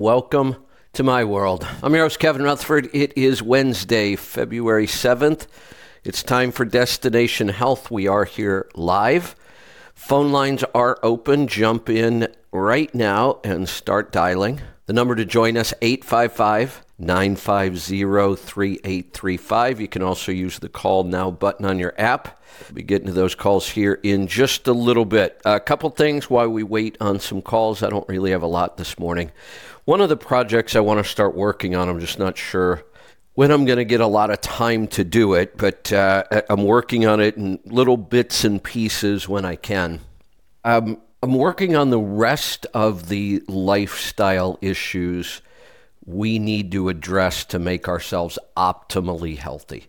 Welcome to my world. I'm your host, Kevin Rutherford. It is Wednesday, February 7th. It's time for Destination Health. We are here live. Phone lines are open. Jump in right now and start dialing. The number to join us, 855 950 3835. You can also use the call now button on your app. We'll be getting to those calls here in just a little bit. A couple things while we wait on some calls. I don't really have a lot this morning. One of the projects I want to start working on, I'm just not sure when I'm going to get a lot of time to do it, but uh, I'm working on it in little bits and pieces when I can. Um, I'm working on the rest of the lifestyle issues we need to address to make ourselves optimally healthy.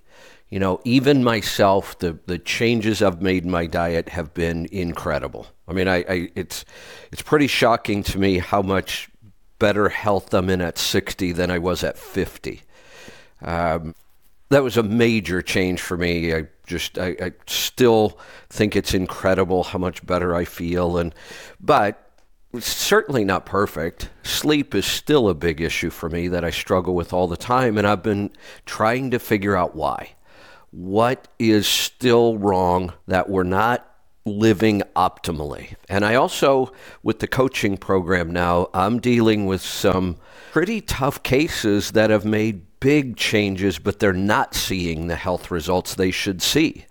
You know, even myself, the, the changes I've made in my diet have been incredible. I mean, I, I it's it's pretty shocking to me how much better health I'm in at 60 than I was at 50. Um, that was a major change for me. I just I, I still think it's incredible how much better I feel, and but it's certainly not perfect. Sleep is still a big issue for me that I struggle with all the time, and I've been trying to figure out why. What is still wrong that we're not living optimally? And I also, with the coaching program now, I'm dealing with some pretty tough cases that have made big changes, but they're not seeing the health results they should see.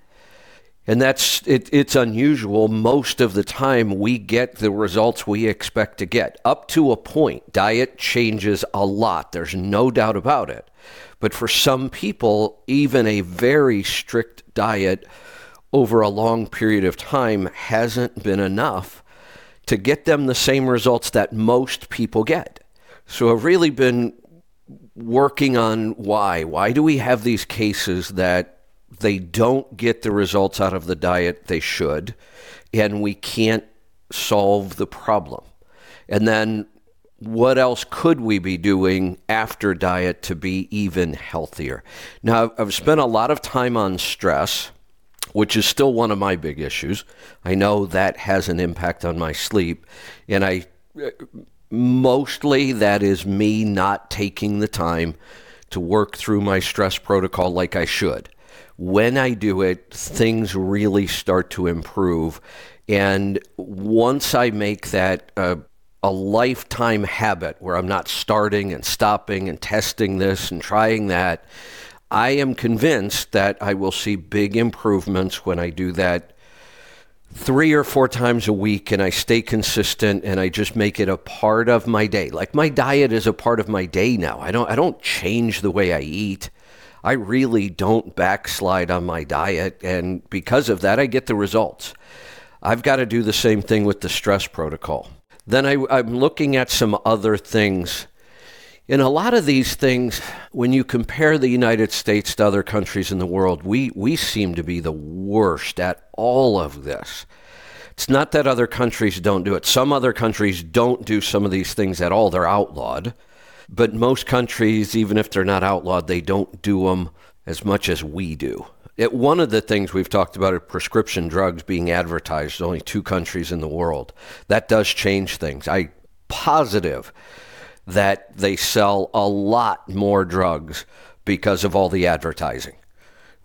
And that's it, it's unusual. Most of the time we get the results we expect to get up to a point. Diet changes a lot. There's no doubt about it. But for some people even a very strict diet over a long period of time hasn't been enough to get them the same results that most people get so i've really been working on why why do we have these cases that they don't get the results out of the diet they should, and we can't solve the problem. And then what else could we be doing after diet to be even healthier? Now, I've spent a lot of time on stress, which is still one of my big issues. I know that has an impact on my sleep, and I mostly that is me not taking the time to work through my stress protocol like I should when I do it, things really start to improve. And once I make that uh, a lifetime habit where I'm not starting and stopping and testing this and trying that, I am convinced that I will see big improvements when I do that three or four times a week and I stay consistent and I just make it a part of my day. Like my diet is a part of my day now. I don't I don't change the way I eat. I really don't backslide on my diet. And because of that, I get the results. I've got to do the same thing with the stress protocol. Then I, I'm looking at some other things. In a lot of these things, when you compare the United States to other countries in the world, we, we seem to be the worst at all of this. It's not that other countries don't do it. Some other countries don't do some of these things at all, they're outlawed. But most countries, even if they're not outlawed, they don't do them as much as we do. It, one of the things we've talked about are prescription drugs being advertised. only two countries in the world. That does change things. I positive that they sell a lot more drugs because of all the advertising.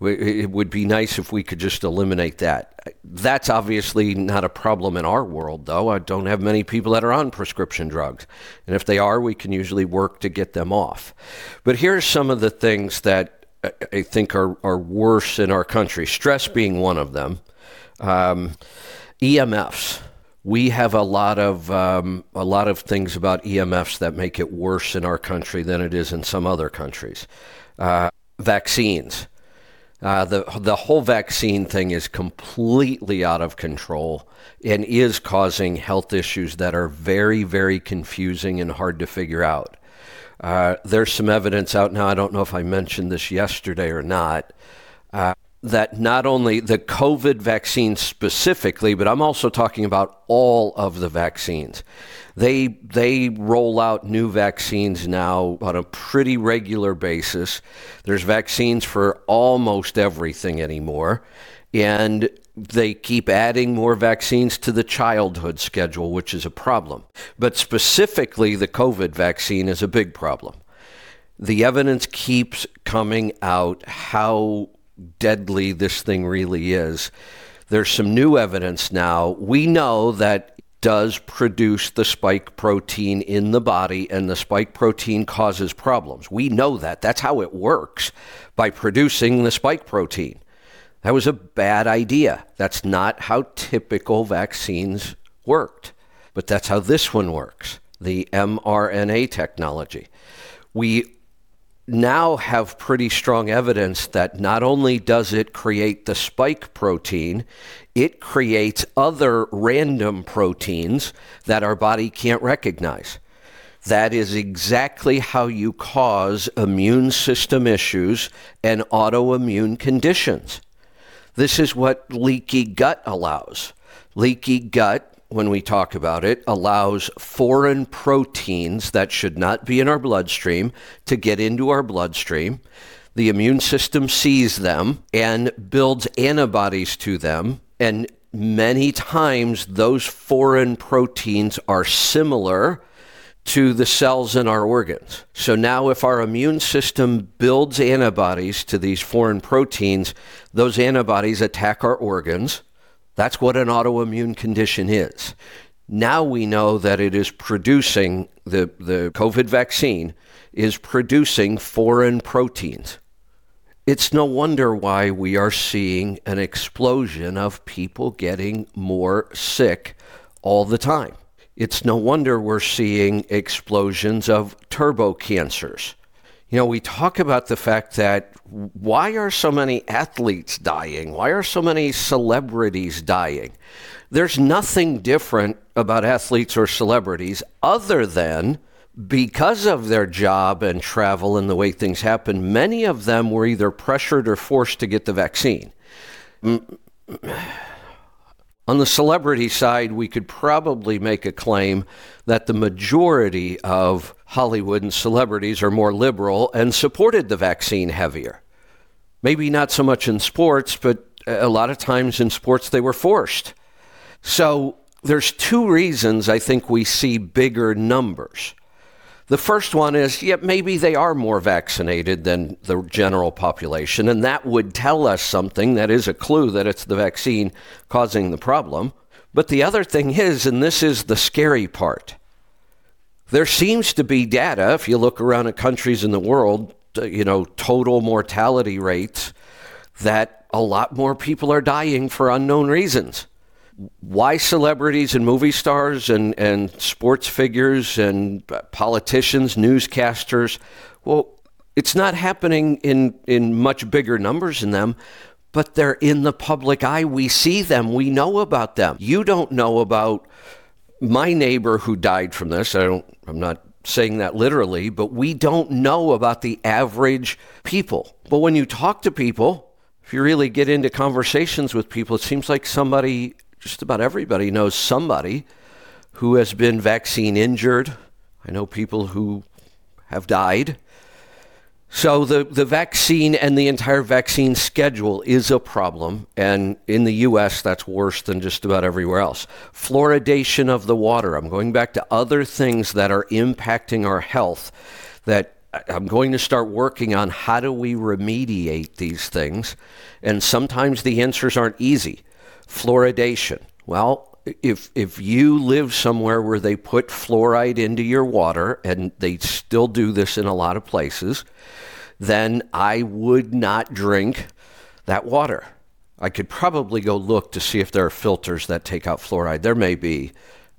It would be nice if we could just eliminate that. That's obviously not a problem in our world, though. I don't have many people that are on prescription drugs. And if they are, we can usually work to get them off. But here's some of the things that I think are, are worse in our country, stress being one of them. Um, EMFs. We have a lot of um, a lot of things about EMFs that make it worse in our country than it is in some other countries. Uh, vaccines uh, the the whole vaccine thing is completely out of control and is causing health issues that are very very confusing and hard to figure out. Uh, there's some evidence out now. I don't know if I mentioned this yesterday or not. That not only the COVID vaccine specifically, but I'm also talking about all of the vaccines. They they roll out new vaccines now on a pretty regular basis. There's vaccines for almost everything anymore. And they keep adding more vaccines to the childhood schedule, which is a problem. But specifically, the COVID vaccine is a big problem. The evidence keeps coming out how deadly this thing really is. There's some new evidence now. We know that does produce the spike protein in the body, and the spike protein causes problems. We know that. That's how it works by producing the spike protein. That was a bad idea. That's not how typical vaccines worked. But that's how this one works the mRNA technology. We now have pretty strong evidence that not only does it create the spike protein, it creates other random proteins that our body can't recognize. That is exactly how you cause immune system issues and autoimmune conditions. This is what leaky gut allows. Leaky gut, when we talk about it, allows foreign proteins that should not be in our bloodstream to get into our bloodstream. The immune system sees them and builds antibodies to them. And many times, those foreign proteins are similar to the cells in our organs. So now, if our immune system builds antibodies to these foreign proteins, those antibodies attack our organs. That's what an autoimmune condition is. Now we know that it is producing, the, the COVID vaccine is producing foreign proteins. It's no wonder why we are seeing an explosion of people getting more sick all the time. It's no wonder we're seeing explosions of turbo cancers. You know, we talk about the fact that why are so many athletes dying? Why are so many celebrities dying? There's nothing different about athletes or celebrities other than because of their job and travel and the way things happen, many of them were either pressured or forced to get the vaccine. On the celebrity side, we could probably make a claim that the majority of Hollywood and celebrities are more liberal and supported the vaccine heavier. Maybe not so much in sports, but a lot of times in sports they were forced. So there's two reasons I think we see bigger numbers. The first one is, yeah, maybe they are more vaccinated than the general population, and that would tell us something. That is a clue that it's the vaccine causing the problem. But the other thing is, and this is the scary part, there seems to be data, if you look around at countries in the world, uh, you know, total mortality rates, that a lot more people are dying for unknown reasons why celebrities and movie stars and, and sports figures and politicians, newscasters, well, it's not happening in, in much bigger numbers than them, but they're in the public eye. We see them, we know about them. You don't know about my neighbor who died from this. I don't, I'm not saying that literally, but we don't know about the average people. But when you talk to people, if you really get into conversations with people, it seems like somebody just about everybody knows somebody who has been vaccine injured. I know people who have died. So the, the vaccine and the entire vaccine schedule is a problem. And in the U.S., that's worse than just about everywhere else. Fluoridation of the water. I'm going back to other things that are impacting our health that I'm going to start working on how do we remediate these things. And sometimes the answers aren't easy fluoridation. Well, if if you live somewhere where they put fluoride into your water and they still do this in a lot of places, then I would not drink that water. I could probably go look to see if there are filters that take out fluoride. There may be.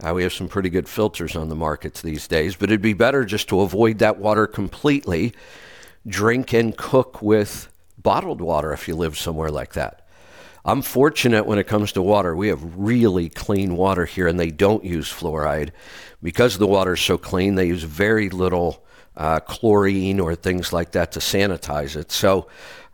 Uh, we have some pretty good filters on the markets these days, but it'd be better just to avoid that water completely. Drink and cook with bottled water if you live somewhere like that. I'm fortunate when it comes to water. We have really clean water here, and they don't use fluoride. Because the water is so clean, they use very little uh, chlorine or things like that to sanitize it. So,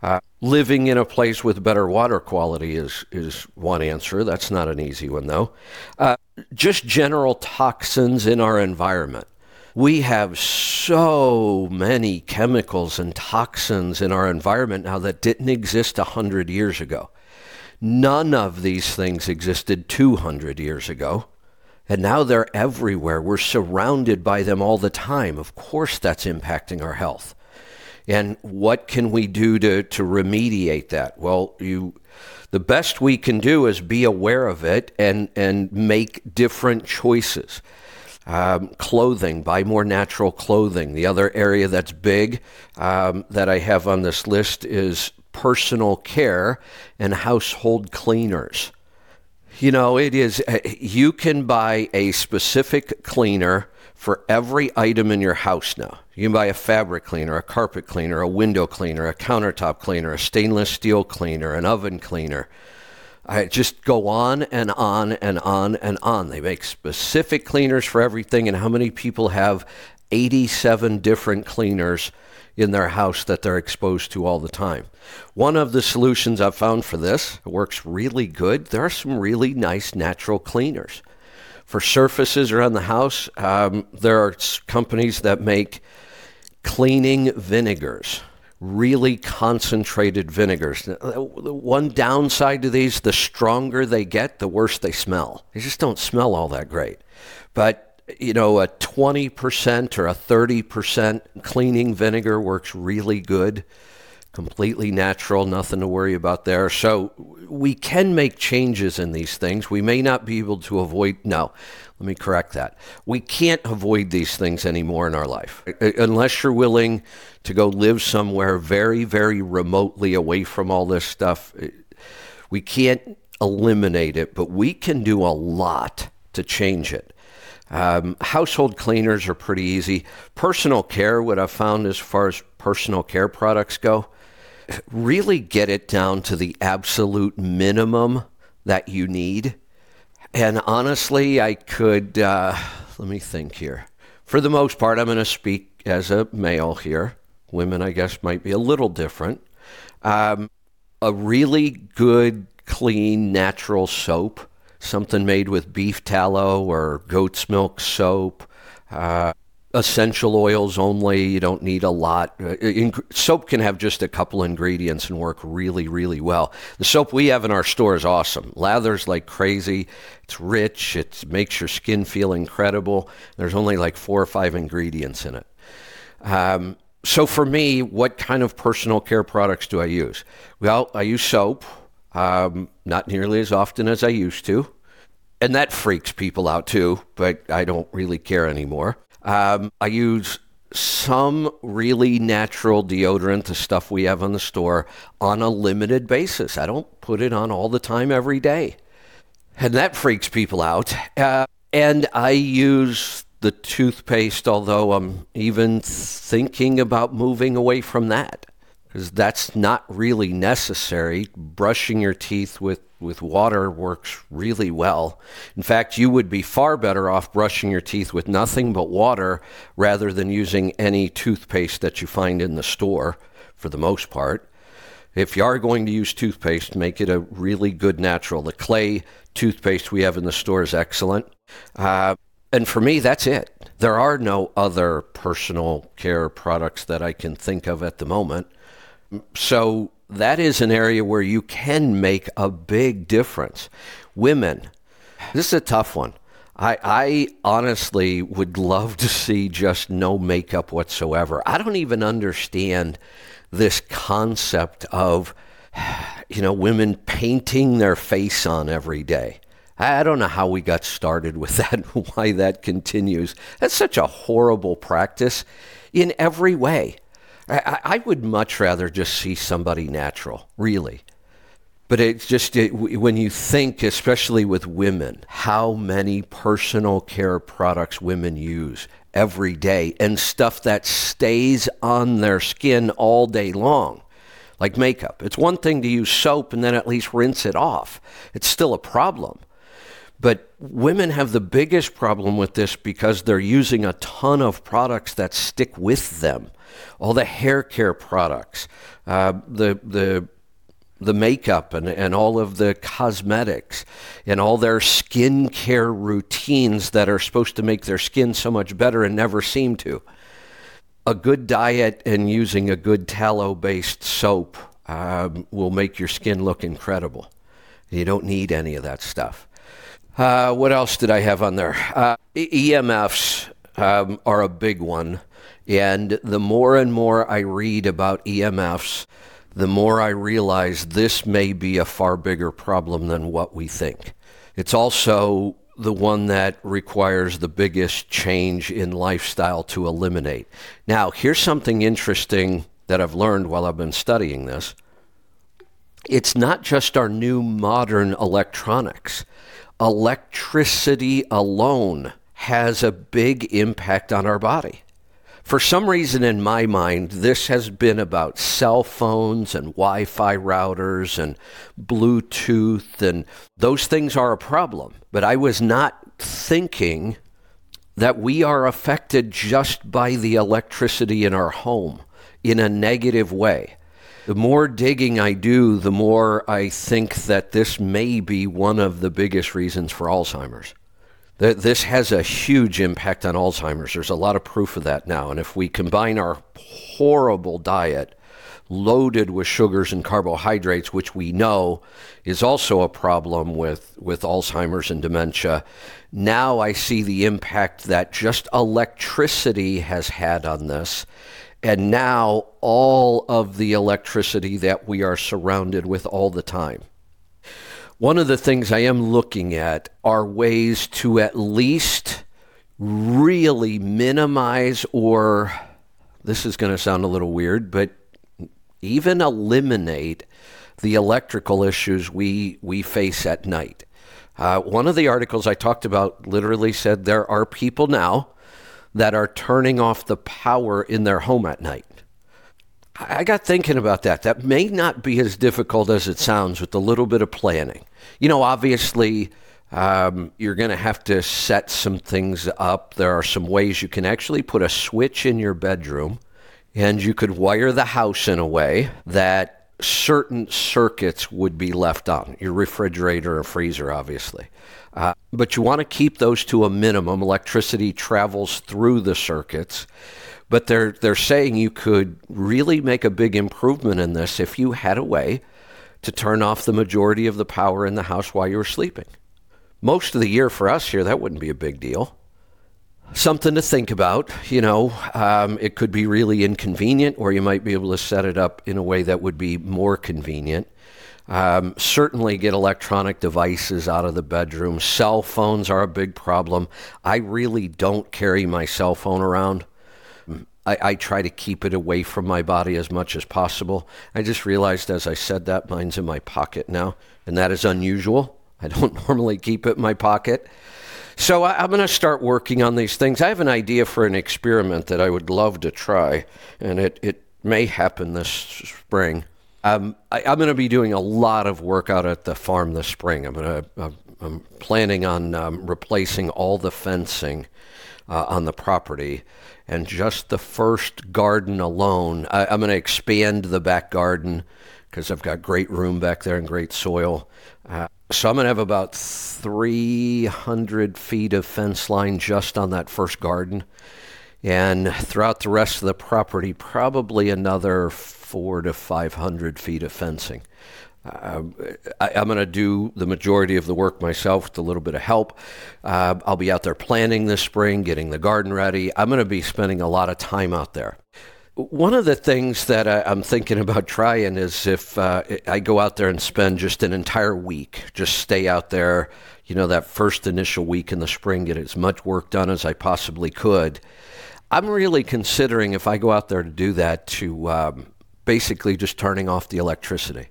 uh, living in a place with better water quality is, is one answer. That's not an easy one, though. Uh, just general toxins in our environment. We have so many chemicals and toxins in our environment now that didn't exist 100 years ago. None of these things existed 200 years ago. And now they're everywhere. We're surrounded by them all the time. Of course, that's impacting our health. And what can we do to, to remediate that? Well, you, the best we can do is be aware of it and, and make different choices. Um, clothing, buy more natural clothing. The other area that's big um, that I have on this list is personal care and household cleaners. You know, it is, uh, you can buy a specific cleaner for every item in your house now. You can buy a fabric cleaner, a carpet cleaner, a window cleaner, a countertop cleaner, a stainless steel cleaner, an oven cleaner. I just go on and on and on and on. They make specific cleaners for everything, and how many people have 87 different cleaners in their house that they're exposed to all the time? One of the solutions I've found for this works really good. There are some really nice natural cleaners. For surfaces around the house, um, there are companies that make cleaning vinegars really concentrated vinegars. One downside to these, the stronger they get, the worse they smell. They just don't smell all that great. But you know, a 20% or a 30% cleaning vinegar works really good. Completely natural, nothing to worry about there. So we can make changes in these things. We may not be able to avoid, no, let me correct that. We can't avoid these things anymore in our life uh, unless you're willing to go live somewhere very, very remotely away from all this stuff. Uh, we can't eliminate it, but we can do a lot to change it. Um, household cleaners are pretty easy. Personal care, what I've found as far as personal care products go, really get it down to the absolute minimum that you need and honestly, I could, uh, let me think here. For the most part, I'm going to speak as a male here. Women, I guess, might be a little different. Um, a really good, clean, natural soap, something made with beef tallow or goat's milk soap, uh, essential oils only. You don't need a lot. Uh, in, soap can have just a couple ingredients and work really, really well. The soap we have in our store is awesome. Lathers like crazy. It's rich. It makes your skin feel incredible. There's only like four or five ingredients in it. Um, so for me, what kind of personal care products do I use? Well, I use soap, um, not nearly as often as I used to. And that freaks people out too, but I don't really care anymore. Um, I use some really natural deodorant, the stuff we have on the store, on a limited basis. I don't put it on all the time every day. And that freaks people out. Uh, and I use the toothpaste, although I'm even thinking about moving away from that because that's not really necessary. Brushing your teeth with, with water works really well. In fact, you would be far better off brushing your teeth with nothing but water rather than using any toothpaste that you find in the store for the most part. If you are going to use toothpaste, make it a really good natural. The clay toothpaste we have in the store is excellent. Uh, and for me, that's it. There are no other personal care products that I can think of at the moment. So that is an area where you can make a big difference. Women, this is a tough one. I, I honestly would love to see just no makeup whatsoever. I don't even understand this concept of, you know, women painting their face on every day. I don't know how we got started with that, why that continues. That's such a horrible practice in every way. I, I would much rather just see somebody natural, really. But it's just it, when you think, especially with women, how many personal care products women use every day and stuff that stays on their skin all day long, like makeup. It's one thing to use soap and then at least rinse it off, it's still a problem. But women have the biggest problem with this because they're using a ton of products that stick with them all the hair care products, uh, the the the makeup and, and all of the cosmetics and all their skin care routines that are supposed to make their skin so much better and never seem to. A good diet and using a good tallow based soap um, will make your skin look incredible. You don't need any of that stuff. Uh, what else did I have on there? Uh, EMFs um, are a big one. And the more and more I read about EMFs, the more I realize this may be a far bigger problem than what we think. It's also the one that requires the biggest change in lifestyle to eliminate. Now, here's something interesting that I've learned while I've been studying this. It's not just our new modern electronics. Electricity alone has a big impact on our body. For some reason in my mind, this has been about cell phones and Wi Fi routers and Bluetooth, and those things are a problem. But I was not thinking that we are affected just by the electricity in our home in a negative way. The more digging I do, the more I think that this may be one of the biggest reasons for Alzheimer's. This has a huge impact on Alzheimer's. There's a lot of proof of that now. And if we combine our horrible diet loaded with sugars and carbohydrates, which we know is also a problem with, with Alzheimer's and dementia, now I see the impact that just electricity has had on this. And now all of the electricity that we are surrounded with all the time. One of the things I am looking at are ways to at least really minimize or this is going to sound a little weird, but even eliminate the electrical issues we, we face at night. Uh, one of the articles I talked about literally said there are people now that are turning off the power in their home at night. I got thinking about that. That may not be as difficult as it sounds with a little bit of planning. You know, obviously, um, you're going to have to set some things up. There are some ways you can actually put a switch in your bedroom, and you could wire the house in a way that certain circuits would be left on your refrigerator and freezer, obviously. Uh, but you want to keep those to a minimum. Electricity travels through the circuits. But they're, they're saying you could really make a big improvement in this if you had a way to turn off the majority of the power in the house while you were sleeping. Most of the year for us here, that wouldn't be a big deal. Something to think about. You know, um, it could be really inconvenient, or you might be able to set it up in a way that would be more convenient. Um, certainly get electronic devices out of the bedroom. Cell phones are a big problem. I really don't carry my cell phone around. I, I, try to keep it away from my body as much as possible. I just realized as I said that, mine's in my pocket now, and that is unusual. I don't normally keep it in my pocket. So I, am going to start working on these things. I have an idea for an experiment that I would love to try, and it, it may happen this spring. Um, I, am going to be doing a lot of work out at the farm this spring. I'm going to. I'm planning on um, replacing all the fencing uh, on the property and just the first garden alone, I, am going to expand the back garden because I've got great room back there and great soil. Uh, so I'm going to have about 300 feet of fence line just on that first garden. And throughout the rest of the property, probably another four to 500 feet of fencing. Uh, I, am going to do the majority of the work myself with a little bit of help. Uh, I'll be out there planting this spring, getting the garden ready. I'm going to be spending a lot of time out there. One of the things that I, am thinking about trying is if uh, I go out there and spend just an entire week, just stay out there, you know, that first initial week in the spring, get as much work done as I possibly could. I'm really considering if I go out there to do that to um, basically just turning off the electricity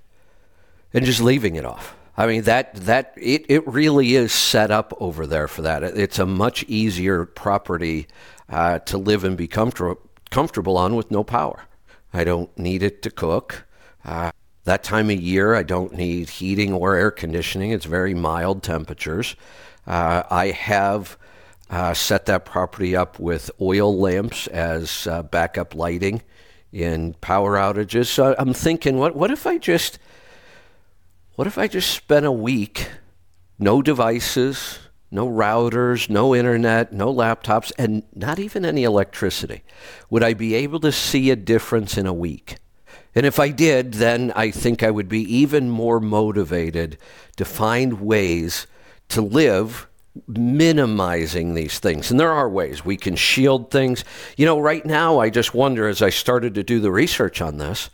and just leaving it off. I mean that that it, it really is set up over there for that. It's a much easier property uh, to live and be comfortable comfortable on with no power. I don't need it to cook. Uh, that time of year, I don't need heating or air conditioning. It's very mild temperatures. Uh, I have uh, set that property up with oil lamps as uh, backup lighting in power outages. So I'm thinking, what what if I just what if I just spent a week, no devices, no routers, no internet, no laptops, and not even any electricity? Would I be able to see a difference in a week? And if I did, then I think I would be even more motivated to find ways to live minimizing these things. And there are ways we can shield things. You know, right now, I just wonder as I started to do the research on this,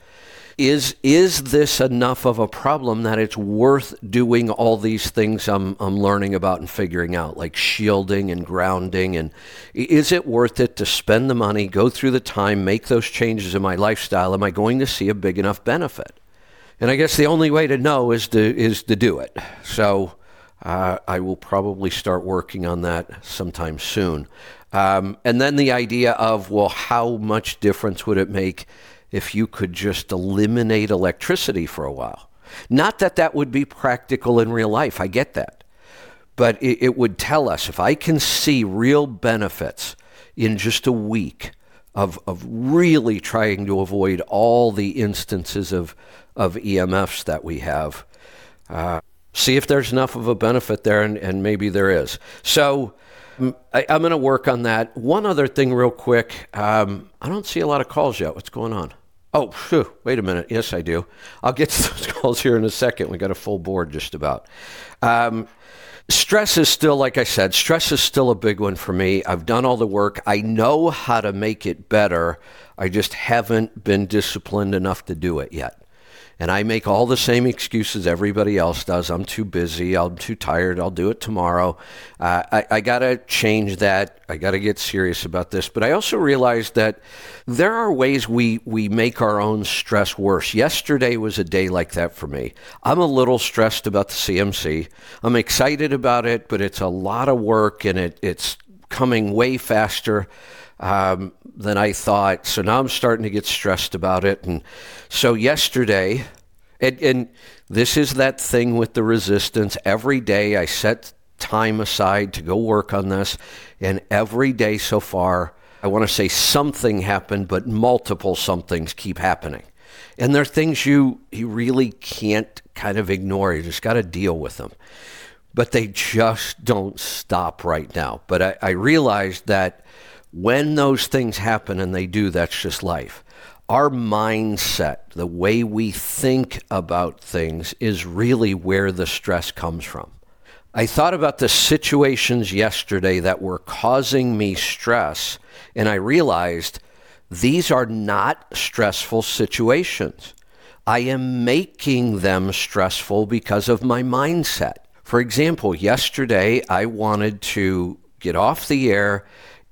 is is this enough of a problem that it's worth doing all these things I'm I'm learning about and figuring out like shielding and grounding and is it worth it to spend the money, go through the time, make those changes in my lifestyle? Am I going to see a big enough benefit? And I guess the only way to know is to is to do it. So uh, I will probably start working on that sometime soon. Um, and then the idea of, well, how much difference would it make if you could just eliminate electricity for a while? Not that that would be practical in real life, I get that. But it, it would tell us if I can see real benefits in just a week of, of really trying to avoid all the instances of, of EMFs that we have. Uh, see if there's enough of a benefit there, and, and maybe there is. So I, am going to work on that. One other thing, real quick. Um, I don't see a lot of calls yet. What's going on? Oh, phew, wait a minute. Yes, I do. I'll get to those calls here in a second. We got a full board just about. Um, stress is still, like I said, stress is still a big one for me. I've done all the work. I know how to make it better. I just haven't been disciplined enough to do it yet and I make all the same excuses everybody else does. I'm too busy. I'm too tired. I'll do it tomorrow. Uh, I, I got to change that. I got to get serious about this. But I also realized that there are ways we, we make our own stress worse. Yesterday was a day like that for me. I'm a little stressed about the CMC. I'm excited about it, but it's a lot of work and it, it's coming way faster um, than I thought. So now I'm starting to get stressed about it. And so yesterday, and, and this is that thing with the resistance. Every day I set time aside to go work on this. And every day so far, I want to say something happened, but multiple somethings keep happening. And they're things you, you really can't kind of ignore. You just got to deal with them. But they just don't stop right now. But I, I realized that when those things happen, and they do, that's just life. Our mindset, the way we think about things, is really where the stress comes from. I thought about the situations yesterday that were causing me stress, and I realized these are not stressful situations. I am making them stressful because of my mindset. For example, yesterday I wanted to get off the air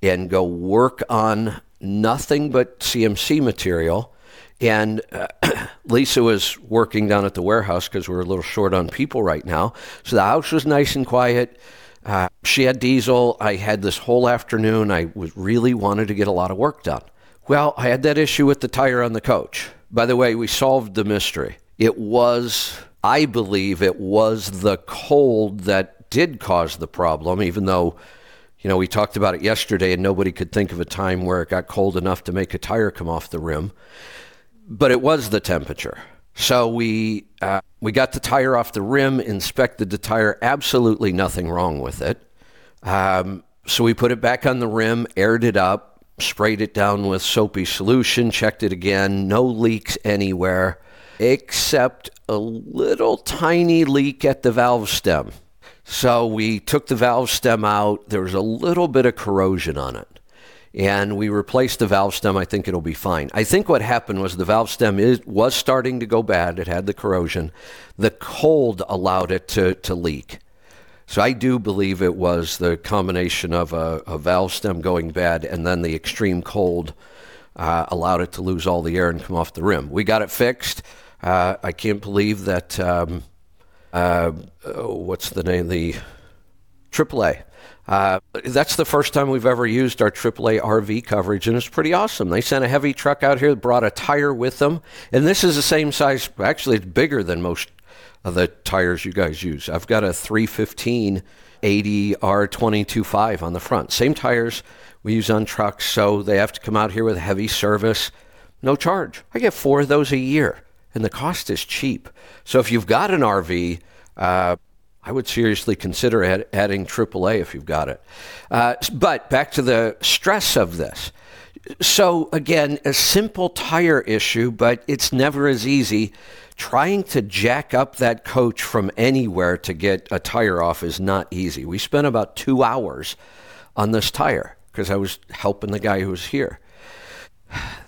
and go work on nothing but CMC material. And uh, Lisa was working down at the warehouse because we're a little short on people right now. So the house was nice and quiet. Uh, she had diesel. I had this whole afternoon. I was really wanted to get a lot of work done. Well, I had that issue with the tire on the coach. By the way, we solved the mystery. It was, I believe, it was the cold that did cause the problem, even though you know, we talked about it yesterday, and nobody could think of a time where it got cold enough to make a tire come off the rim. But it was the temperature. So we uh, we got the tire off the rim, inspected the tire, absolutely nothing wrong with it. Um, so we put it back on the rim, aired it up, sprayed it down with soapy solution, checked it again, no leaks anywhere, except a little tiny leak at the valve stem. So we took the valve stem out. There was a little bit of corrosion on it. And we replaced the valve stem. I think it'll be fine. I think what happened was the valve stem is, was starting to go bad. It had the corrosion. The cold allowed it to, to leak. So I do believe it was the combination of a, a valve stem going bad and then the extreme cold uh, allowed it to lose all the air and come off the rim. We got it fixed. Uh, I can't believe that. Um, uh, what's the name? The AAA. Uh, that's the first time we've ever used our AAA RV coverage, and it's pretty awesome. They sent a heavy truck out here, brought a tire with them, and this is the same size. Actually, it's bigger than most of the tires you guys use. I've got a 315 80 R225 on the front. Same tires we use on trucks, so they have to come out here with heavy service. No charge. I get four of those a year and the cost is cheap. So if you've got an RV, uh, I would seriously consider add, adding AAA if you've got it. Uh, but back to the stress of this. So, again, a simple tire issue, but it's never as easy. Trying to jack up that coach from anywhere to get a tire off is not easy. We spent about two hours on this tire because I was helping the guy who was here.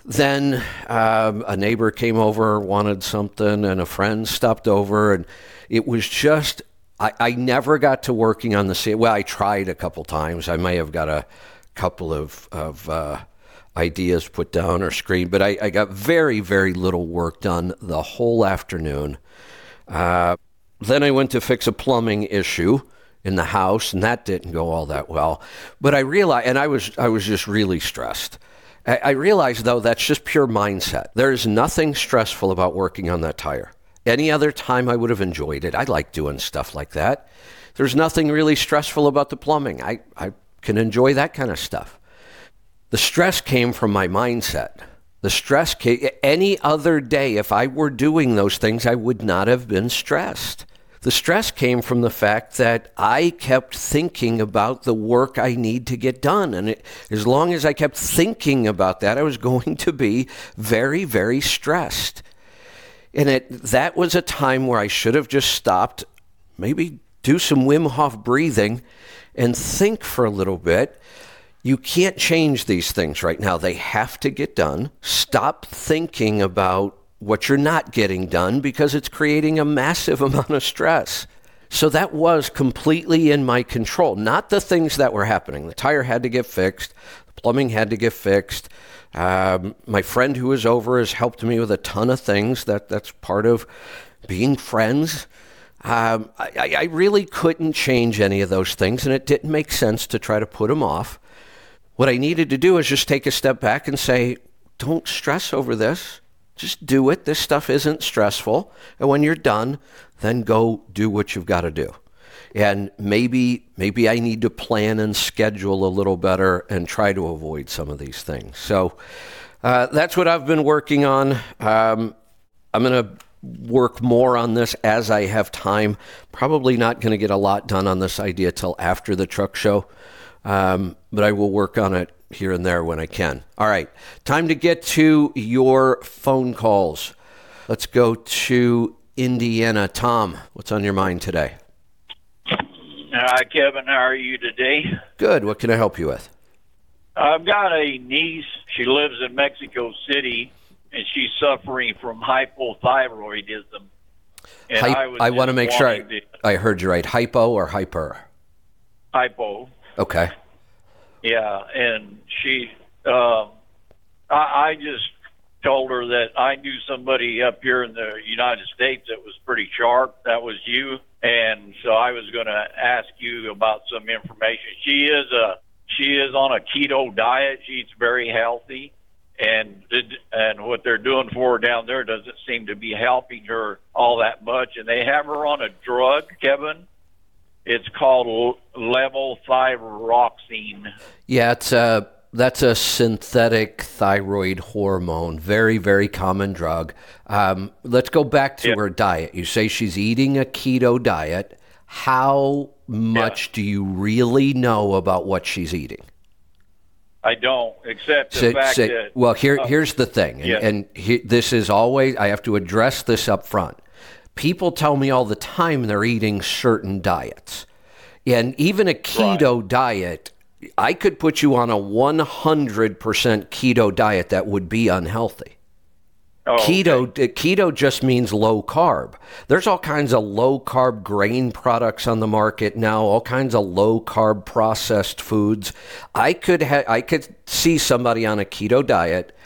Then um, a neighbor came over, wanted something, and a friend stopped over, and it was just I, I never got to working on the scene. Well, I tried a couple times. I may have got a couple of of uh, ideas put down or screened, but I, I, got very very little work done the whole afternoon. Uh, then I went to fix a plumbing issue in the house, and that didn't go all that well. But I realized, and I was I was just really stressed. I, realized though that's just pure mindset. There is nothing stressful about working on that tire. Any other time I would have enjoyed it. I like doing stuff like that. There's nothing really stressful about the plumbing. I, I can enjoy that kind of stuff. The stress came from my mindset. The stress came, any other day, if I were doing those things, I would not have been stressed. The stress came from the fact that I kept thinking about the work I need to get done. And it, as long as I kept thinking about that, I was going to be very, very stressed. And it, that was a time where I should have just stopped, maybe do some Wim Hof breathing and think for a little bit. You can't change these things right now. They have to get done. Stop thinking about what you're not getting done because it's creating a massive amount of stress. So that was completely in my control, not the things that were happening. The tire had to get fixed, the plumbing had to get fixed, um, my friend who was over has helped me with a ton of things. That that's part of being friends. Um, I, I really couldn't change any of those things, and it didn't make sense to try to put them off. What I needed to do is just take a step back and say, "Don't stress over this. Just do it. This stuff isn't stressful. And when you're done, then go do what you've got to do." and maybe maybe I need to plan and schedule a little better and try to avoid some of these things. So uh, that's what I've been working on. Um, I'm going to work more on this as I have time. Probably not going to get a lot done on this idea till after the truck show, um, but I will work on it here and there when I can. All right, time to get to your phone calls. Let's go to Indiana. Tom, what's on your mind today? Hi, Kevin. How are you today? Good. What can I help you with? I've got a niece. She lives in Mexico City, and she's suffering from hypothyroidism. And Hy- I, I want to make sure I, I heard you right. Hypo or hyper? Hypo. Okay. Yeah, and she, uh, I, I just told her that I knew somebody up here in the United States that was pretty sharp. That was you, and so I was going to ask you about some information. She is a she is on a keto diet. She eats very healthy, and and what they're doing for her down there doesn't seem to be helping her all that much. And they have her on a drug, Kevin. It's called levothyroxine. Yeah, it's uh that's a synthetic thyroid hormone. Very, very common drug. Um, let's go back to yeah. her diet. You say she's eating a keto diet. How much yeah. do you really know about what she's eating? I don't, except the fact that. Well, here, uh, here's the thing, and, yeah. and he, this is always I have to address this up front. People tell me all the time they're eating certain diets, and even a keto right. diet I could put you on a 100% keto diet that would be unhealthy. Oh, keto okay. keto just means low carb. There's all kinds of low carb grain products on the market now, all kinds of low carb processed foods. I could ha- I could see somebody on a keto diet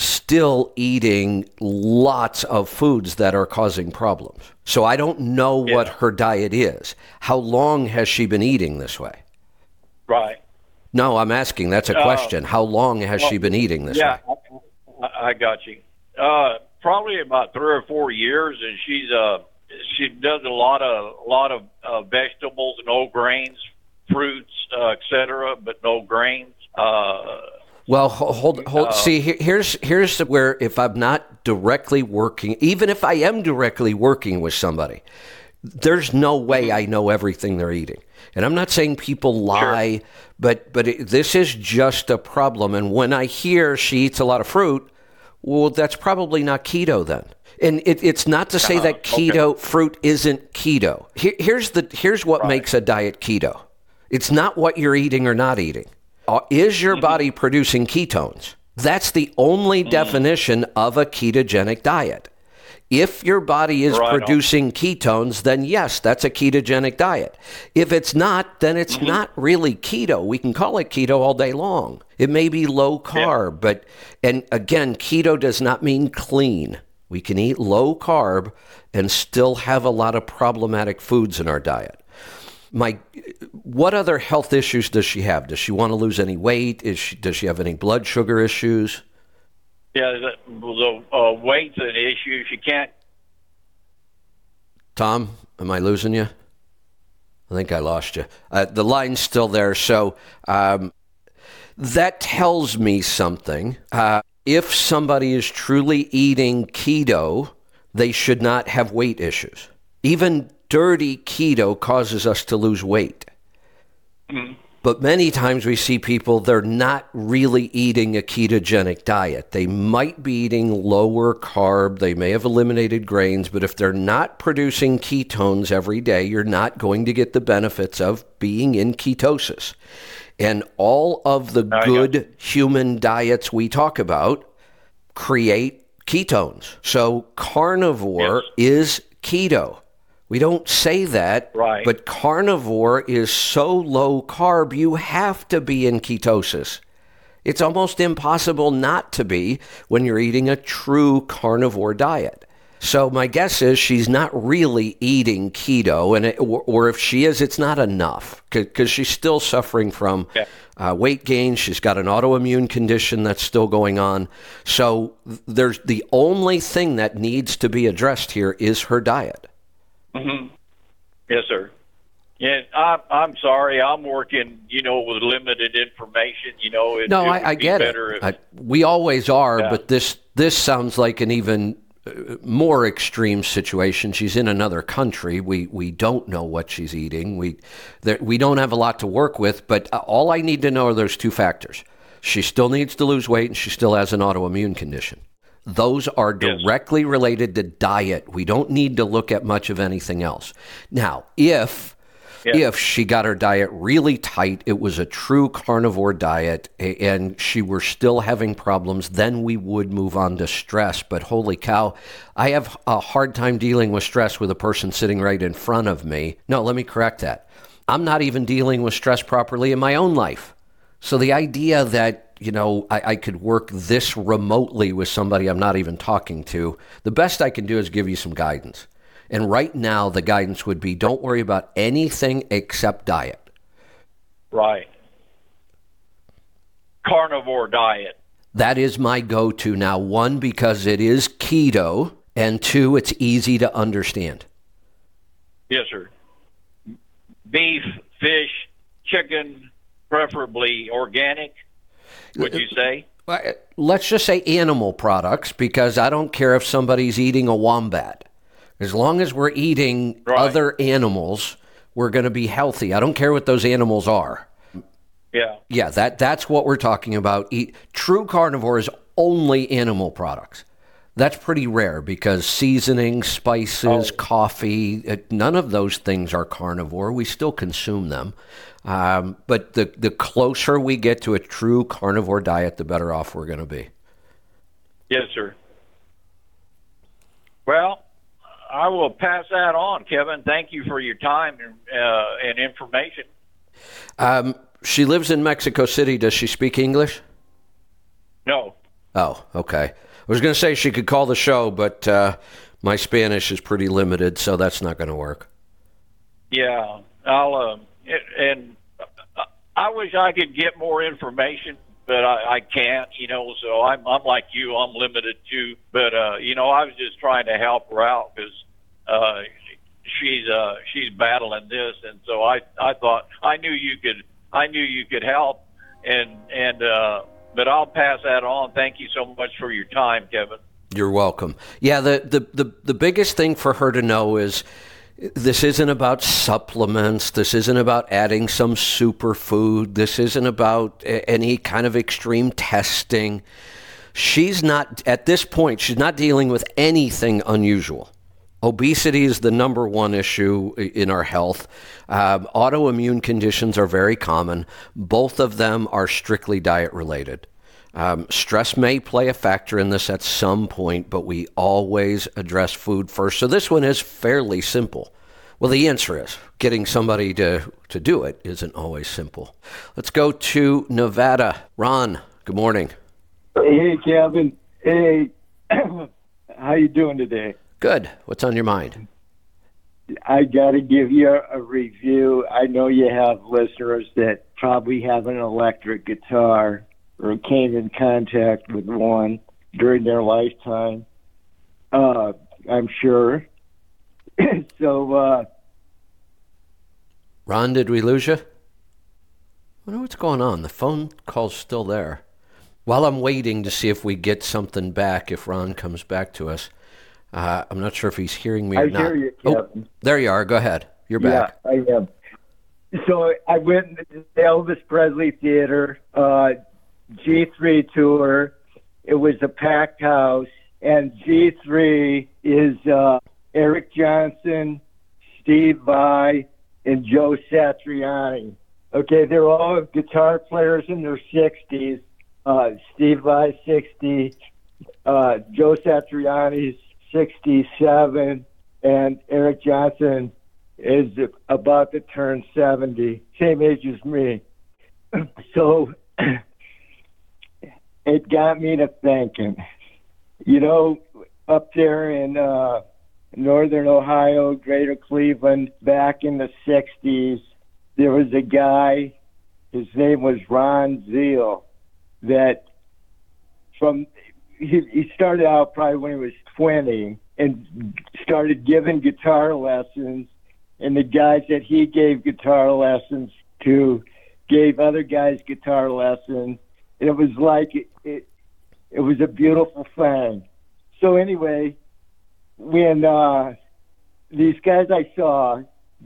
still eating lots of foods that are causing problems. So I don't know yeah. what her diet is. How long has she been eating this way? Right. No, I'm asking. That's a uh, question. How long has well, she been eating this yeah, way? I, I got you. Uh, probably about three or four years, and she's uh she does a lot of a lot of uh, vegetables, and no grains, fruits, uh, etc., but no grains. Uh, well, hold, hold. Uh, see, here's here's where if I'm not directly working, even if I am directly working with somebody, there's no way I know everything they're eating. And I'm not saying people lie, sure. but but it, this is just a problem. And when I hear she eats a lot of fruit, well, that's probably not keto then. And it, it's not to say uh, that keto okay. fruit isn't keto. Here, here's the here's what right. makes a diet keto. It's not what you're eating or not eating. Uh, is your mm-hmm. body producing ketones? That's the only mm. definition of a ketogenic diet. If your body is right producing on. ketones, then yes, that's a ketogenic diet. If it's not, then it's mm-hmm. not really keto. We can call it keto all day long. It may be low carb, yeah. but, and again, keto does not mean clean. We can eat low carb and still have a lot of problematic foods in our diet. My, what other health issues does she have? Does she want to lose any weight? Is she, does she have any blood sugar issues? Yeah, the, the uh, weight's an issue. She can't. Tom, am I losing you? I think I lost you. Uh, the line's still there, so um, that tells me something. Uh, if somebody is truly eating keto, they should not have weight issues. Even dirty keto causes us to lose weight. Mm-hmm. But many times we see people, they're not really eating a ketogenic diet. They might be eating lower carb. They may have eliminated grains, but if they're not producing ketones every day, you're not going to get the benefits of being in ketosis. And all of the good human diets we talk about create ketones. So carnivore yes. is keto. We don't say that, right. but carnivore is so low carb, you have to be in ketosis. It's almost impossible not to be when you're eating a true carnivore diet. So my guess is she's not really eating keto, and it, or, or, if she is, it's not enough because she's still suffering from yeah. uh, weight gain. She's got an autoimmune condition that's still going on. So there's the only thing that needs to be addressed here is her diet. Mm-hmm. Yes, sir. Yeah, I'm, I'm sorry. I'm working, you know, with limited information. You know, it, no, it I, I get it. If, I, we always are, yeah. but this this sounds like an even uh, more extreme situation. She's in another country. We we don't know what she's eating. We there, we don't have a lot to work with. But uh, all I need to know are those two factors. She still needs to lose weight, and she still has an autoimmune condition. Those are directly yes. related to diet. We don't need to look at much of anything else. Now, if yes. if she got her diet really tight, it was a true carnivore diet, and she were still having problems, then we would move on to stress. But holy cow, I have a hard time dealing with stress with a person sitting right in front of me. No, let me correct that. I'm not even dealing with stress properly in my own life. So the idea that you know, I, I, could work this remotely with somebody I'm not even talking to. The best I can do is give you some guidance. And right now, the guidance would be don't worry about anything except diet. Right. Carnivore diet. That is my go to now. One, because it is keto, and two, it's easy to understand. Yes, sir. Beef, fish, chicken, preferably organic would you say? Let's just say animal products because I don't care if somebody's eating a wombat. As long as we're eating right. other animals, we're going to be healthy. I don't care what those animals are. Yeah. Yeah, that that's what we're talking about. Eat, true carnivore is only animal products. That's pretty rare because seasoning, spices, oh. coffee, none of those things are carnivore. We still consume them. Um, but the, the closer we get to a true carnivore diet, the better off we're going to be. Yes, sir. Well, I will pass that on, Kevin. Thank you for your time and, uh, and information. Um, she lives in Mexico City. Does she speak English? No. Oh, okay. I was going to say she could call the show, but uh, my Spanish is pretty limited, so that's not going to work. Yeah, I'll. Uh, and I wish I could get more information, but I, I can't. You know, so I'm I'm like you. I'm limited too. But uh, you know, I was just trying to help her out because uh, she's uh, she's battling this, and so I I thought I knew you could I knew you could help, and and uh, but I'll pass that on. Thank you so much for your time, Kevin. You're welcome. Yeah, the, the, the, the biggest thing for her to know is This isn't about supplements. This isn't about adding some superfood. This isn't about any kind of extreme testing. She's not, at this point, she's not dealing with anything unusual. Obesity is the number one issue in our health. Um, autoimmune conditions are very common. Both of them are strictly diet related. Um, stress may play a factor in this at some point, but we always address food first. So this one is fairly simple. Well, the answer is getting somebody to, to do it isn't always simple. Let's go to Nevada. Ron, good morning. Hey, Kevin. Hey, how you doing today? Good. What's on your mind? I got to give you a review. I know you have listeners that probably have an electric guitar or came in contact with one during their lifetime. Uh, I'm sure. so, uh, Ron, did we lose you? I wonder what's going on. The phone call's still there. While I'm waiting to see if we get something back, if Ron comes back to us, uh, I'm not sure if he's hearing me or I not. hear you, Oh, there you are. Go ahead. You're back. Yeah, I am. So I went to the Elvis Presley Theater, uh, G3 tour. It was a packed house, and G3 is uh, Eric Johnson, Steve Vai, and Joe Satriani. Okay, they're all guitar players in their 60s. Uh, Steve Vai, 60. Uh, Joe Satriani's 67. And Eric Johnson is about to turn 70, same age as me. So it got me to thinking, you know, up there in uh, northern Ohio, greater Cleveland, back in the 60s, there was a guy, his name was Ron Zeal, that from he, he started out probably when he was 20 and started giving guitar lessons and the guys that he gave guitar lessons to gave other guys guitar lessons it was like it, it it was a beautiful thing so anyway when uh these guys i saw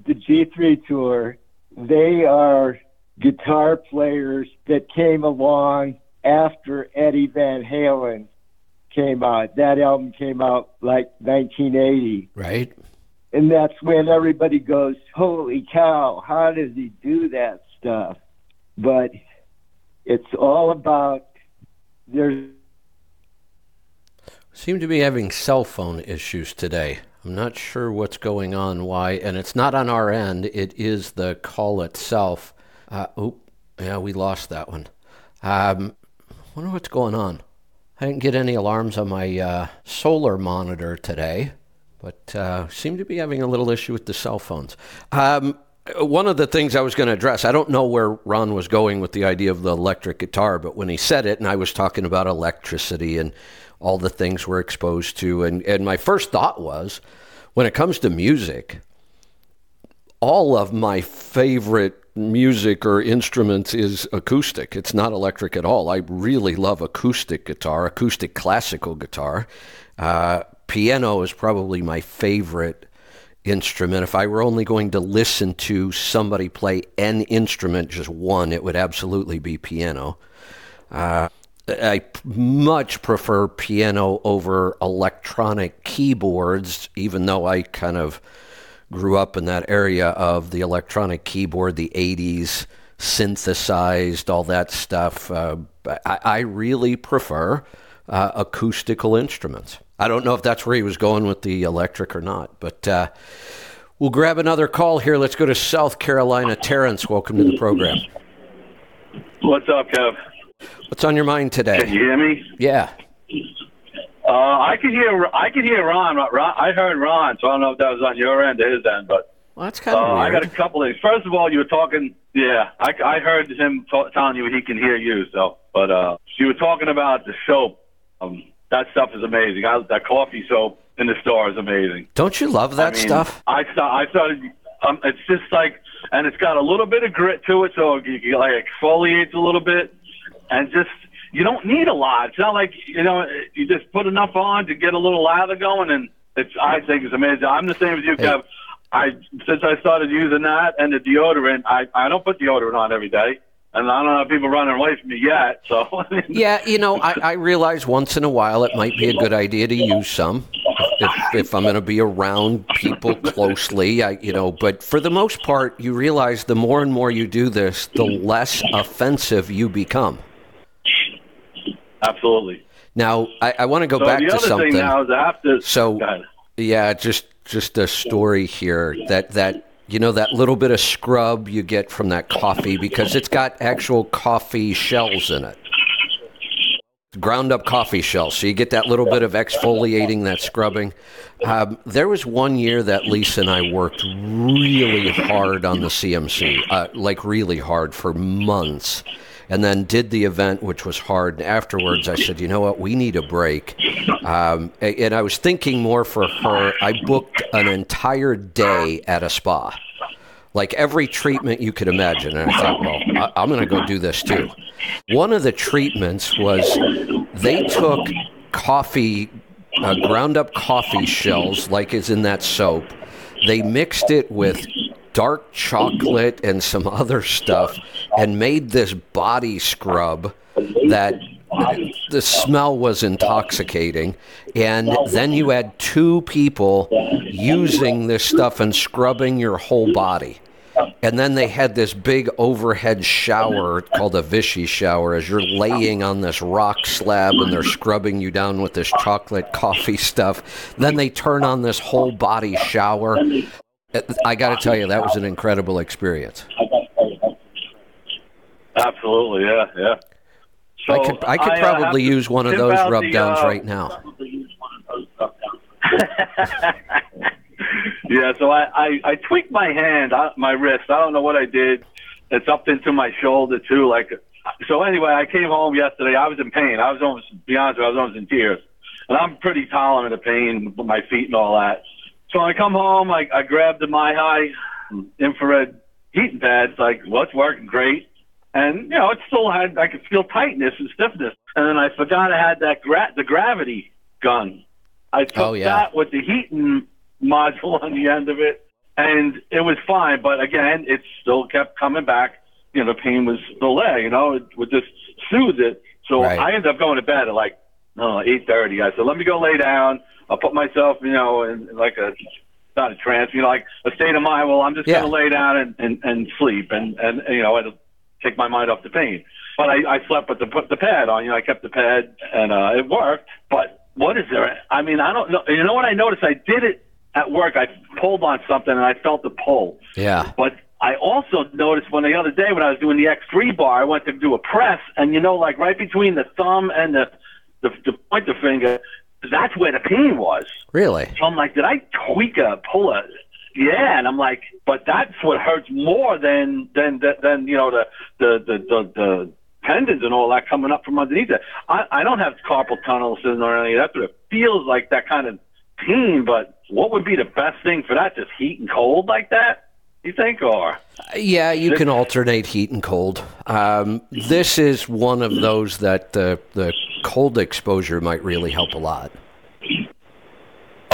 the g3 tour they are guitar players that came along after eddie van halen came out that album came out like 1980 Right? and that's when everybody goes, "Holy cow! How does he do that stuff?" But it's all about there's Seem to be having cell phone issues today. I'm not sure what's going on, why, and it's not on our end. It is the call itself. Uh, oop, yeah, we lost that one. Um, wonder what's going on. I didn't get any alarms on my uh, solar monitor today, but uh, seem to be having a little issue with the cell phones. Um, one of the things I was going to address, I don't know where Ron was going with the idea of the electric guitar, but when he said it, and I was talking about electricity and all the things we're exposed to, and, and my first thought was, when it comes to music, all of my favorite music or instruments is acoustic. It's not electric at all. I really love acoustic guitar, acoustic classical guitar. Uh, piano is probably my favorite instrument. If I were only going to listen to somebody play an instrument, just one, it would absolutely be piano. Uh, I much prefer piano over electronic keyboards, even though I kind of grew up in that area of the electronic keyboard, the 80s, synthesized, all that stuff. Uh, I, I really prefer uh, acoustical instruments. I don't know if that's where he was going with the electric or not, but uh, we'll grab another call here. Let's go to South Carolina. Terrence, welcome to the program. What's up, Kev? What's on your mind today? Can you hear me? Yeah. Uh, I could hear I could hear Ron. Ron. I heard Ron, so I don't know if that was on your end or his end, but Well, that's kind uh, of I got a couple things. First of all, you were talking. Yeah, I, I heard him t- telling you he can hear you. So, but uh, you were talking about the soap. Um, that stuff is amazing. I, that coffee soap in the store is amazing. Don't you love that I mean, stuff? I I started. Um, it's just like, and it's got a little bit of grit to it, so it, you like exfoliates a little bit, and just you don't need a lot. It's not like you know you just put enough on to get a little lather going, and it's I think it's amazing. I'm the same as you, Hey. Kev. I since I started using that and the deodorant, I I don't put deodorant on every day, and I don't have people running away from me yet. So Yeah, you know, I, I realize once in a while it might be a good idea to use some if, if I'm going to be around people closely. I, you know, but for the most part, you realize the more and more you do this, the less offensive you become. absolutely. Now, I, I want to go So back the to something. thing now is after. So-. Yeah, just just a story here that that you know that little bit of scrub you get from that coffee because it's got actual coffee shells in it. Ground up coffee shells, so you get that little bit of exfoliating, that scrubbing. Um, there was one year that Lisa and I worked really hard on the CMC, uh, like really hard for months, and then did the event, which was hard. And afterwards, I said, you know what, we need a break. Um, and I was thinking more for her. I booked an entire day at a spa, like every treatment you could imagine. And I thought, well, I- I'm going to go do this too. One of the treatments was they took coffee, uh, ground up coffee shells, like is in that soap. They mixed it with dark chocolate and some other stuff and made this body scrub that the smell was intoxicating. And then you had two people using this stuff and scrubbing your whole body. And then they had this big overhead shower called a Vichy shower as you're laying on this rock slab and they're scrubbing you down with this chocolate coffee stuff. Then they turn on this whole body shower. I got to tell you, that was an incredible experience. Absolutely, yeah, yeah. So I could, I could uh, probably to use one of those rub downs uh, right now. yeah, so I, I, I tweaked my hand, uh, my wrist. I don't know what I did. It's up into my shoulder too. Like, so anyway, I came home yesterday. I was in pain. I was almost, to be honest, with you, I was almost in tears. And I'm pretty tolerant of pain with my feet and all that. So I come home, I, I grabbed the MiHigh infrared heating pads. Like, well, it's working great. And, you know, it still had, I could feel tightness and stiffness. And then I forgot I had that gra- the gravity gun. I took Oh, yeah. that with the heating module on the end of it, and it was fine. But again, it still kept coming back. You know, the pain was still there. You know, it would just soothe it. So Right. I ended up going to bed at like uh, eight thirty. I said, let me go lay down. I'll put myself, you know, in like a not a trance, you know, like a state of mind. Well, I'm just Yeah. gonna lay down and, and, and sleep, and and you know, it'll take my mind off the pain. But I, I slept with the put the pad on. You know, I kept the pad, and uh, it worked. But what is there? I mean, I don't know. You know what I noticed? I did it at work. I pulled on something, and I felt the pull. Yeah. But I also noticed when the other day when I was doing the X3 bar, I went to do a press, and you know, like right between the thumb and the the, the pointer finger, that's where the pain was. Really? So I'm like, did I tweak a pull a? Yeah, and I'm like, but that's what hurts more than than than, than you know the the the the. the tendons and all that coming up from underneath it. I, I don't have carpal tunnel syndrome or any of that, but it feels like that kind of pain. But what would be the best thing for that? Just heat and cold like that? You think, or Yeah, you can alternate heat and cold. Um, this is one of those that the the cold exposure might really help a lot.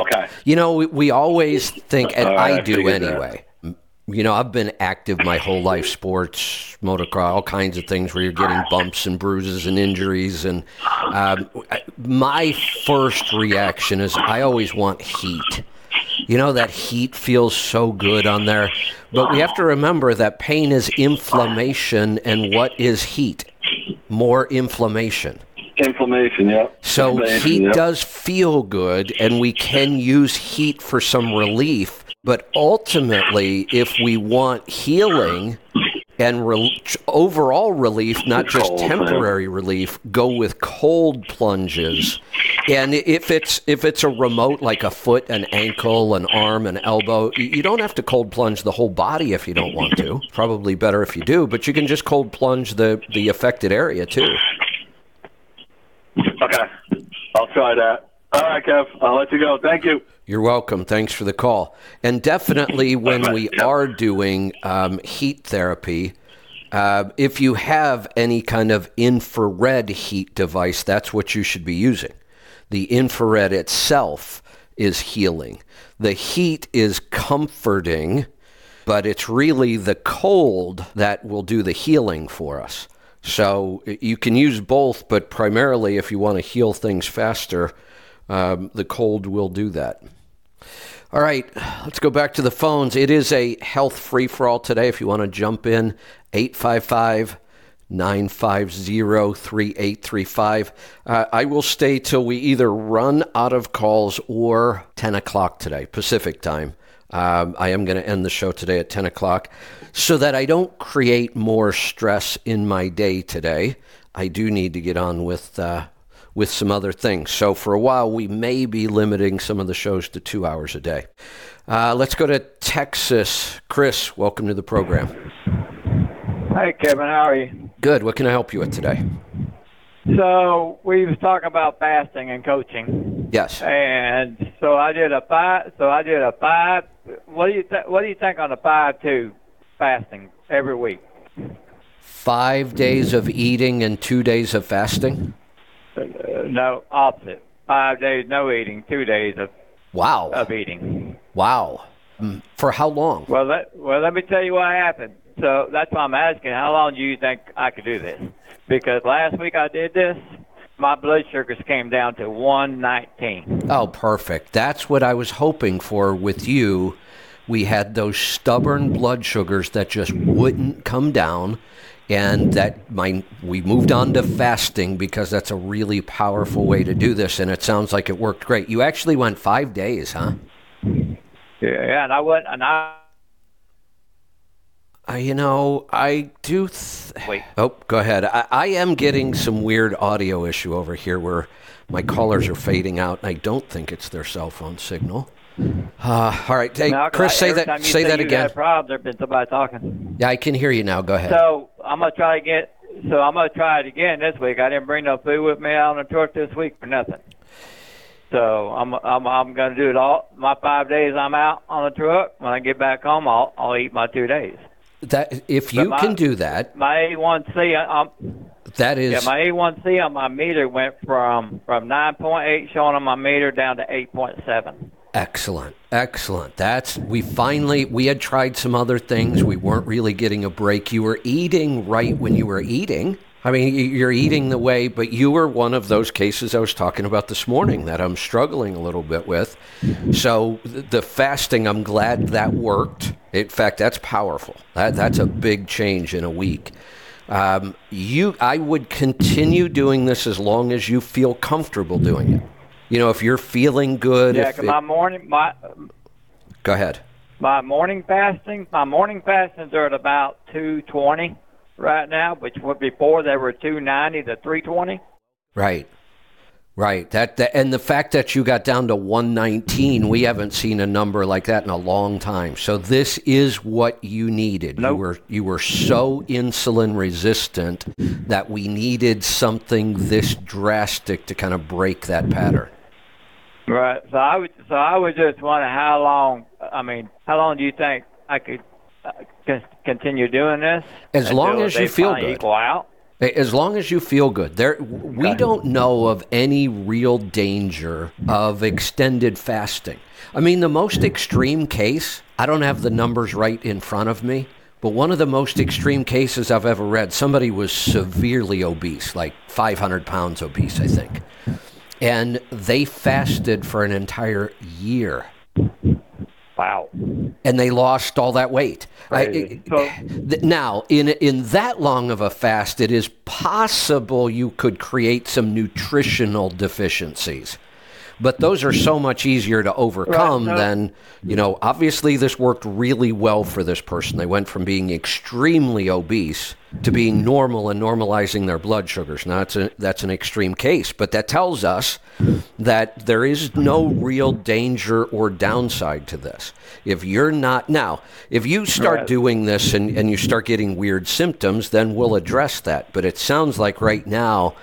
okay? You know, we, we always think, and right, I do figured that. anyway. You know, I've been active my whole life, sports, motocross, all kinds of things where you're getting bumps and bruises and injuries. And um, my first reaction is I always want heat. You know, that heat feels so good on there. But we have to remember that pain is inflammation, and what is heat? More inflammation. Inflammation, yeah. So Inflammation, heat yeah. does feel good, and we can use heat for some relief. But ultimately, if we want healing and rel overall relief, not just temporary relief, go with cold plunges. And if it's if it's a remote like a foot, an ankle, an arm, an elbow, you don't have to cold plunge the whole body if you don't want to. Probably better if you do, but you can just cold plunge the the affected area too. Okay, I'll try that. All right, Kev, I'll let you go. Thank you. You're welcome. Thanks for the call. And definitely when we are doing um, heat therapy, uh, if you have any kind of infrared heat device, that's what you should be using. The infrared itself is healing. The heat is comforting, but it's really the cold that will do the healing for us. So you can use both, but primarily if you want to heal things faster, um, the cold will do that. All right, let's go back to the phones. It is a health free for all today. If you want to jump in, 855 950 3835. Uh, I will stay till we either run out of calls or 10 o'clock today, Pacific time. Um, I am going to end the show today at 10 o'clock so that I don't create more stress in my day today. I do need to get on with uh, with some other things. So for a while, we may be limiting some of the shows to two hours a day. Uh, let's go to Texas. Chris, welcome to the program. Hey, Kevin, how are you? Good. What can I help you with today? So we was talking about fasting and coaching. Yes. And so I did a five. So I did a five. What do you th- What do you think on a five two fasting every week? Five days of eating and two days of fasting. Uh, no, opposite. Five days no eating, two days of Wow. of eating. Wow. Mm, For how long? Well, let well let me tell you what happened. So that's why I'm asking. How long do you think I could do this? Because last week I did this, my blood sugars came down to 119. Oh, perfect. That's what I was hoping for with you. We had those stubborn blood sugars that just wouldn't come down, and that my we moved on to fasting because that's a really powerful way to do this, and it sounds like it worked great. You actually went five days, huh? Yeah, yeah, and I went and I Uh, you know, I do. Th- Wait. Oh, go ahead. I, I am getting some weird audio issue over here where my callers are fading out, and I don't think it's their cell phone signal. Uh, all right, hey, Now, Chris, say that. you Say that again. There's been somebody talking. Yeah, I can hear you now. Go ahead. So I'm gonna try to get. So I'm gonna try it again this week. I didn't bring no food with me out on the truck this week for nothing. So I'm I'm I'm gonna do it all. My five days I'm out on the truck. When I get back home, I'll I'll eat my two days. that if you my- can do that, My A1C, um, that is yeah, my A1C on my meter went from from 9.8 showing on my meter down to 8.7. Excellent. Excellent. That's we finally we had tried some other things. We weren't really getting a break. You were eating right when you were eating. I mean, you're eating the way, but you were one of those cases I was talking about this morning that I'm struggling a little bit with. So the fasting, I'm glad that worked. In fact, that's powerful. That that's a big change in a week. Um, you, I would continue doing this as long as you feel comfortable doing it. You know, if you're feeling good, Yeah, if 'cause it- my morning my Go ahead. my morning fasting, my morning fastings are at about 220 right now, which would before they were 290 to 320. Right. Right. That, that and the fact that you got down to 119, we haven't seen a number like that in a long time. So this is what you needed. You were you were so insulin resistant that we needed something this drastic to kind of break that pattern. Right. So I would so I was just wondering how long. I mean, how long do you think I could uh, con- continue doing this? As long as you feel good. Equal out. As long as you feel good. There we don't know of any real danger of extended fasting. I mean the most extreme case, I don't have the numbers right in front of me, but one of the most extreme cases I've ever read, somebody was severely obese, like 500 pounds obese, I think. And they fasted for an entire year Wow. and they lost all that weight. I- th- now, in in that long of a fast, it is possible you could create some nutritional deficiencies. But those are so much easier to overcome Right, no. than, you know, obviously this worked really well for this person. They went from being extremely obese to being normal and normalizing their blood sugars. Now, that's, a, that's an extreme case, but that tells us that there is no real danger or downside to this. If you're not, now, if you start Right. doing this and, and you start getting weird symptoms, then we'll address that. But it sounds like right now,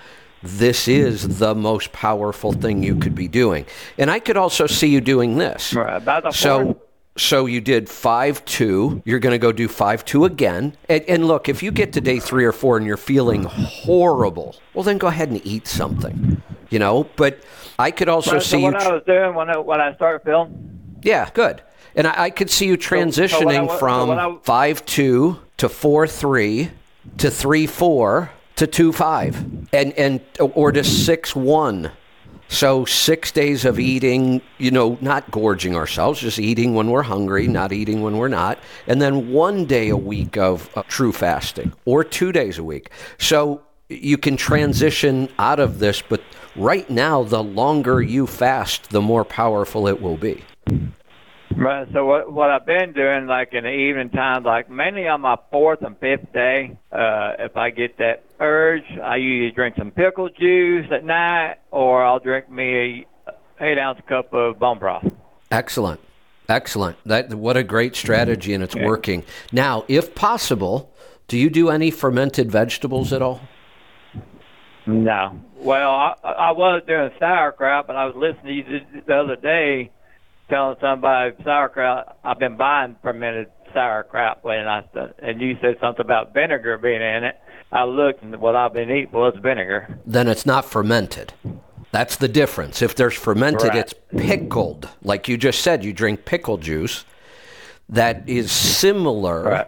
this is the most powerful thing you could be doing. And I could also see you doing this. Right. About the So, So you did five two. You're going to go do five two again. And, and look, if you get to day three or four and you're feeling horrible, well, then go ahead and eat something. You know, but I could also So, see what you. I was doing when I, when I started feeling, yeah, good. And I, I could see you so what I transitioning so from I- five two to four three to three four to two five, and and or to six one. So six days of eating, you know, not gorging ourselves, just eating when we're hungry, not eating when we're not, and then one day a week of uh, true fasting, or two days a week. So you can transition out of this, but right now, the longer you fast, the more powerful it will be. Right. So what what I've been doing, like in the evening times, like mainly on my fourth and fifth day, uh, if I get that urge, I usually drink some pickle juice at night, or I'll drink me a eight ounce cup of bone broth. Excellent. Excellent. That what a great strategy and it's working. Now, if possible, do you do any fermented vegetables at all? No. Well, I, I was doing sauerkraut, but I was listening to you the other day telling somebody sauerkraut. I've been buying fermented sauerkraut when I and you said something about vinegar being in it. I looked and what I've been eating was vinegar. Then it's not fermented. That's the difference. If there's fermented, Right. it's pickled. Like you just said, you drink pickle juice. That is similar. Right.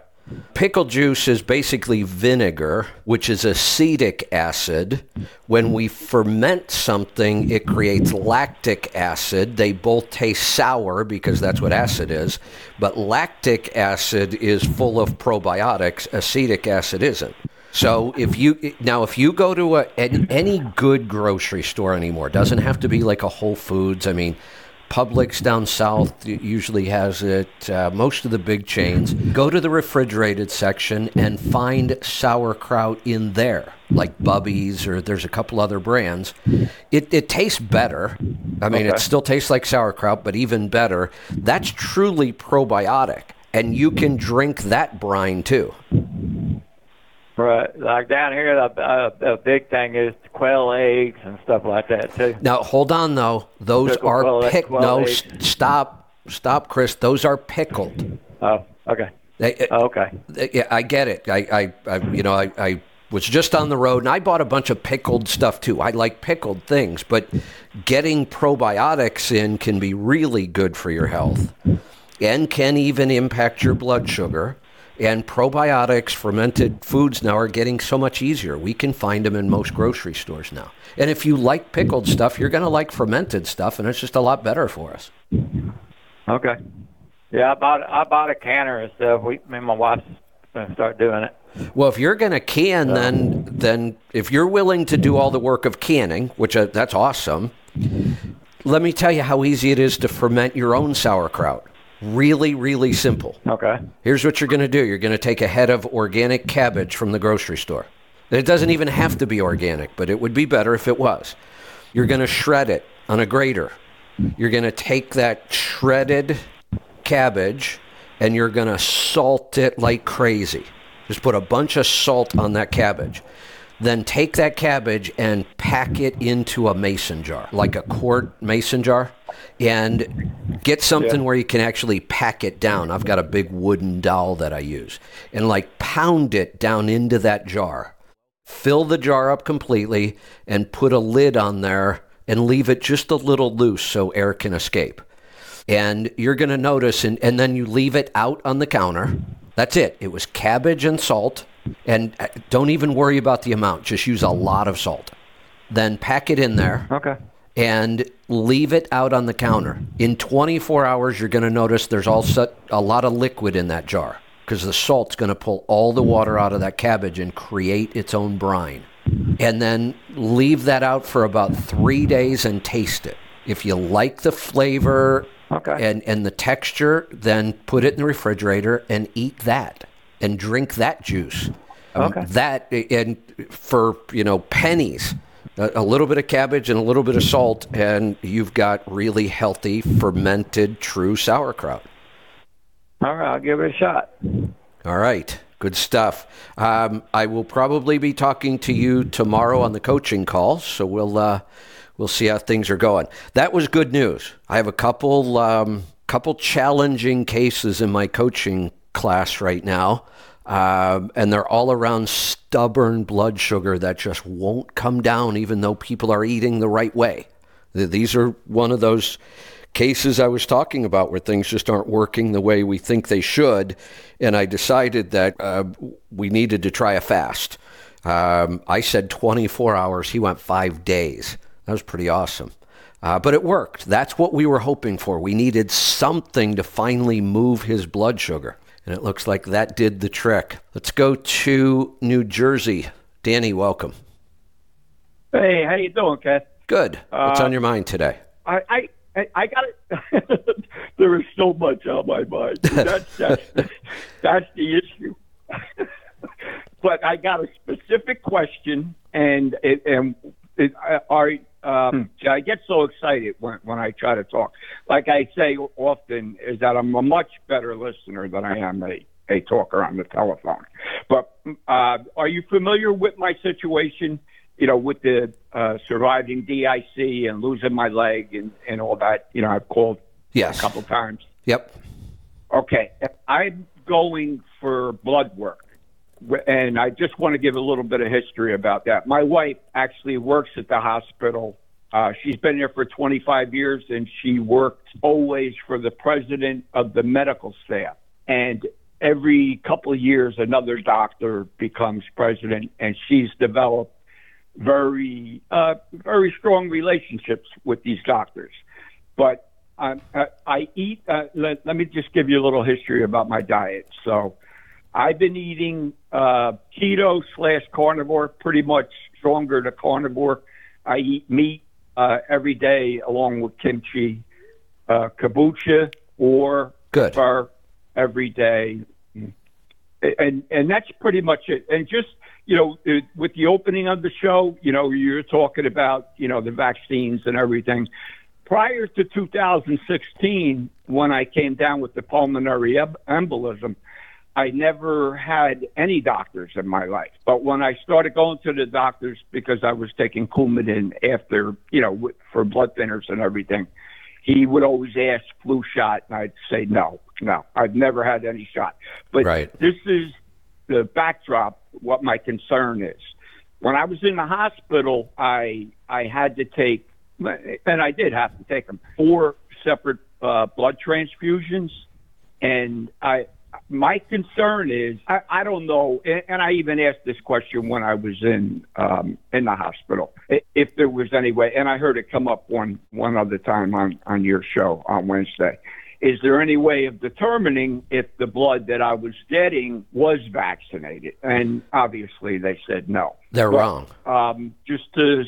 Pickle juice is basically vinegar, which is acetic acid. When we ferment something, it creates lactic acid. They both taste sour because that's what acid is. But lactic acid is full of probiotics, acetic acid isn't. So if you now if you go to a, an, any good grocery store anymore, doesn't have to be like a Whole Foods. I mean, Publix down south usually has it. Uh, most of the big chains go to the refrigerated section and find sauerkraut in there, like Bubby's or there's a couple other brands. It, it tastes better. I mean, it still tastes like sauerkraut, but even better. That's truly probiotic, and you can drink that brine too. Right. Like down here, the uh, the big thing is quail eggs and stuff like that too. Now, hold on though. Those Pickle are quail- pick. quail No, s- stop, stop, Chris. Those are pickled. Oh, okay. They, Okay. Yeah, I get it. I, I, I you know, I, I was just on the road and I bought a bunch of pickled stuff too. I like pickled things, but getting probiotics in can be really good for your health and can even impact your blood sugar. And probiotics, fermented foods now are getting so much easier. We can find them in most grocery stores now. And if you like pickled stuff, you're going to like fermented stuff, and it's just a lot better for us. Okay. Yeah, I bought I bought a canner and stuff. We me and my wife's gonna start doing it. Well, if you're going to can, then then if you're willing to do all the work of canning, which uh, that's awesome, let me tell you how easy it is to ferment your own sauerkraut. Really, really simple. Okay. Here's what you're going to do. You're going to take a head of organic cabbage from the grocery store. It doesn't even have to be organic, but it would be better if it was. You're going to shred it on a grater. You're going to take that shredded cabbage and you're going to salt it like crazy. Just put a bunch of salt on that cabbage. Then take that cabbage and pack it into a mason jar, like a quart mason jar, and get something Yeah. where you can actually pack it down. I've got a big wooden dowel that I use, and like pound it down into that jar. Fill the jar up completely and put a lid on there and leave it just a little loose so air can escape. And you're going to notice, and, and then you leave it out on the counter. That's it. It was cabbage and salt. And uh, don't even worry about the amount, just use a lot of salt. Then pack it in there Okay. and leave it out on the counter. In 24 hours, you're going to notice there's also a lot of liquid in that jar because the salt's going to pull all the water out of that cabbage and create its own brine. And then leave that out for about three days and taste it. If you like the flavor Okay. and, and the texture, then put it in the refrigerator and eat that and drink that juice. Um, That and for you know pennies, a, a little bit of cabbage and a little bit of salt, and you've got really healthy fermented true sauerkraut. All right, I'll give it a shot. All right, good stuff. Um, I will probably be talking to you tomorrow on the coaching call, so we'll uh, we'll see how things are going. That was good news. I have a couple um, couple challenging cases in my coaching class right now. Um, and they're all around stubborn blood sugar that just won't come down, even though people are eating the right way. These are one of those cases I was talking about where things just aren't working the way we think they should. And I decided that uh, we needed to try a fast. Um, I said 24 hours, he went five days. That was pretty awesome. Uh, but it worked. That's what we were hoping for. We needed something to finally move his blood sugar. And it looks like that did the trick. Let's go to New Jersey. Danny, welcome. Hey, how you doing, Kat? Good. What's Uh, on your mind today? I I I- I got it. there is so much on my mind. That's that's, that's the issue. but I got a specific question, and it, and it, I, I um, I get so excited when when I try to talk. Like I say often, is that I'm a much better listener than I am a a talker on the telephone. But uh, are you familiar with my situation? You know, with the uh, surviving DIC and losing my leg and and all that. You know, I've called Yes. a couple times. Yep. Okay, I'm going for blood work, and I just want to give a little bit of history about that. My wife actually works at the hospital. Uh, she's been there for 25 years, and she worked always for the president of the medical staff. And every couple of years, another doctor becomes president, and she's developed very, uh, very strong relationships with these doctors. But um, I, I eat. Uh, let, let me just give you a little history about my diet. So, I've been eating uh, keto slash carnivore, pretty much stronger to carnivore. I eat meat uh, every day, along with kimchi, uh, kombucha, or Good. fur every day, and and that's pretty much it. And just you know, it- with the opening of the show, you know, you're talking about you know the vaccines and everything prior to 2016, when I came down with the pulmonary embolism, I never had any doctors in my life. But when I started going to the doctors because I was taking Coumadin after, you know, for blood thinners and everything, he would always ask flu shot, and I'd say no, no, I've never had any shot. But Right. this is the backdrop. What my concern is. When I was in the hospital, I I had to take, and I did have to take them four separate uh, blood transfusions, and I. My concern is I, I don't know, and, and I even asked this question when I was in um, in the hospital if there was any way, and I heard it come up one one other time on on your show on Wednesday. Is there any way of determining if the blood that I was getting was vaccinated? And obviously, they said no. They're But, wrong. Um, just to,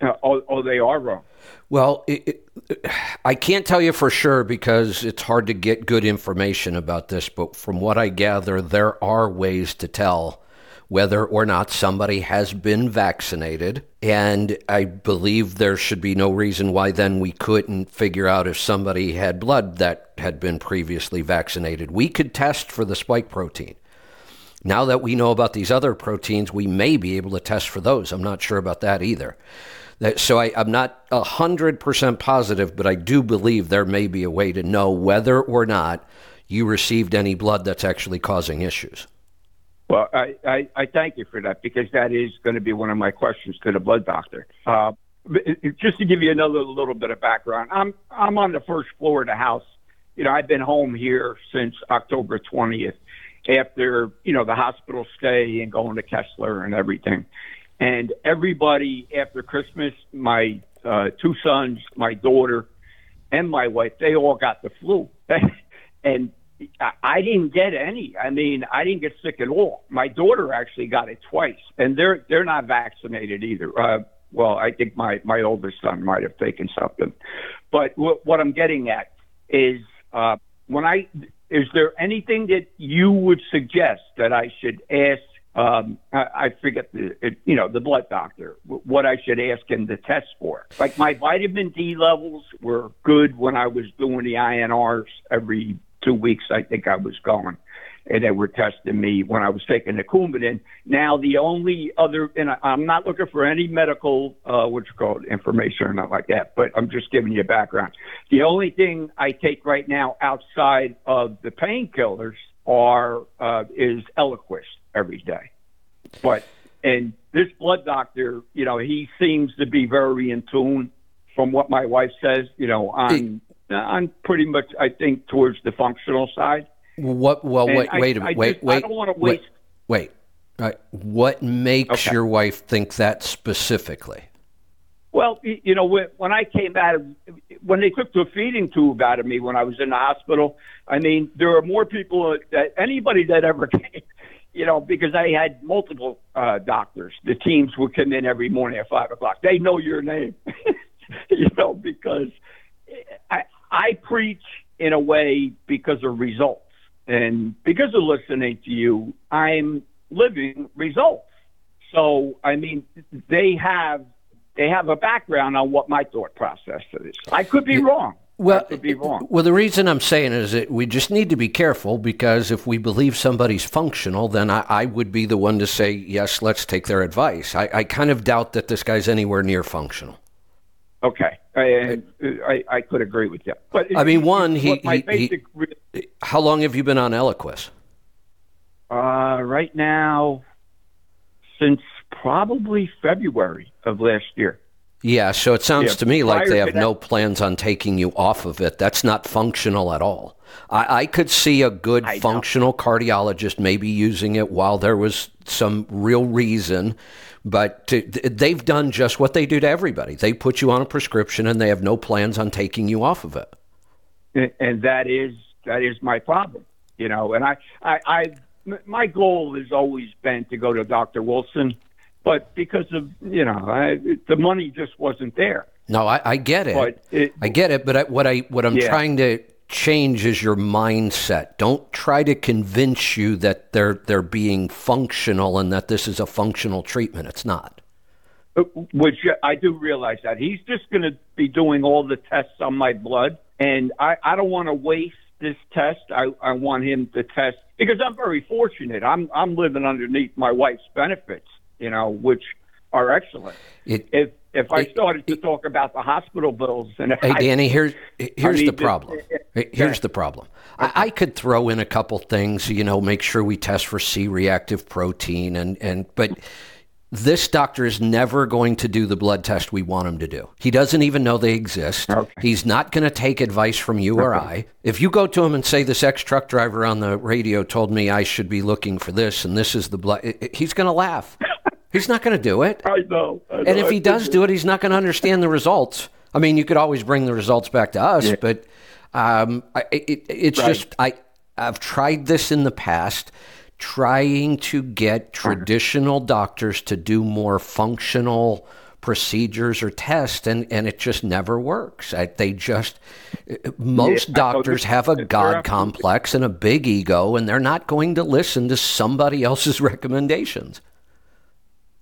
uh, oh, oh, they are wrong. Well, it, it, I can't tell you for sure because it's hard to get good information about this, but from what I gather, there are ways to tell whether or not somebody has been vaccinated. And I believe there should be no reason why then we couldn't figure out if somebody had blood that had been previously vaccinated. We could test for the spike protein. Now that we know about these other proteins, we may be able to test for those. I'm not sure about that either. So I, I'm not 100% positive, but I do believe there may be a way to know whether or not you received any blood that's actually causing issues. Well, I, I, I thank you for that because that is going to be one of my questions to the blood doctor. Uh, it- just to give you another little bit of background, I'm I'm on the first floor of the house. You know, I've been home here since October 20th, after you know the hospital stay and going to Kessler and everything. And everybody after Christmas, my uh, two sons, my daughter, and my wife, they all got the flu. and I- didn't get any. I mean, I didn't get sick at all. My daughter actually got it twice, and they're they're not vaccinated either. Uh, well, I think my my oldest son might have taken something, but what, what I'm getting at is uh, when I is there anything that you would suggest that I should ask? Um, I, I forget the it, you know the blood doctor wh- what I should ask him to test for. Like my vitamin D levels were good when I was doing the INRs every two weeks. I think I was going, and they were testing me when I was taking the Coumadin. Now the only other, and I, I'm not looking for any medical, uh, what's called information or not like that, but I'm just giving you a background. The only thing I take right now outside of the painkillers are uh, is Eliquis every day, but and this blood doctor, you know, he seems to be very in tune from what my wife says, you know, on on pretty much I think towards the functional side. What? Well, And wait, I- wait a minute. Wait, just- wait. I don't wanna waste- Wait. All right. What makes Okay. your wife think that specifically? Well, you know, when, when I came out of, when they took the feeding tube out of me when I was in the hospital, I mean, there were more people that anybody that ever came, you know, because I had multiple uh, doctors. The teams would come in every morning at five o'clock. They know your name, you know, because I, I preach in a way because of results. And because of listening to you, I'm living results. So, I mean, they have they have a background on what my thought process is. I could be wrong. Well, I could be wrong. Well, the reason I'm saying is that we just need to be careful because if we believe somebody's functional, then I, I would be the one to say, yes, let's take their advice. I, I kind of doubt that this guy's anywhere near functional. Okay, I, I I could agree with you. But I mean, one, he- he- he- basic re- How long have you been on Eliquis? uh, right now since probably February of last year. Yeah, so it sounds Yeah, to me like they have no plans on taking you off of it. That's not functional at all. I, I could see a good I know. functional cardiologist maybe using it while there was some real reason, but to, they've done just what they do to everybody. They put you on a prescription and they have no plans on taking you off of it. and, and that is that is my problem you know and I, I, my goal has always been to go to dr wilson but because of you know I, the money just wasn't there No, I, I get it. It- I get it. But I, what I what I'm Yeah. trying to change is your mindset. Don't try to convince you that they're they're being functional and that this is a functional treatment. It's not. Uh, which i do realize that he's just going to be doing all the tests on my blood and i i don't want to waste this test i i want him to test because i'm very fortunate i'm i'm living underneath my wife's benefits you know which are excellent It, if if I It- started to talk about the hospital bills and Hey, I- Danny, here's here's mean, the problem. Hey, Here's the problem. I, I could throw in a couple things, you know, make sure we test for C-reactive protein, and and but this doctor is never going to do the blood test we want him to do. He doesn't even know they exist. Okay. He's not going to take advice from you or I. If you go to him and say, "This ex-truck driver on the radio told me I should be looking for this, and this is the blood," i- i- he's going to laugh. He's not going to do it. I know. I know. And if he does do it, he's not going to understand the results. I mean, you could always bring the results back to us, but um, I, it, it's Right. just I I've tried this in the past, trying to get traditional doctors to do more functional procedures or tests, and and it just never works. I, they just most Yeah, doctors have a god complex and a big ego, and they're not going to listen to somebody else's recommendations.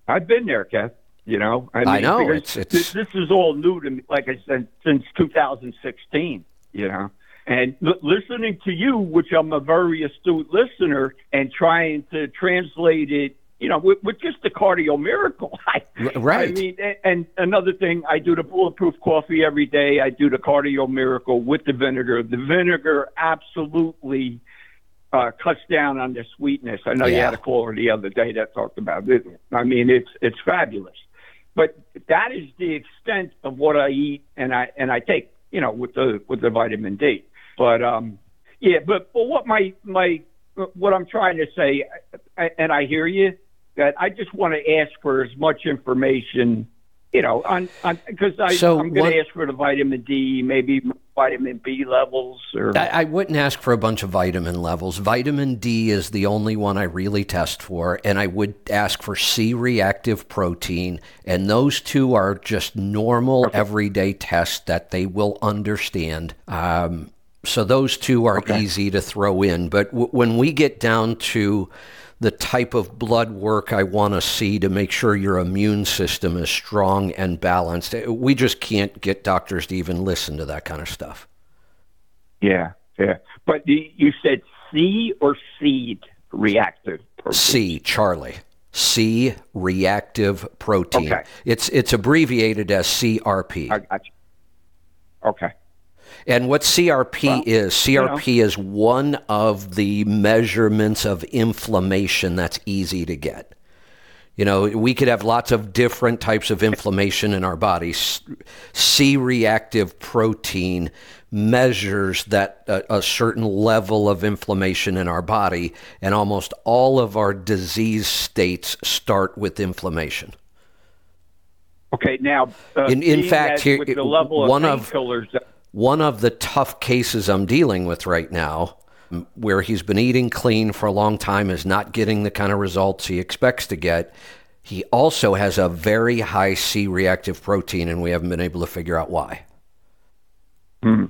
I've been there, Kev. You know, I, mean, I know, it's- it's- This, this is all new to me. Like I said, since 2016. You know, and l- listening to you, which I'm a very astute listener, and trying to translate it. You know, with, with just the cardio miracle. I, right. I mean, and, and another thing, I do the bulletproof coffee every day. I do the cardio miracle with the vinegar. The vinegar absolutely uh, cuts down on the sweetness. I know you had a caller the other day that talked about it. I mean, it's it's fabulous. But that is the extent of what I eat and I and I take, you know, with the with the vitamin D. But um, yeah, but but what my my what I'm trying to say, and I hear you, that I just want to ask for as much information, you know, on because I So I'm going to ask for the vitamin D, maybe vitamin B levels, or I, I wouldn't ask for a bunch of vitamin levels. Vitamin D is the only one I really test for, and I would ask for C reactive protein. And those two are just normal everyday tests that they will understand. Um, so those two are easy to throw in. But w- when we get down to the type of blood work I want to see to make sure your immune system is strong and balanced, we just can't get doctors to even listen to that kind of stuff. Yeah, yeah. But you said C or seed reactive protein? C, Charlie. C reactive protein. Okay. It's it's abbreviated as CRP. I got you. Okay. And what CRP Well, is, CRP is one of the measurements of inflammation that's easy to get. You know, we could have lots of different types of inflammation in our bodies. C reactive protein measures that a, a certain level of inflammation in our body, and almost all of our disease states start with inflammation. Okay. Now, uh, In- in fact, here- with the level of one of- painkillers that One of the tough cases I'm dealing with right now, where he's been eating clean for a long time, is not getting the kind of results he expects to get. He also has a very high C reactive protein, and we haven't been able to figure out why. Hmm.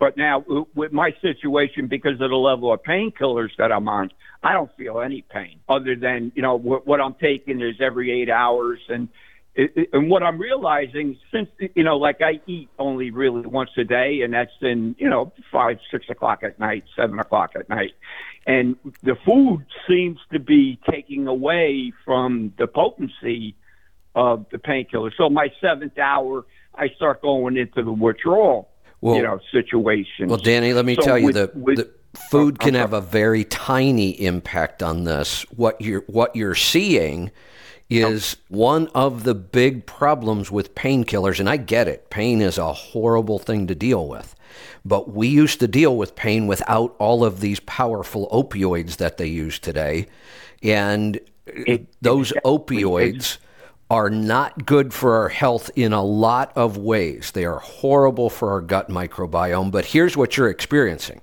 But now, with my situation, because of the level of painkillers that I'm on, I don't feel any pain other than, you know, what, what I'm taking is every eight hours. And, it, it- and what I'm realizing since, you know, like I eat only really once a day, and that's in, you know, five, six o'clock at night, seven o'clock at night. And the food seems to be taking away from the potency of the painkiller. So my seventh hour, I start going into the withdrawal, Well- you know, situation. Well, Danny, let me So tell you with- that with- the food can have a very tiny impact on this. What you're what you're seeing is one of the big problems with painkillers, and I get it. Pain is a horrible thing to deal with. But we used to deal with pain without all of these powerful opioids that they use today. And those opioids are not good for our health in a lot of ways. They are horrible for our gut microbiome. But here's what you're experiencing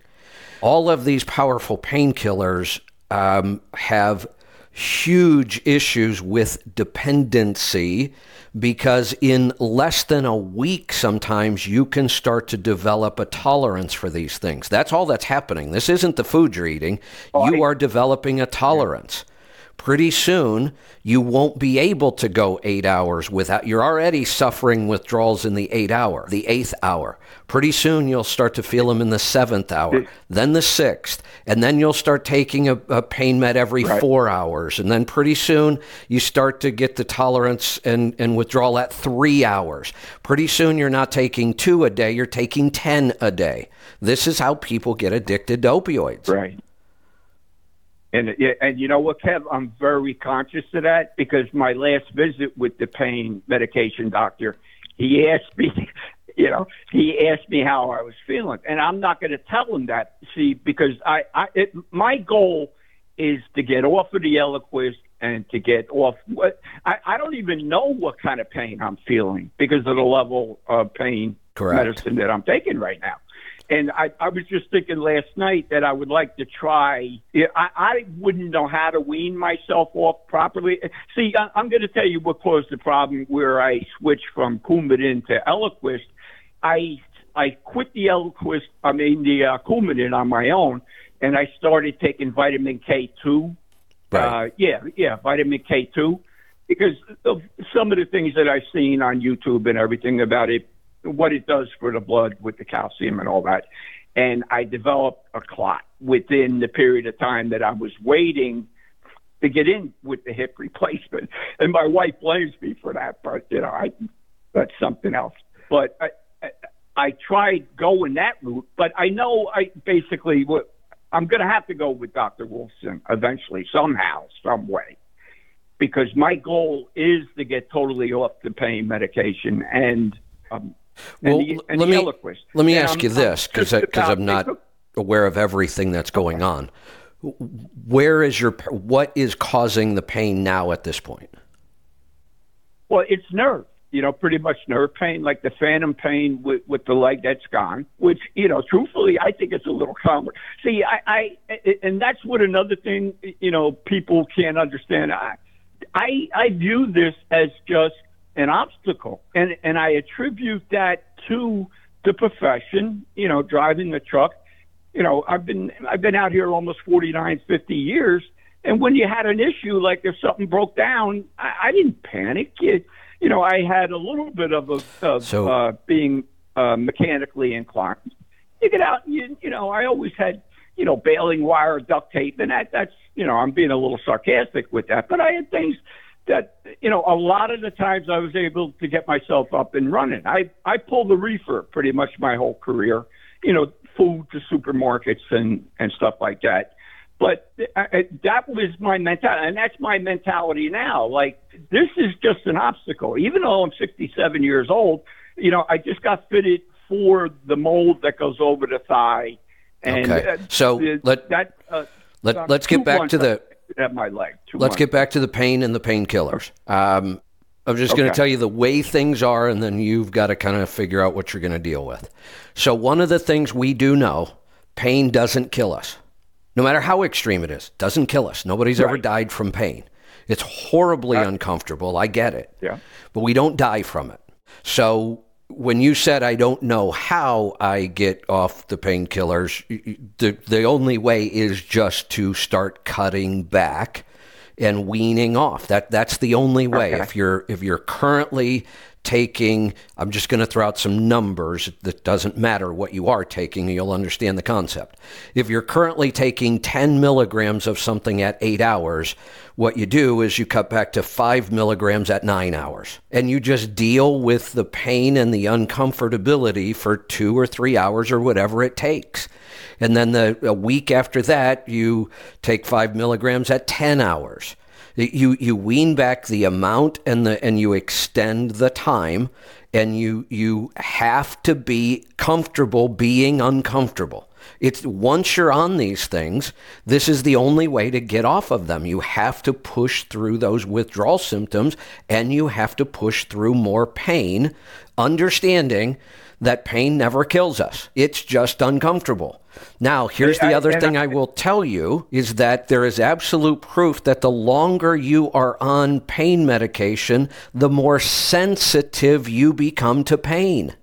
all of these powerful painkillers um, have huge issues with dependency because in less than a week, sometimes you can start to develop a tolerance for these things. That's all that's happening. This isn't the food you're eating, oh, you are developing a tolerance pretty soon you won't be able to go eight hours without you're already suffering withdrawals in the eight hour the eighth hour. Pretty soon you'll start to feel them in the seventh hour then the sixth and then you'll start taking a, a pain med every four hours. And then pretty soon you start to get the tolerance and, and withdrawal at three hours. Pretty soon you're not taking two a day you're taking ten a day. This is how people get addicted to opioids. Right. And yeah, and you know what, Kev? I'm very conscious of that because my last visit with the pain medication doctor, he asked me, you know, he asked me how I was feeling, and I'm not going to tell him that. See, because I, I, it, my goal is to get off of the Eliquis and to get off. What I, I don't even know what kind of pain I'm feeling because of the level of pain Correct. medicine that I'm taking right now. And I, I was just thinking last night that I would like to try. I, I wouldn't know how to wean myself off properly. See, I, I'm going to tell you what caused the problem where I switched from Coumadin to Eliquis. I I quit the Eliquis, I mean the uh, Coumadin on my own, and I started taking vitamin K2. Right. Uh, yeah, yeah, vitamin K2, because of some of the things that I've seen on YouTube and everything about it, what it does for the blood with the calcium and all that. And I developed a clot within the period of time that I was waiting to get in with the hip replacement. And my wife blames me for that, but you know, I that's something else. But I, I, I tried going that route, but I know I basically what I'm going to have to go with Dr. Wolfson eventually, somehow, some way, because my goal is to get totally off the pain medication and. Um, and Well, the, and let me let me And ask I'm- you this because because I'm not aware of everything that's going on. Where is your what is causing the pain now at this point? Well, it's nerve. You know, pretty much nerve pain, like the phantom pain with, with the leg that's gone. Which, you know, truthfully, I think it's a little calmer. See, I, I, and that's what another thing, you know, people can't understand. I, I, I view this as just an obstacle, and and I attribute that to the profession. You know, driving a truck. You know, I've been I've been out here almost 49, 50 years, and when you had an issue like if something broke down, I, I didn't panic. You, you know, I had a little bit of a of So- uh, being uh, mechanically inclined. You get out, you you know, I always had you know, baling wire, duct tape, and that that's you know, I'm being a little sarcastic with that, but I had things that you know, a lot of the times I was able to get myself up and running. I I pulled the reefer pretty much my whole career, you know, food to supermarkets and and stuff like that. But I, that was my mentality, and that's my mentality now. Like this is just an obstacle. Even though I'm 67 years old, you know, I just got fitted for the mold that goes over the thigh. And okay. So the, let that uh, let let's get back to the at my leg. let's get back to the pain and the painkillers. Um, I'm just going to tell you the way things are, and then you've got to kind of figure out what you're going to deal with. So, one of the things we do know pain doesn't kill us. No matter how extreme it is, doesn't kill us. Nobody's ever died from pain. It's horribly uncomfortable. I get it. Yeah. But we don't die from it. So, when you said I don't know how I get off the painkillers, the the only way is just to start cutting back and weaning off. That that's the only way. Okay. If you're if you're currently taking I'm just going to throw out some numbers that doesn't matter what you are taking you'll understand the concept. If you're currently taking 10 milligrams of something at 8 hours, what you do is you cut back to 5 milligrams at 9 hours and you just deal with the pain and the uncomfortability for 2 or 3 hours or whatever it takes. And then the a week after that, you take five milligrams at 10 hours. You, you wean back the amount and the and you extend the time and you you have to be comfortable being uncomfortable. It's once you're on these things, this is the only way to get off of them. You have to push through those withdrawal symptoms and you have to push through more pain, understanding that pain never kills us. It's just uncomfortable. Now, here's the other thing I will tell you is that there is absolute proof that the longer you are on pain medication, the more sensitive you become to pain.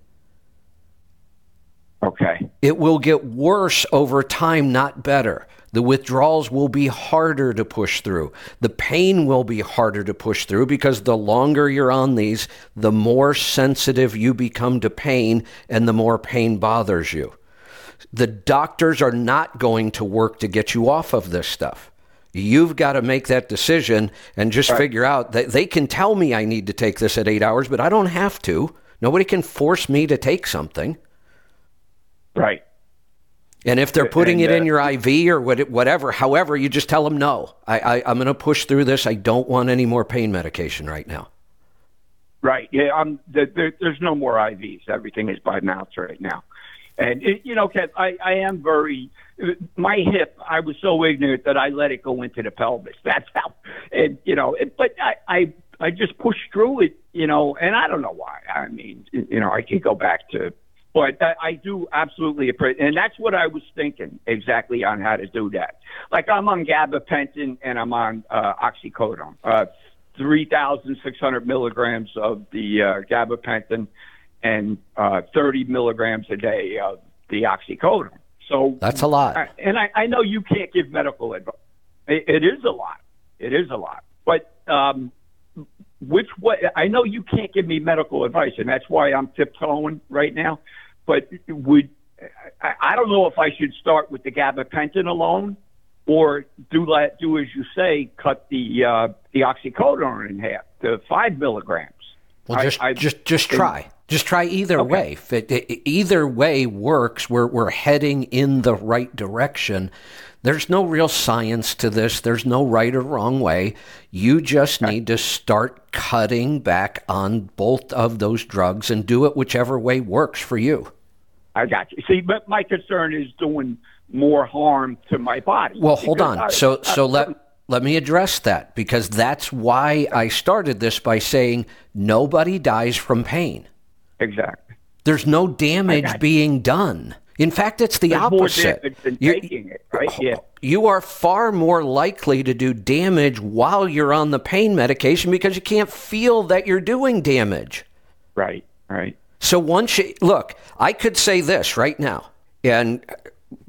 Okay. It will get worse over time, not better. The withdrawals will be harder to push through. The pain will be harder to push through because the longer you're on these, the more sensitive you become to pain and the more pain bothers you. The doctors are not going to work to get you off of this stuff. You've got to make that decision and just figure out that they can tell me I need to take this at eight hours, but I don't have to. Nobody can force me to take something. Right. And if they're putting And, it in uh, your IV or whatever, however, you just tell them no. I, I, I'm going to push through this. I don't want any more pain medication right now. Right. Yeah. I'm. There, there, there's no more IVs. Everything is by mouth right now. And it, you know, Kev, I, I am very. My hip. I was so ignorant that I let it go into the pelvis. That's how. And you know, it, but I, I, I just pushed through it. You know, and I don't know why. I mean, you know, I can go back to. But I, I do absolutely appreciate, and that's what I was thinking exactly on how to do that. Like I'm on gabapentin and I'm on uh, oxycodone. Uh, 3,600 milligrams of the uh, gabapentin and uh, 30 milligrams a day of the oxycodone. So That's a lot. I- and I, I know you can't give medical advice. It, it is a lot. It is a lot. But um, which way? I know you can't give me medical advice, and that's why I'm tiptoeing right now. But would I, I don't know if I should start with the gabapentin alone, or do that? Do as you say, cut the uh, the oxycodone in half to five milligrams. Well, just I- just just try. Just try either Okay. way. If it, it- either way works, we're we're heading in the right direction. There's no real science to this. There's no right or wrong way. You just need to start cutting back on both of those drugs and do it whichever way works for you. I got you. See, but my concern is doing more harm to my body. Well, hold on. I- so I- so let let me address that because that's why I started this by saying nobody dies from pain. exactly. There's no damage being done. In fact, it's the There's opposite. You're- taking it, right? Yeah. You are far more likely to do damage while you're on the pain medication because you can't feel that you're doing damage. Right. Right. So once you look, I could say this right now, and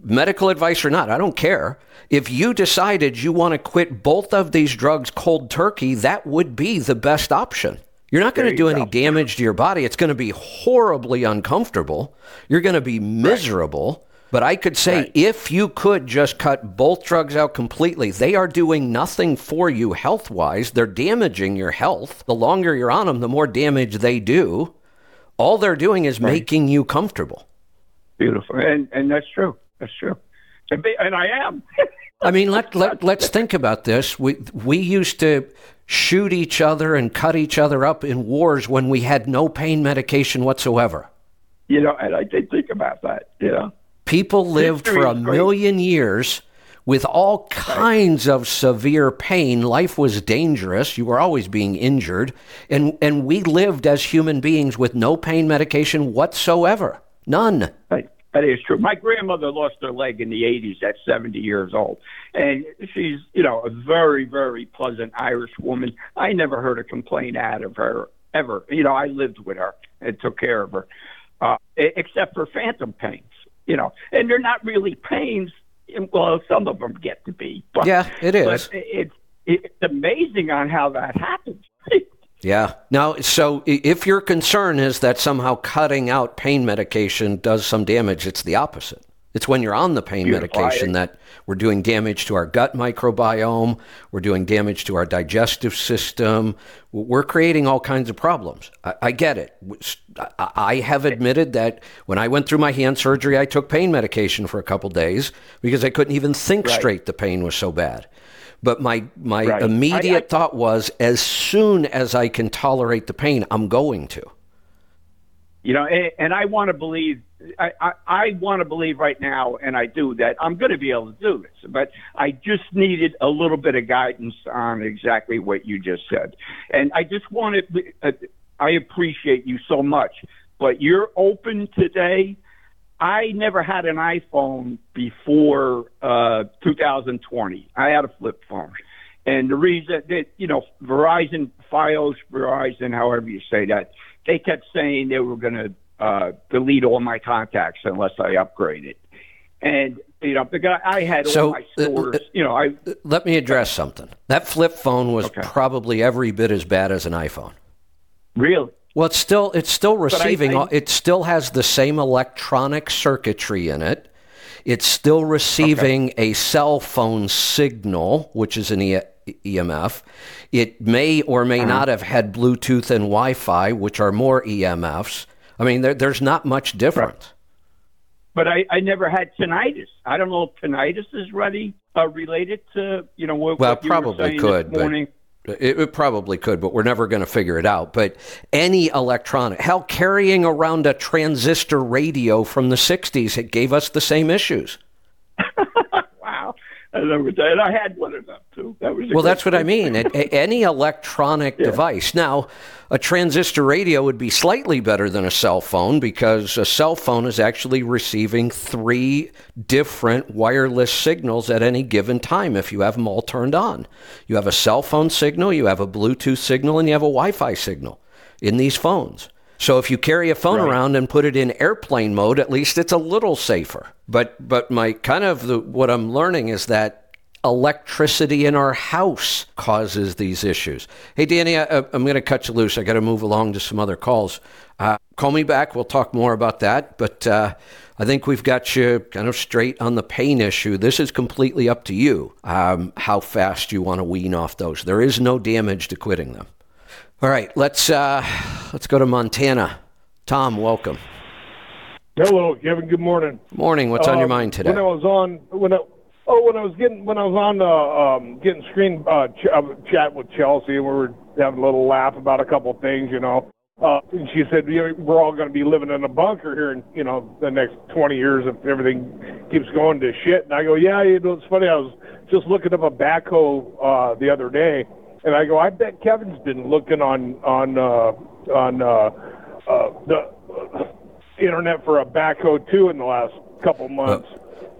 medical advice or not, I don't care. If you decided you want to quit both of these drugs cold turkey, that would be the best option. You're not going to do any go. damage to your body. It's going to be horribly uncomfortable. You're going to be miserable, But I could say Right. if you could just cut both drugs out completely, they are doing nothing for you health wise. They're damaging your health. The longer you're on them, the more damage they do. All they're doing is making you comfortable. Beautiful, and and that's true. That's true. And, be- and I am. I mean, let, let, let's think about this. We, we used to shoot each other and cut each other up in wars when we had no pain medication whatsoever. you know, and I did think about that. You know, People lived History for a million years with all kinds of severe pain. Life was dangerous. You were always being injured. And, and we lived as human beings with no pain medication whatsoever. None. That is true. My grandmother lost her leg in the 80s at 70 years old. And she's, you know, a very, very pleasant Irish woman. I never heard a complaint out of her ever. You know, I lived with her and took care of her, uh, except for phantom pains, you know. And they're not really pains. Well, some of them get to be. But, Yeah, it is. But it's, it's amazing on how that happens. Yeah. Now, so if your concern is that somehow cutting out pain medication does some damage, it's the opposite. It's when you're on the pain Beautiful. medication that we're doing damage to our gut microbiome, we're doing damage to our digestive system, we're creating all kinds of problems. I, I get it. I, I have admitted that when I went through my hand surgery, I took pain medication for a couple days because I couldn't even think Right. straight. The pain was so bad. But my my Right. immediate I- I- thought was, as soon as I can tolerate the pain, I'm going to. You know, and, and I want to believe, I, I, I want to believe right now, and I do, that I'm going to be able to do this. But I just needed a little bit of guidance on exactly what you just said. And I just wanted, uh, I appreciate you so much, but you're open today. I never had an iPhone before uh, 2020. I had a flip phone. And the reason that, you know, Verizon, Fios, Verizon, however you say that, they kept saying they were going to uh, delete all my contacts unless I upgrade it. And, you know, the guy, I had So, all my uh, stores, uh, you know, I, Let me address something. That flip phone was Okay. probably every bit as bad as an iPhone. really, Well, it's still it's still receiving. I- all it still has the same electronic circuitry in it. It's still receiving a cell phone signal, which is an e- EMF. It may or may Uh-huh. not have had Bluetooth and Wi-Fi, which are more EMFs. I mean, there, there's not much difference. but I, I never had tinnitus. I don't know if tinnitus is ready, uh, related to, you know, what, Well, what probably could, this but- It, it probably could, but we're never going to figure it out. But any electronic, hell, carrying around a transistor radio from the 60s, it gave us the same issues. wow. I. And I had one of them, too. That was Well, that's what I mean. A- a- any electronic device. Now, a transistor radio would be slightly better than a cell phone because a cell phone is actually receiving three different wireless signals at any given time if you have them all turned on. You have a cell phone signal, you have a Bluetooth signal, and you have a Wi Fi signal in these phones. So if you carry a phone around and put it in airplane mode, at least it's a little safer. But but my kind of the, what I'm learning is that electricity in our house causes these issues. Hey, Danny, I, I'm going to cut you loose. I got to move along to some other calls. Uh, call me back. We'll talk more about that. But uh, I think we've got you kind of straight on the pain issue. This is completely up to you um, how fast you want to wean off those. There is no damage to quitting them. All right, let's uh, let's go to Montana. Tom, welcome. Hello, Kevin. Good morning. Morning. What's on your Um, mind today? When I was on, when I, oh, when I was getting, when I was on, uh, um, getting screen uh, ch- uh, chat with Chelsea, and we were having a little laugh about a couple of things, you know. Uh, and she said, "We're all going to be living in a bunker here in, you know, the next 20 years if everything keeps going to shit." And I go, "Yeah, you know, it's funny. I was just looking up a backhoe uh, the other day, and I go, I bet Kevin's been looking on on uh, on uh, uh, the." internet for a backhoe too in the last couple months.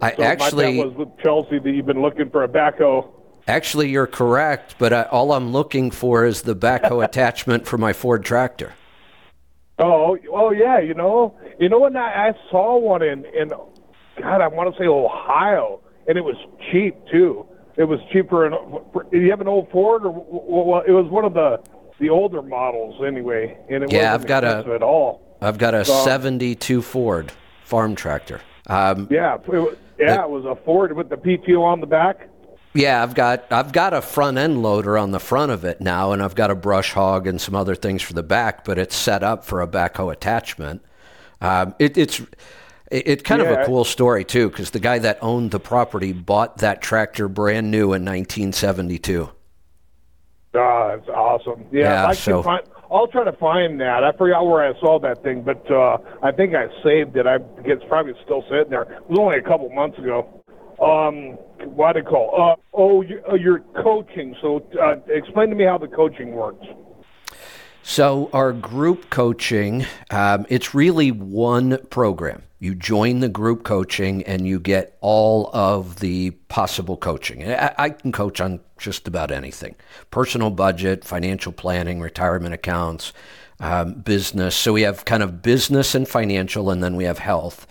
I so actually was with Chelsea that you've been looking for a backhoe. Actually, you're correct, but I, all I'm looking for is the backhoe attachment for my Ford tractor. Oh, oh yeah, you know, you know what? I, I saw one in in God, I want to say Ohio, and it was cheap too. It was cheaper. Do you have an old Ford, or well, it was one of the the older models anyway, and it Yeah, wasn't I've got a- at all. I've got a So- 72 Ford farm tractor. Um, Yeah, it, wa- yeah, it was a Ford with the PTO on the back. Yeah, I've got I've got a front end loader on the front of it now, and I've got a brush hog and some other things for the back, but it's set up for a backhoe attachment. Um, it, it's it, it's kind of a cool story too, because the guy that owned the property bought that tractor brand new in 1972. Ah, that's awesome. Yeah, Yeah, I so. Find, I'll try to find that. I forgot where I saw that thing, but uh, I think I saved it. I it's probably still sitting there. It was only a couple months ago. Um, what do you call? Uh, oh, uh, you're coaching. So uh, explain to me how the coaching works. So our group coaching, um, it's really one program. You join the group coaching and you get all of the possible coaching. I, I can coach on just about anything: personal budget, financial planning, retirement accounts, um, business. So we have kind of business and financial, and then we have health.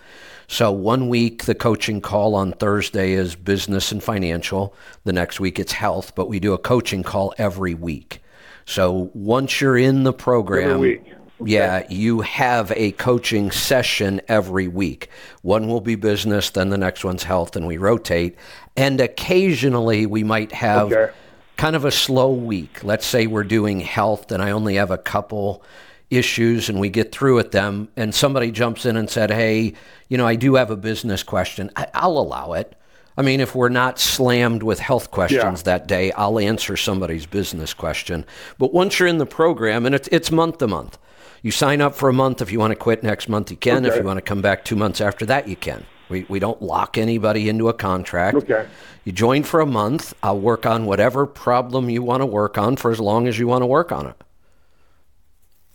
So one week the coaching call on Thursday is business and financial. The next week it's health, but we do a coaching call every week. So once you're in the program, Every week. Yeah, you have a coaching session every week. One will be business, then the next one's health, and we rotate. And occasionally we might have Okay. kind of a slow week. Let's say we're doing health and I only have a couple issues and we get through with them and somebody jumps in and said, "Hey, you know, I do have a business question." I, I'll allow it. I mean, if we're not slammed with health questions that day, I'll answer somebody's business question. But once you're in the program, and it's it's month to month, you sign up for a month. If you want to quit next month, you can. If you want to come back two months after that, you can. We we don't lock anybody into a contract. Okay. You join for a month. I'll work on whatever problem you want to work on for as long as you want to work on it.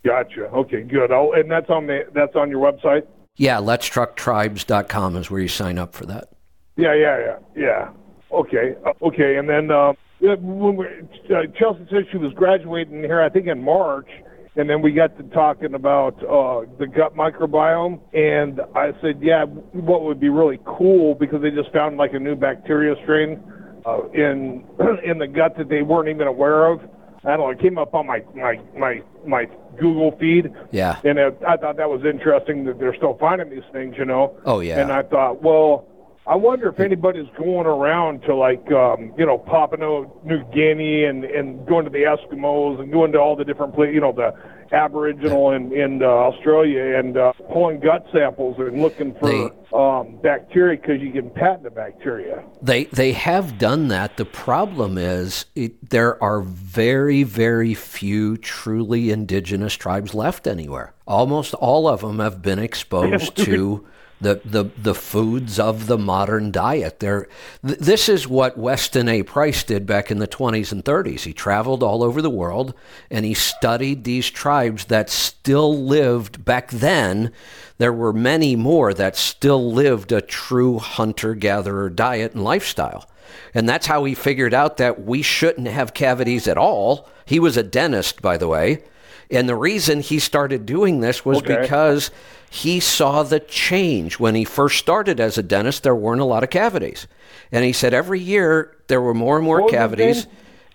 Gotcha. Okay, good. Oh, and that's on the that's on your website. Yeah, letstrucktribes.com is where you sign up for that. Yeah, yeah, yeah, yeah. Okay, uh, okay. And then uh, when we, uh, Chelsea said she was graduating here, I think in March, and then we got to talking about uh, the gut microbiome, and I said, yeah, what would be really cool because they just found like a new bacteria strain uh, in in the gut that they weren't even aware of. I don't know. It came up on my my my my Google feed. Yeah. And uh, I thought that was interesting that they're still finding these things, you know. Oh, yeah. And I thought, well, I wonder if anybody's going around to like, um, you know, Papua New Guinea and and going to the Eskimos and going to all the different places, you know, the Aboriginal in in uh, Australia and uh, pulling gut samples and looking for um, bacteria because you can patent the bacteria. They they have done that. The problem is it, there are very very few truly indigenous tribes left anywhere. Almost all of them have been exposed to the, the the foods of the modern diet. There, th- this is what Weston A. Price did back in the 20s and 30s. He traveled all over the world and he studied these tribes that still lived back then. There were many more that still lived a true hunter gatherer diet and lifestyle. And that's how he figured out that we shouldn't have cavities at all. He was a dentist, by the way. And the reason he started doing this was Okay. because he saw the change. When he first started as a dentist, there weren't a lot of cavities. And he said every year there were more and more cavities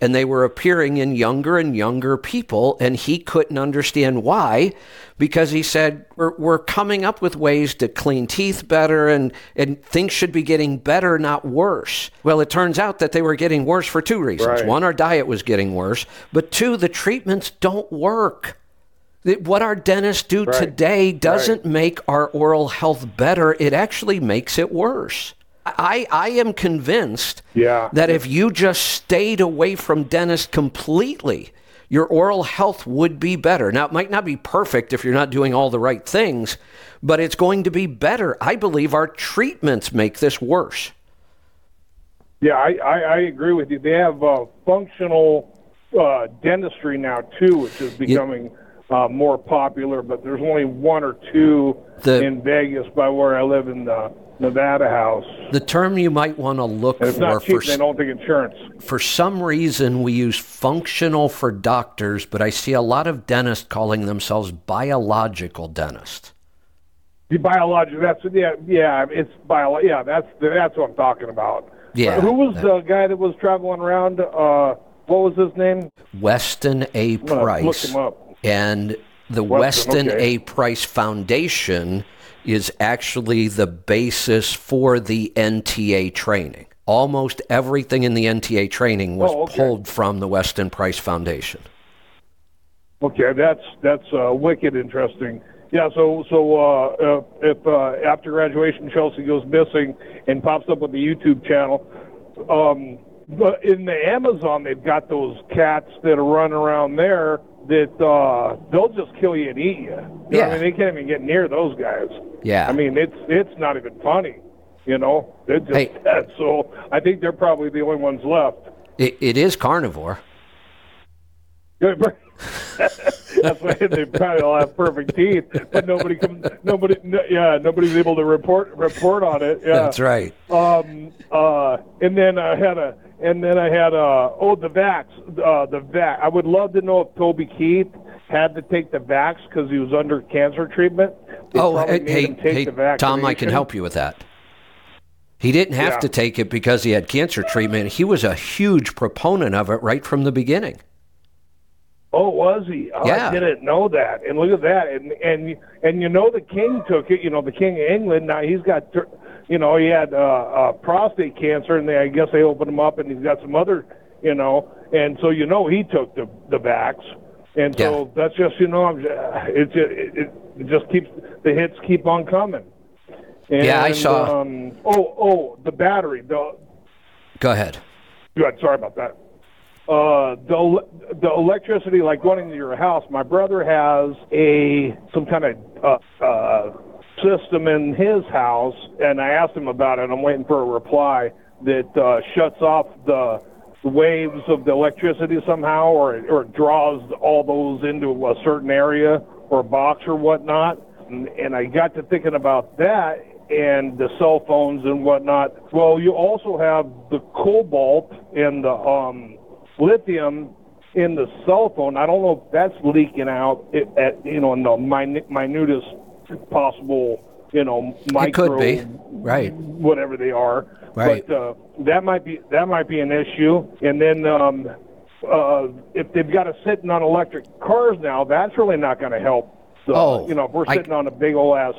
and they were appearing in younger and younger people and he couldn't understand why because he said we're, we're coming up with ways to clean teeth better and, and things should be getting better not worse well it turns out that they were getting worse for two reasons Right. one our diet was getting worse but two the treatments don't work what our dentists do Right. today doesn't make our oral health better it actually makes it worse I, I am convinced Yeah. that if you just stayed away from dentists completely, your oral health would be better. Now, it might not be perfect if you're not doing all the right things, but it's going to be better. I believe our treatments make this worse. Yeah, I, I, I agree with you. They have uh, functional uh, dentistry now too, which is becoming uh, more popular. But there's only one or two The- in Vegas by where I live in the Nevada house. The term you might want to look And it's for not cheap. for, They don't take insurance. for some reason we use functional for doctors, but I see a lot of dentists calling themselves biological dentists. The biological. That's yeah, yeah. It's bio. Yeah, that's that's what I'm talking about. Yeah, who was that- the guy that was traveling around? Uh, what was his name? Weston A. gonna look Price. him up. And the Weston, Weston okay. A. Price Foundation is actually the basis for the NTA training. Almost everything in the NTA training was Oh, okay. pulled from the Weston Price Foundation. Okay, that's that's uh, wicked interesting. Yeah, so so uh, uh, if uh, after graduation Chelsea goes missing and pops up with the YouTube channel, um, but in the Amazon they've got those cats that are running around there that uh, they'll just kill you and eat you. You Yeah. I mean they can't even get near those guys. Yeah. I mean it's it's not even funny. You know, it's just Hey. that. So I think they're probably the only ones left. It, it is carnivore. That's why they probably all have perfect teeth, but nobody can, nobody, no, yeah, nobody's able to report report on it. Yeah, That's right. Um, uh, and then I had a, and then I had a, oh, the vax, uh, the vax. I would love to know if Toby Keith had to take the vax because he was under cancer treatment. They Oh, hey, hey, hey, Tom, I can help you with that. He didn't have Yeah. to take it because he had cancer treatment. He was a huge proponent of it right from the beginning. Oh, was he? Oh, Yeah. I didn't know that. And look at that. And and and you know the king took it. You know the king of England. Now he's got, you know, he had uh, uh, prostate cancer, and they I guess they opened him up, and he's got some other, you know, and so you know he took the the vax. And so Yeah. that's just you know, I'm, it, it it it just keeps the hits keep on coming. And, Yeah, I saw- Um, oh, oh, the battery. The Go ahead. Good. Sorry about that. Uh, the the electricity, like going into your house. My brother has a some kind of uh, uh, system in his house, and I asked him about it. And I'm waiting for a reply that uh, shuts off the waves of the electricity somehow, or or draws all those into a certain area or box or whatnot. And, and I got to thinking about that and the cell phones and whatnot. Well, you also have the cobalt and the um, lithium in the cell phone. I don't know if that's leaking out at, at you know in the min- minutest possible you know micro could be. Right. whatever they are. Right. But uh, that might be that might be an issue. And then um, uh, if they've got us sitting on electric cars now, that's really not going to help. So, Oh, you know, if we're I- sitting on a big old ass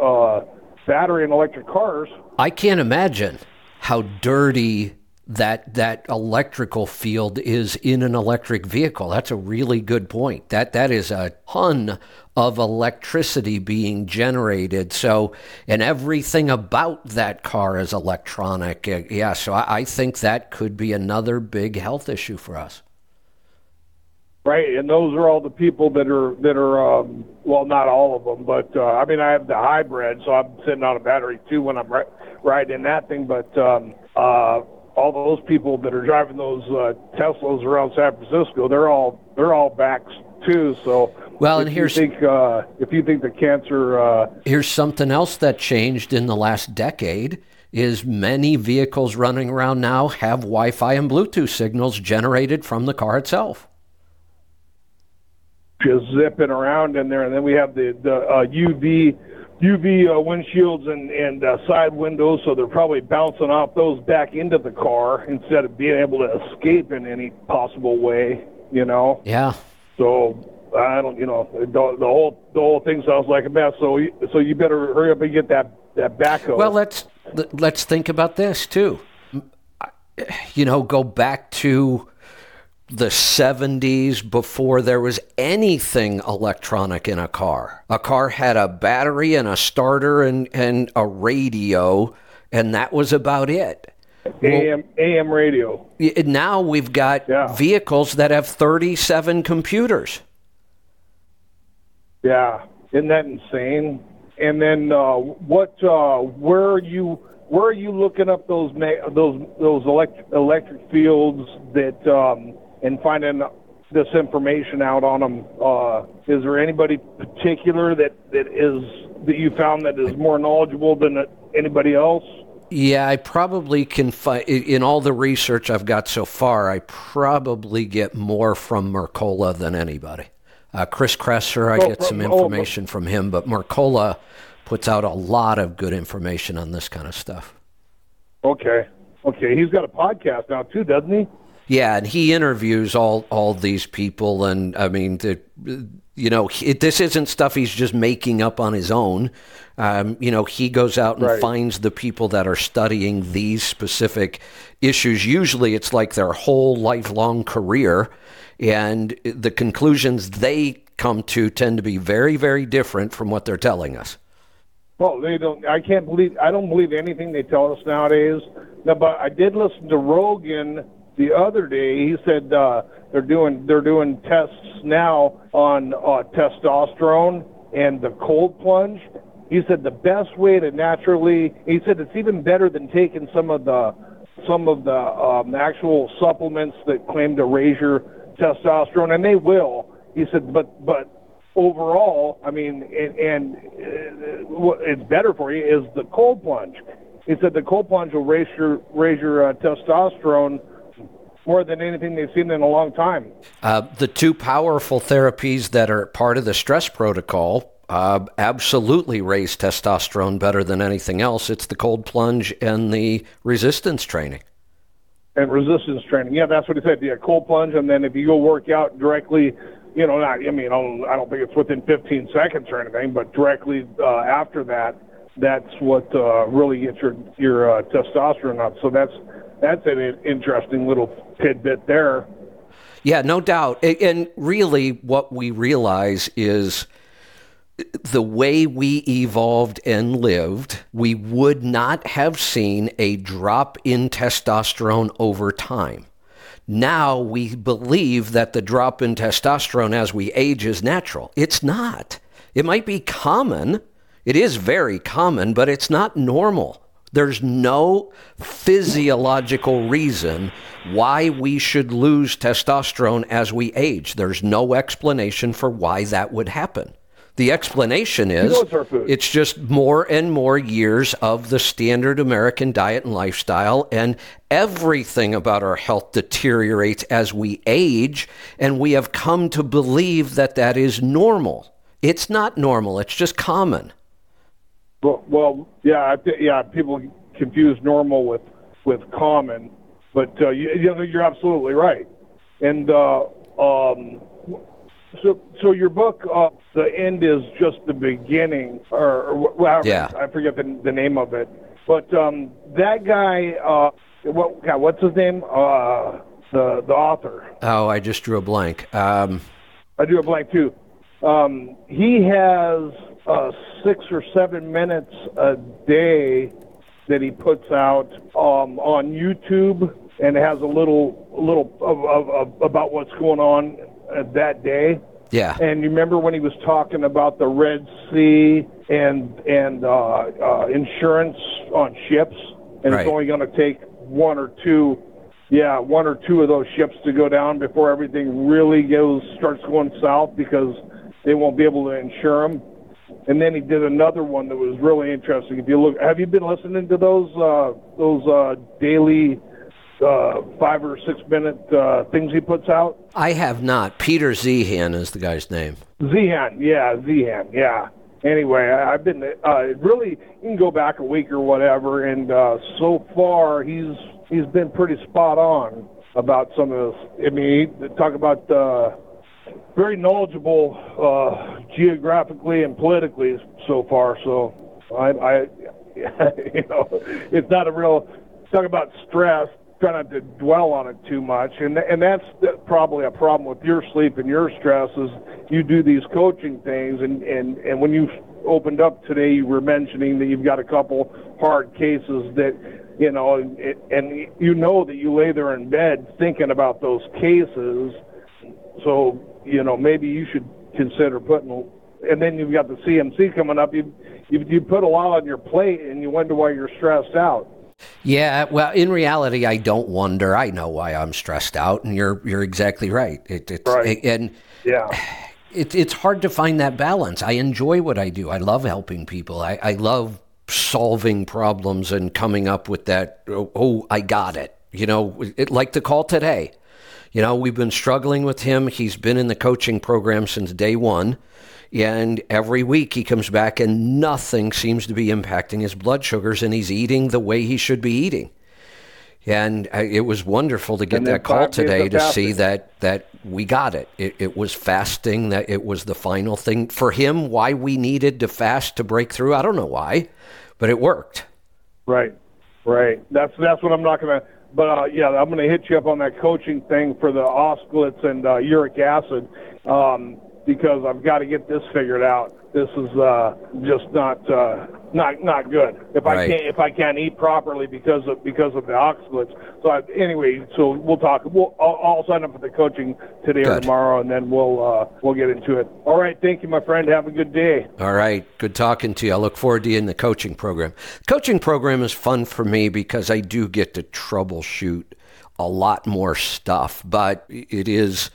uh, battery in electric cars. I can't imagine how dirty that that electrical field is in an electric vehicle. That's a really good point. That that is a ton of electricity being generated. So, and everything about that car is electronic. Yeah, so I, I think that could be another big health issue for us. Right, and those are all the people that are that are um, well, not all of them, but uh, I mean, I have the hybrid, so I'm sitting on a battery too when I'm ri- riding that thing. But um, uh, all those people that are driving those uh, Teslas around San Francisco, they're all they're all backs too. So, Well, and here's- think uh, if you think the cancer, uh, Here's something else that changed in the last decade is many vehicles running around now have Wi-Fi and Bluetooth signals generated from the car itself. just zipping around in there, and then we have the the uh, UV UV uh, windshields and and uh, side windows, so they're probably bouncing off those back into the car instead of being able to escape in any possible way. You know, Yeah. so I don't, you know, the, the whole the whole thing sounds like a mess. So you, so you better hurry up and get that that backhoe. Well, let's let's think about this too. You know, go back to the 70s before there was anything electronic in a car. A car had a battery and a starter and, and a radio, and that was about it. AM AM radio. Now we've got Yeah. vehicles that have 37 computers. Yeah, isn't that insane? And then uh, what? Uh, where are you? Where are you looking up those ma- those those elect- electric fields that um, and finding this information out on them? Uh, is there anybody particular that that is that you found that is more knowledgeable than anybody else? Yeah, I probably can find in all the research I've got so far. I probably get more from Mercola than anybody. Uh, Chris Kresser, I get some oh, information from him, but Mercola puts out a lot of good information on this kind of stuff. Okay, okay, he's got a podcast now too, doesn't he? Yeah, and he interviews all all these people, and I mean, the, you know, it, this isn't stuff he's just making up on his own. Um, you know, he goes out and Right. finds the people that are studying these specific issues. Usually, it's like their whole lifelong career, and the conclusions they come to tend to be very, very different from what they're telling us. Well, they don't. I can't believe. I don't believe anything they tell us nowadays. No, but I did listen to Rogan the other day. He said uh, they're doing they're doing tests now on uh, testosterone and the cold plunge. He said the best way to naturally. He said it's even better than taking some of the some of the um, actual supplements that claim to raise your testosterone, and they will. He said, but but overall, I mean, and, and uh, what it's better for you is the cold plunge. He said the cold plunge will raise your raise your uh, testosterone more than anything they've seen in a long time. Uh, the two powerful therapies that are part of the stress protocol uh, absolutely raise testosterone better than anything else. It's the cold plunge and the resistance training. and resistance training. Yeah, that's what he said. Yeah, cold plunge, and then if you go work out directly, you know, not. I mean, I don't, think it's within 15 seconds or anything, but directly uh, after that, that's what uh, really gets your your uh, testosterone up. So that's that's an interesting little tidbit there. Yeah, no doubt. And really, what we realize is the way we evolved and lived, we would not have seen a drop in testosterone over time. Now we believe that the drop in testosterone as we age is natural. It's not. It might be common. It is very common, but it's not normal. There's no physiological reason why we should lose testosterone as we age. There's no explanation for why that would happen. The explanation is know it's our food. it's just more and more years of the standard American diet and lifestyle, and everything about our health deteriorates as we age, and we have come to believe that that is normal. It's not normal, it's just common. Well, well yeah, yeah. People confuse normal with with common, but uh, you, you know, you're absolutely right. And uh, um, so, so your book, uh, the end is just the beginning, or, or however, Yeah. I forget the, the name of it. But um, that guy, uh, what, God, what's his name? Uh, the the author. Oh, I just drew a blank. Um, I do a blank too. Um, he has uh, six or seven minutes a day that he puts out um, on YouTube, and has a little a little of, of, of about what's going on uh, that day. yeah. And you remember when he was talking about the Red Sea and and uh, uh, insurance on ships, and Right. it's only going to take one or two, yeah, one or two of those ships to go down before everything really goes starts going south because they won't be able to insure them. And then he did another one that was really interesting. If you look, have you been listening to those uh, those uh, daily uh, five or six minute uh, things he puts out? I have not. Peter Zeihan is the guy's name. Zeihan, yeah, Zeihan, yeah. Anyway, I, I've been uh, really. You can go back a week or whatever, and uh, so far he's he's been pretty spot on about some of this. I mean, he, talk about uh, very knowledgeable uh, geographically and politically so far. So I, I you know, it's not a real talk about stress. Try not to dwell on it too much, and and that's probably a problem with your sleep and your stress is you do these coaching things, and and and when you opened up today, you were mentioning that you've got a couple hard cases that you know, and, and you know that you lay there in bed thinking about those cases. So you know maybe you should consider putting. And then you've got the CMC coming up. You you you put a lot on your plate, and you wonder why you're stressed out. Yeah, well, in reality, I don't wonder. I know why I'm stressed out, and you're you're exactly right. It, it's Right. and Yeah. it, it's hard to find that balance. I enjoy what I do. I love helping people. I, I love solving problems and coming up with that. Oh, oh, I got it. You know, it, like the call today. You know, we've been struggling with him. He's been in the coaching program since day one. And every week he comes back and nothing seems to be impacting his blood sugars and he's eating the way he should be eating. And uh, it was wonderful to get that call today to see that that we got it. it. It was fasting that it was the final thing for him. Why we needed to fast to break through, I don't know why, but it worked. Right, right. That's that's what I'm not gonna. But uh, yeah, I'm gonna hit you up on that coaching thing for the oxalates and uh, uric acid um, because I've got to get this figured out. This is uh, just not uh, not not good. If I can't if I can't eat properly because of because of the oxalates. So I, anyway, so we'll talk. We'll I'll, I'll sign up for the coaching today or tomorrow, and then we'll uh, we'll get into it. All right. Thank you, my friend. Have a good day. All right. Good talking to you. I look forward to you in the coaching program. Coaching program is fun for me because I do get to troubleshoot a lot more stuff, but it is.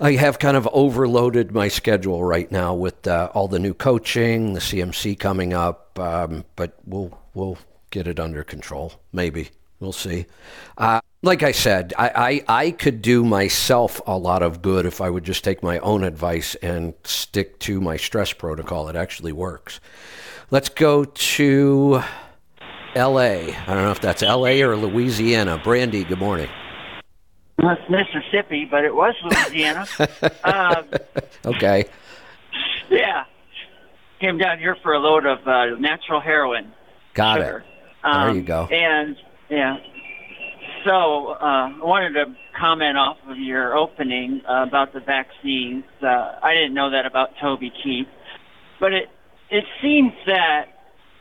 I have kind of overloaded my schedule right now with uh, all the new coaching, the CMC coming up, um, but we'll we'll get it under control. Maybe we'll see. Uh, like I said, I, I I could do myself a lot of good if I would just take my own advice and stick to my stress protocol. It actually works. Let's go to L.A. I don't know if that's L.A. or Louisiana. Brandy, good morning. Well, it's Mississippi, but it was Louisiana. um, Okay. yeah, came down here for a load of uh, natural heroin. Got sugar. it. There Um, you go. And yeah, so uh, I wanted to comment off of your opening uh, about the vaccines. Uh, I didn't know that about Toby Keith, but it it seems that,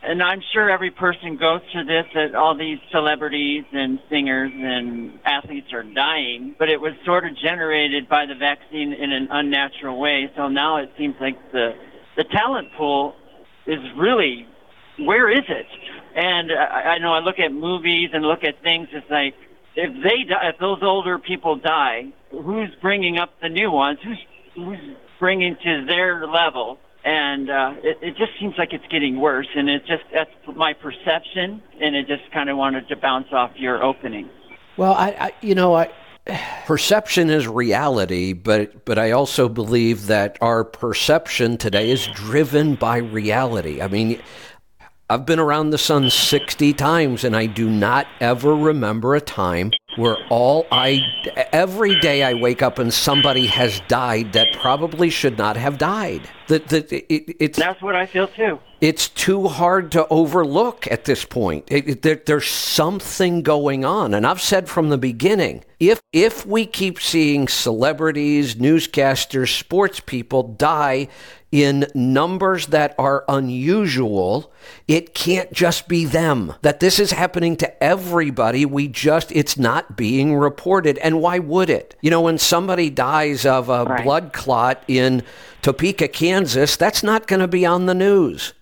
and I'm sure every person goes through this, that all these celebrities and singers and athletes are dying, but it was sort of generated by the vaccine in an unnatural way. So now it seems like the the talent pool is really where is it? And I, I know I look at movies and look at things. It's like if they die, if those older people die, who's bringing up the new ones? Who's who's bringing to their level? And uh, it, it just seems like it's getting worse. And it just that's my perception. And it just kind of wanted to bounce off your opening. Well, I, I you know, I perception is reality, but but I also believe that our perception today is driven by reality. I mean, I've been around the sun 60 times and I do not ever remember a time where all I every day I wake up and somebody has died that probably should not have died. That that it, it's That's what I feel too. it's too hard to overlook at this point. It, it- there, there's something going on, and I've said from the beginning: if if we keep seeing celebrities, newscasters, sports people die in numbers that are unusual, it can't just be them. That this is happening to everybody. We just it's not being reported, and why would it? You know, when somebody dies of a Right. blood clot in Topeka, Kansas, that's not going to be on the news.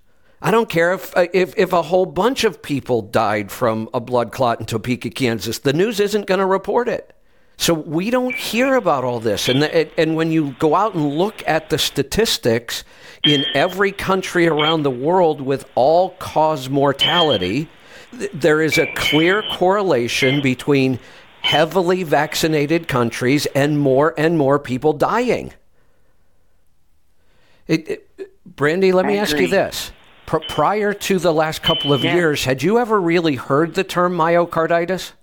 I don't care if, uh, if if a whole bunch of people died from a blood clot in Topeka, Kansas. The news isn't going to report it. So we don't hear about all this. And the, and when you go out and look at the statistics in every country around the world with all cause mortality, there is a clear correlation between heavily vaccinated countries and more and more people dying. It, it, Brandy, let me ask you this. Pr- prior to the last couple of years, had you ever really heard the term myocarditis?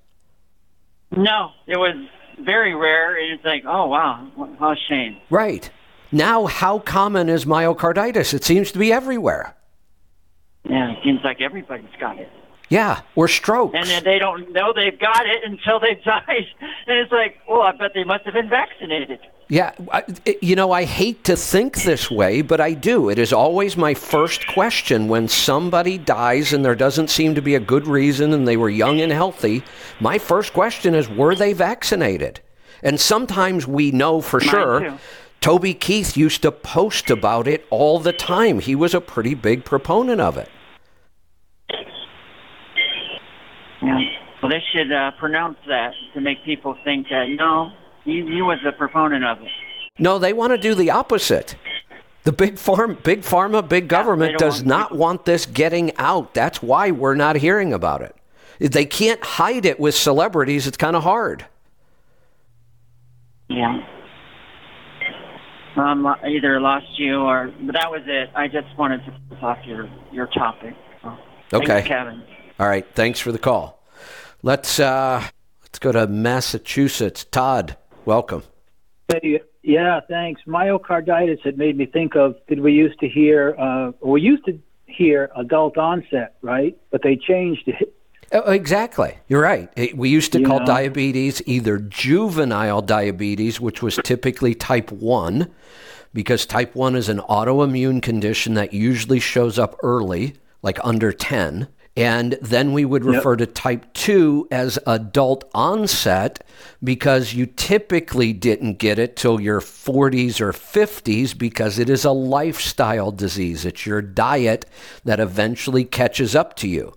No, it was very rare. And it's like, oh wow, how a shame. Right. Now, how common is myocarditis? It seems to be everywhere. Yeah, it seems like everybody's got it. Yeah, or strokes. and then they don't know they've got it until they die. And it's like, well, I bet they must have been vaccinated. Yeah, I, you know, I hate to think this way, but I do. It is always my first question when somebody dies and there doesn't seem to be a good reason and they were young and healthy. My first question is were they vaccinated? And sometimes we know for Mine sure. too. Toby Keith used to post about it all the time. He was a pretty big proponent of it. Yeah. Well, they should uh, pronounce that to make people think that no, he, he was a proponent of it. No, they want to do the opposite. The big farm, big pharma, big government don't does want not want this getting out. That's why we're not hearing about it. They can't hide it with celebrities. It's kind of hard. Yeah. Um, either lost you or, but that was it. I just wanted to piss off your your topic. So, Okay. Thanks, Kevin. All right. Thanks for the call. Let's uh, Let's go to Massachusetts. Todd, welcome. Hey, yeah, thanks. Myocarditis had made me think of did we used to hear, uh, we used to hear adult onset, right? But they changed it. Oh, exactly. You're right. We used to You call know? diabetes either juvenile diabetes, which was typically type 1, because type 1 is an autoimmune condition that usually shows up early, like under 10. And then we would refer to type 2 as adult onset because you typically didn't get it till your 40s or 50s because it is a lifestyle disease. It's your diet that eventually catches up to you.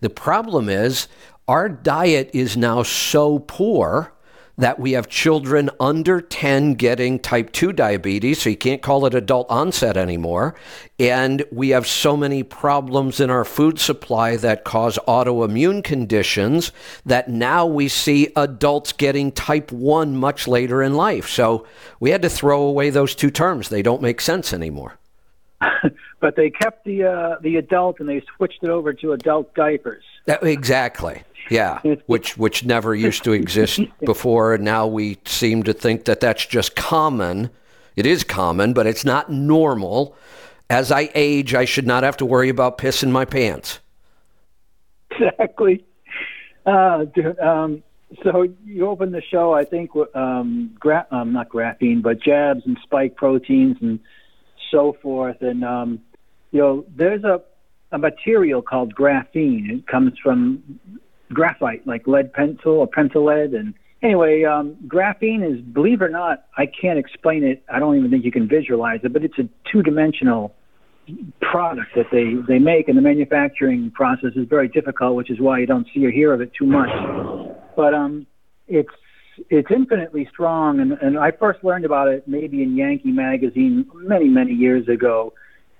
The problem is our diet is now so poor that we have children under 10 getting type 2 diabetes, so you can't call it adult onset anymore. And we have so many problems in our food supply that cause autoimmune conditions that now we see adults getting type 1 much later in life. So we had to throw away those two terms. They don't make sense anymore. But they kept the uh, the adult and they switched it over to adult diapers. That- exactly. Yeah, which which never used to exist before, and now we seem to think that that's just common. It is common, but it's not normal. As I age, I should not have to worry about piss in my pants. exactly. Uh, um, so you opened the show, I think, with, um, gra- um, not graphene, but jabs and spike proteins and so forth. And um, you know, there's a a material called graphene. It comes from graphite, like lead pencil or pencil lead. And anyway, um, graphene is, believe it or not, I can't explain it. I don't even think you can visualize it, but it's a two-dimensional product that they, they make, and the manufacturing process is very difficult, which is why you don't see or hear of it too much. But um, it's it's infinitely strong, and, and I first learned about it maybe in Yankee magazine many many years ago.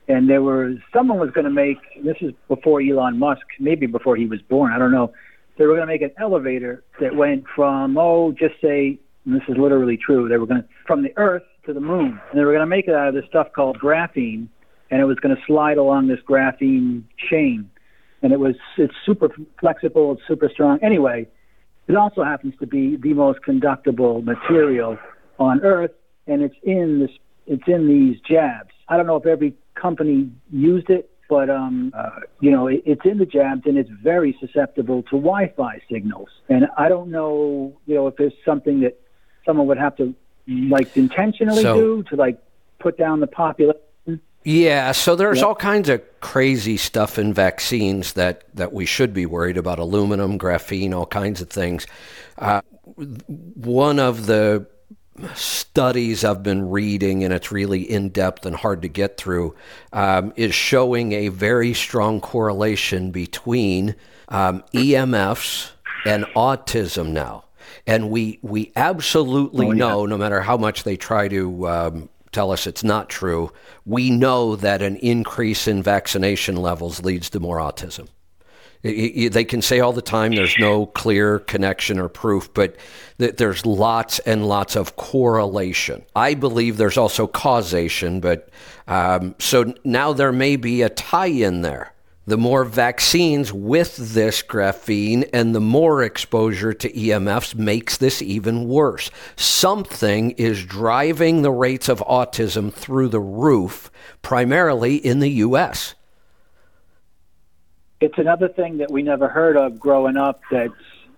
And there was someone was going to make this is before Elon Musk, maybe before he was born. I don't know. They were going to make an elevator that went from oh, just say, and this is literally true. They were going to from the Earth to the Moon, and they were going to make it out of this stuff called graphene, and it was going to slide along this graphene chain, and it was it's super flexible, it's super strong. Anyway, it also happens to be the most conductible material on Earth, and it's in this it's in these jabs. I don't know if every company used it, but um, uh, you know it, it's in the jabs, and it's very susceptible to Wi-Fi signals. And I don't know, you know, if there's something that someone would have to like intentionally So- do to like put down the population. Yeah, so there's all kinds of crazy stuff in vaccines that, that we should be worried about aluminum, graphene, all kinds of things. Uh, one of the studies I've been reading, and it's really in depth and hard to get through, um, is showing a very strong correlation between um, EMFs and autism now. And we, we absolutely know, no matter how much they try to um, tell us it's not true, we know that an increase in vaccination levels leads to more autism. They can say all the time there's no clear connection or proof, but there's lots and lots of correlation. I believe there's also causation, but um, so now there may be a tie in there. The more vaccines with this graphene and the more exposure to EMFs makes this even worse. Something is driving the rates of autism through the roof, primarily in the U.S. it's another thing that we never heard of growing up that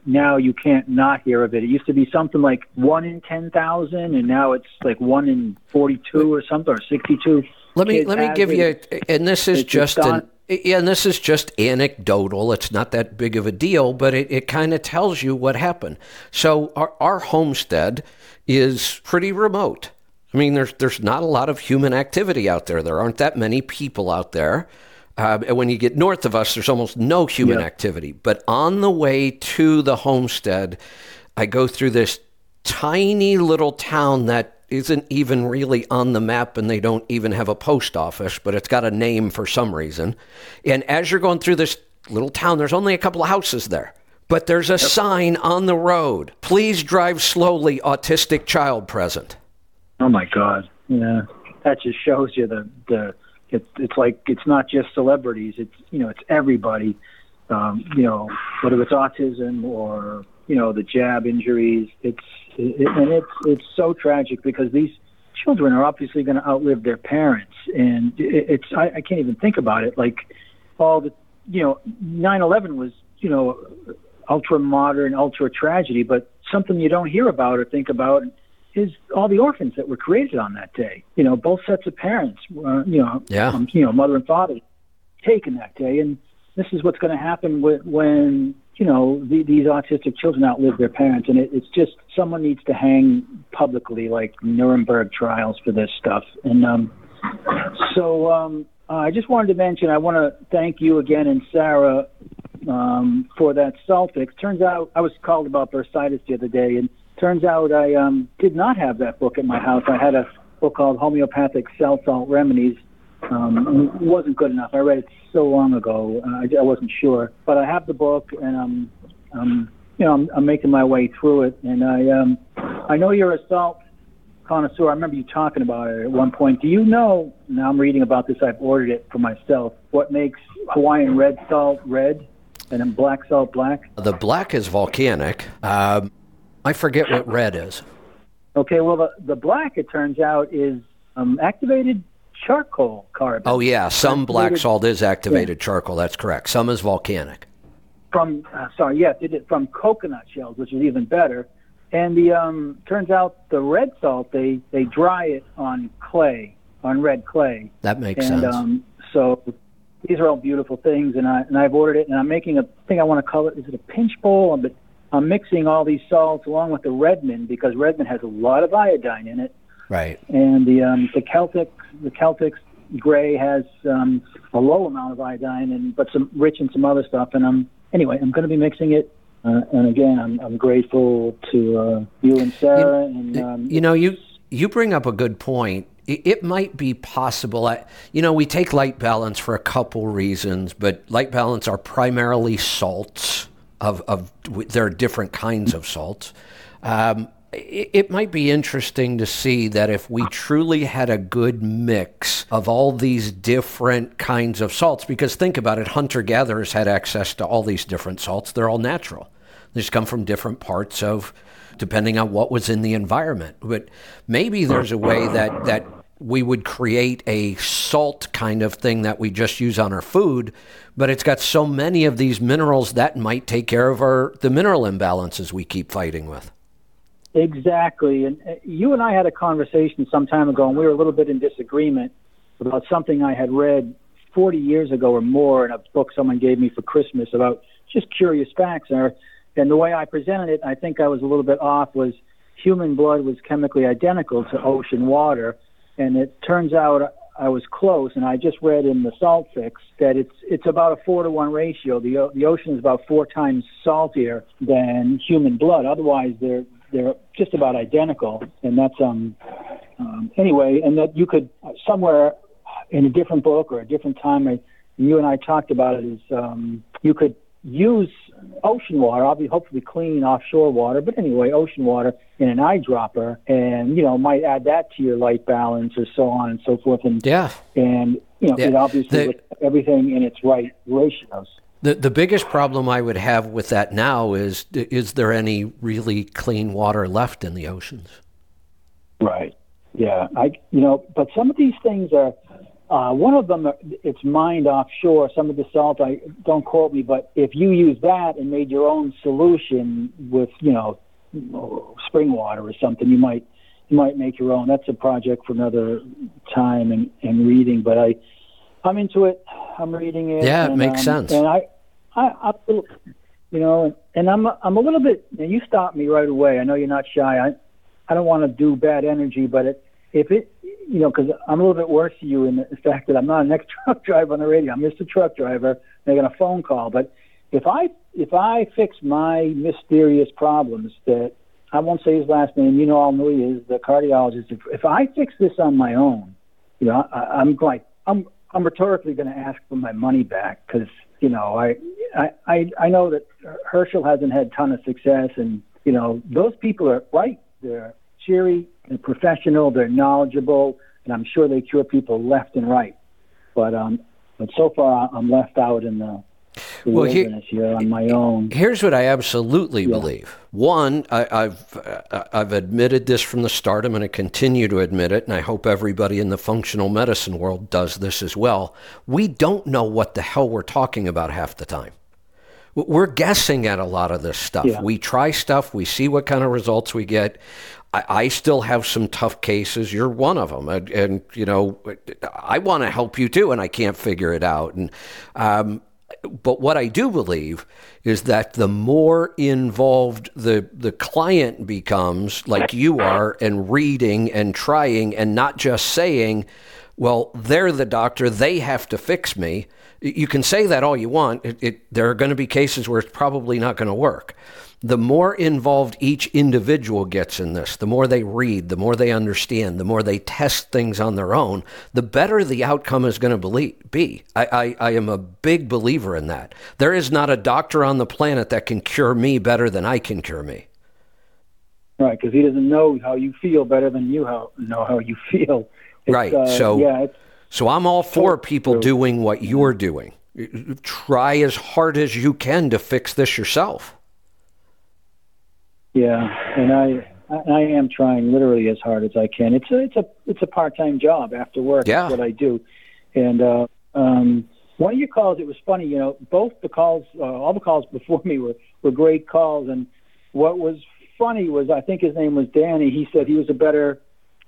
now you can't not hear of it. It used to be something like one in 10,000 and now it's like one in 42 or something or 62. Let me let me give it. you, and this is It's just just an, yeah, and this is just anecdotal. It's not that big of a deal, but it, it kind of tells you what happened. So our, our homestead is pretty remote. I mean, there's there's not a lot of human activity out there. There aren't that many people out there. Uh, and when you get north of us, there's almost no human activity. But on the way to the homestead, I go through this tiny little town that isn't even really on the map and they don't even have a post office, but it's got a name for some reason. And as you're going through this little town, there's only a couple of houses there. But there's a sign on the road. Please drive slowly, autistic child present. Oh my God. Yeah. That just shows you the, the, it's, it's like, it's not just celebrities. It's, you know, it's everybody, um, you know, whether it's autism or you know, the jab injuries. It's it, and it's it's so tragic because these children are obviously going to outlive their parents, and it, it's I, I can't even think about it. Like all the you know, 9/11 was you know ultra modern, ultra tragedy, but something you don't hear about or think about is all the orphans that were created on that day. You know, both sets of parents, uh, you know, Yeah. um, you know, mother and father taken that day, and this is what's going to happen with, when you know the, these autistic children outlive their parents, and it, it's just someone needs to hang publicly, like Nuremberg trials for this stuff, and um, so um, uh, I just wanted to mention I want to thank you again and Sarah um, for that Celtics. Turns out I was called about bursitis the other day, and turns out I um, did not have that book at my house. I had a book called Homeopathic Cell Salt Remedies. Um, wasn't good enough. I read it so long ago. Uh, I, I wasn't sure, but I have the book, and I'm, you know, I'm, I'm making my way through it. And I, um, I know you're a salt connoisseur. I remember you talking about it at one point. Do you know? Now I'm reading about this. I've ordered it for myself. What makes Hawaiian red salt red, and then black salt black? The black is volcanic. Um, I forget what red is. Okay, well the the black it turns out is um, activated charcoal carbon. Oh yeah, some black salt is activated charcoal. That's correct. Some is volcanic. from uh, sorry, yes, it did from coconut shells, which is even better. And the um, turns out the red salt they they dry it on clay, on red clay. That makes and sense. um, so these are all beautiful things, and I and I've ordered it, and I'm making a thing I want to call it. Is it a pinch bowl? But I'm mixing all these salts along with the Redmond because Redmond has a lot of iodine in it, right. and the um, the Celtic the Celtic gray has um, a low amount of iodine and but some rich in some other stuff. And um anyway, I'm going to be mixing it. Uh, and again, I'm I'm grateful to uh, you and Sarah. and um, You know, you you bring up a good point. It, it might be possible. I, you know, we take light balance for a couple reasons, but light balance are primarily salts. Of of there are different kinds of salts. Um, it, it might be interesting to see that if we truly had a good mix of all these different kinds of salts, because think about it, hunter gatherers had access to all these different salts. They're all natural. They just come from different parts of, depending on what was in the environment. But maybe there's a way that that we would create a salt kind of thing that we just use on our food, but it's got so many of these minerals that might take care of our the mineral imbalances we keep fighting with. Exactly. And uh, you and I had a conversation some time ago, and we were a little bit in disagreement about something I had read 40 years ago or more in a book someone gave me for Christmas about just curious facts. And, and the way I presented it, I think I was a little bit off, was human blood was chemically identical to ocean water. And it turns out I was close, and I just read in the Salt Fix that it's it's about a four to one ratio. The the ocean is about four times saltier than human blood. Otherwise, they're they're just about identical, and that's um, um anyway. And that you could somewhere in a different book or a different time, I, you and I talked about it. Is um, you could use ocean water, obviously, hopefully clean offshore water, but anyway, ocean water in an eyedropper, and you know might add that to your light balance or so on and so forth. And Yeah. and you know Yeah, it obviously the- with everything in its right ratios. The the biggest problem I would have with that now is is there any really clean water left in the oceans? Right. Yeah. I you know, but some of these things are. Uh, one of them, it's mined offshore. Some of the salt, I don't quote me, but if you use that and made your own solution with, you know, spring water or something, you might you might make your own. That's a project for another time and, and reading. But I, I'm into it. I'm reading it. Yeah, it and, makes um, sense. And I, I, I'm you know, and I'm I'm a little bit. And you stop me right away. I know you're not shy. I, I don't want to do bad energy, but it, if it, you know, because I'm a little bit worse to you in the fact that I'm not an ex truck driver on the radio. I'm just a truck driver making a phone call. But if I if I fix my mysterious problems that I won't say his last name, you know all who he is, the cardiologist. If, if I fix this on my own, you know, I, I'm like I'm I'm rhetorically going to ask for my money back because you know I, I I I know that Herschel hasn't had a ton of success, and you know those people are right. They're cheery, they're professional, they're knowledgeable, and I'm sure they cure people left and right. But um, but so far I'm left out in the Well, he- wilderness here on my own. Here's what I absolutely believe. One, I, I've uh, I've admitted this from the start. I'm going to continue to admit it, and I hope everybody in the functional medicine world does this as well. We don't know what the hell we're talking about half the time. We're guessing at a lot of this stuff. Yeah. We try stuff, we see what kind of results we get. I, I still have some tough cases. You're one of them, and, and you know, I want to help you too, and I can't figure it out. And um, but what I do believe is that the more involved the the client becomes, like you are, and reading and trying, and not just saying, "Well, they're the doctor; they have to fix me." You can say that all you want. It, it, there are going to be cases where it's probably not going to work. The more involved each individual gets in this, the more they read, the more they understand, the more they test things on their own, the better the outcome is going to be. I, I, I am a big believer in that. There is not a doctor on the planet that can cure me better than I can cure me. Right, because he doesn't know how you feel better than you how, know how you feel. It's, Right, Uh, so- yeah, So I'm all for people sure. doing what you're doing. Try as hard as you can to fix this yourself. Yeah, and I I am trying literally as hard as I can. It's a it's a it's a part time job after work. Yeah. What I do, and uh, um, one of your calls. It was funny, you know. Both the calls, uh, all the calls before me were were great calls, and what was funny was I think his name was Danny. He said he was a better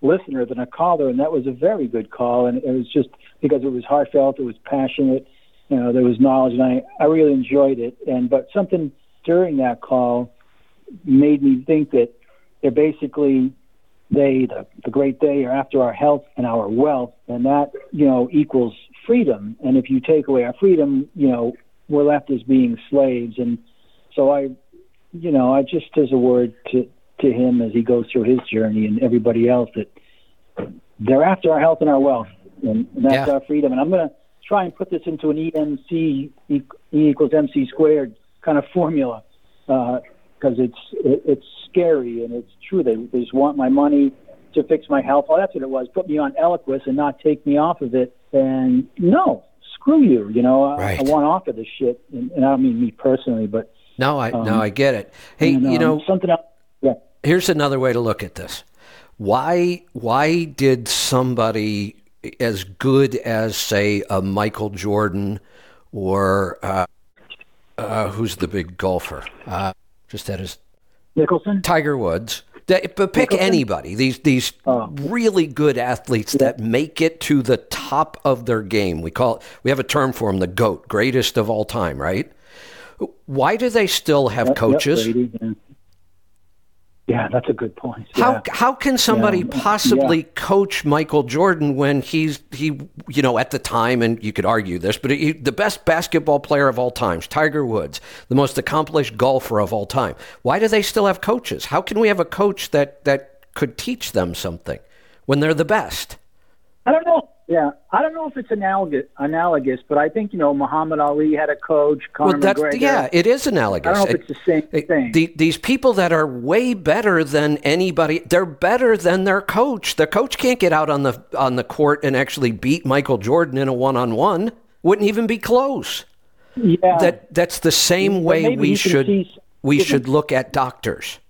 listener than a caller, and that was a very good call. And it was just because it was heartfelt, it was passionate, you know, there was knowledge, and I I really enjoyed it. And but something during that call made me think that they're basically they the, the great they are after our health and our wealth, and that you know equals freedom. And if you take away our freedom, you know we're left as being slaves. And so I, you know, I just as a word to to him as he goes through his journey and everybody else that they're after our health and our wealth, and, and that's Yeah. our freedom. And I'm going to try and put this into an EMC E E equals MC squared kind of formula uh, because it's it, it's scary and it's true. They, they just want my money to fix my health. Oh, that's what it was. Put me on Eliquis and not take me off of it. And no, screw you. You know, I, Right. I want off of this shit. And, and I don't mean me personally, but No, I Um, no, I get it. Hey, and, you um, know, something else. Yeah. here's another way to look at this. Why why did somebody as good as say a Michael Jordan or uh, uh, who's the big golfer? Uh, just had his Nicholson. Tiger Woods. That- But pick Nicholson? anybody. These these Oh. really good athletes that make it to the top of their game. We call it, we have a term for them, the goat, greatest of all time, right? Why do they still have Yep, yep, coaches? Brady, yeah. Yeah, that's a good point. How Yeah. how can somebody Yeah. possibly coach Michael Jordan when he's he you know at the time and you could argue this, but he, the best basketball player of all times, Tiger Woods, the most accomplished golfer of all time. Why do they still have coaches? How can we have a coach that that could teach them something when they're the best? I don't know. Yeah, I don't know if it's analogous, analogous, but I think you know Muhammad Ali had a coach. Conor well, that's McGregor. yeah, it is analogous. I don't know if it's the same It- thing. the- these people that are way better than anybody, they're better than their coach. The coach can't get out on the on the court and actually beat Michael Jordan in a one on one. Wouldn't even be close. yeah, That that's the same way we should we should look at doctors.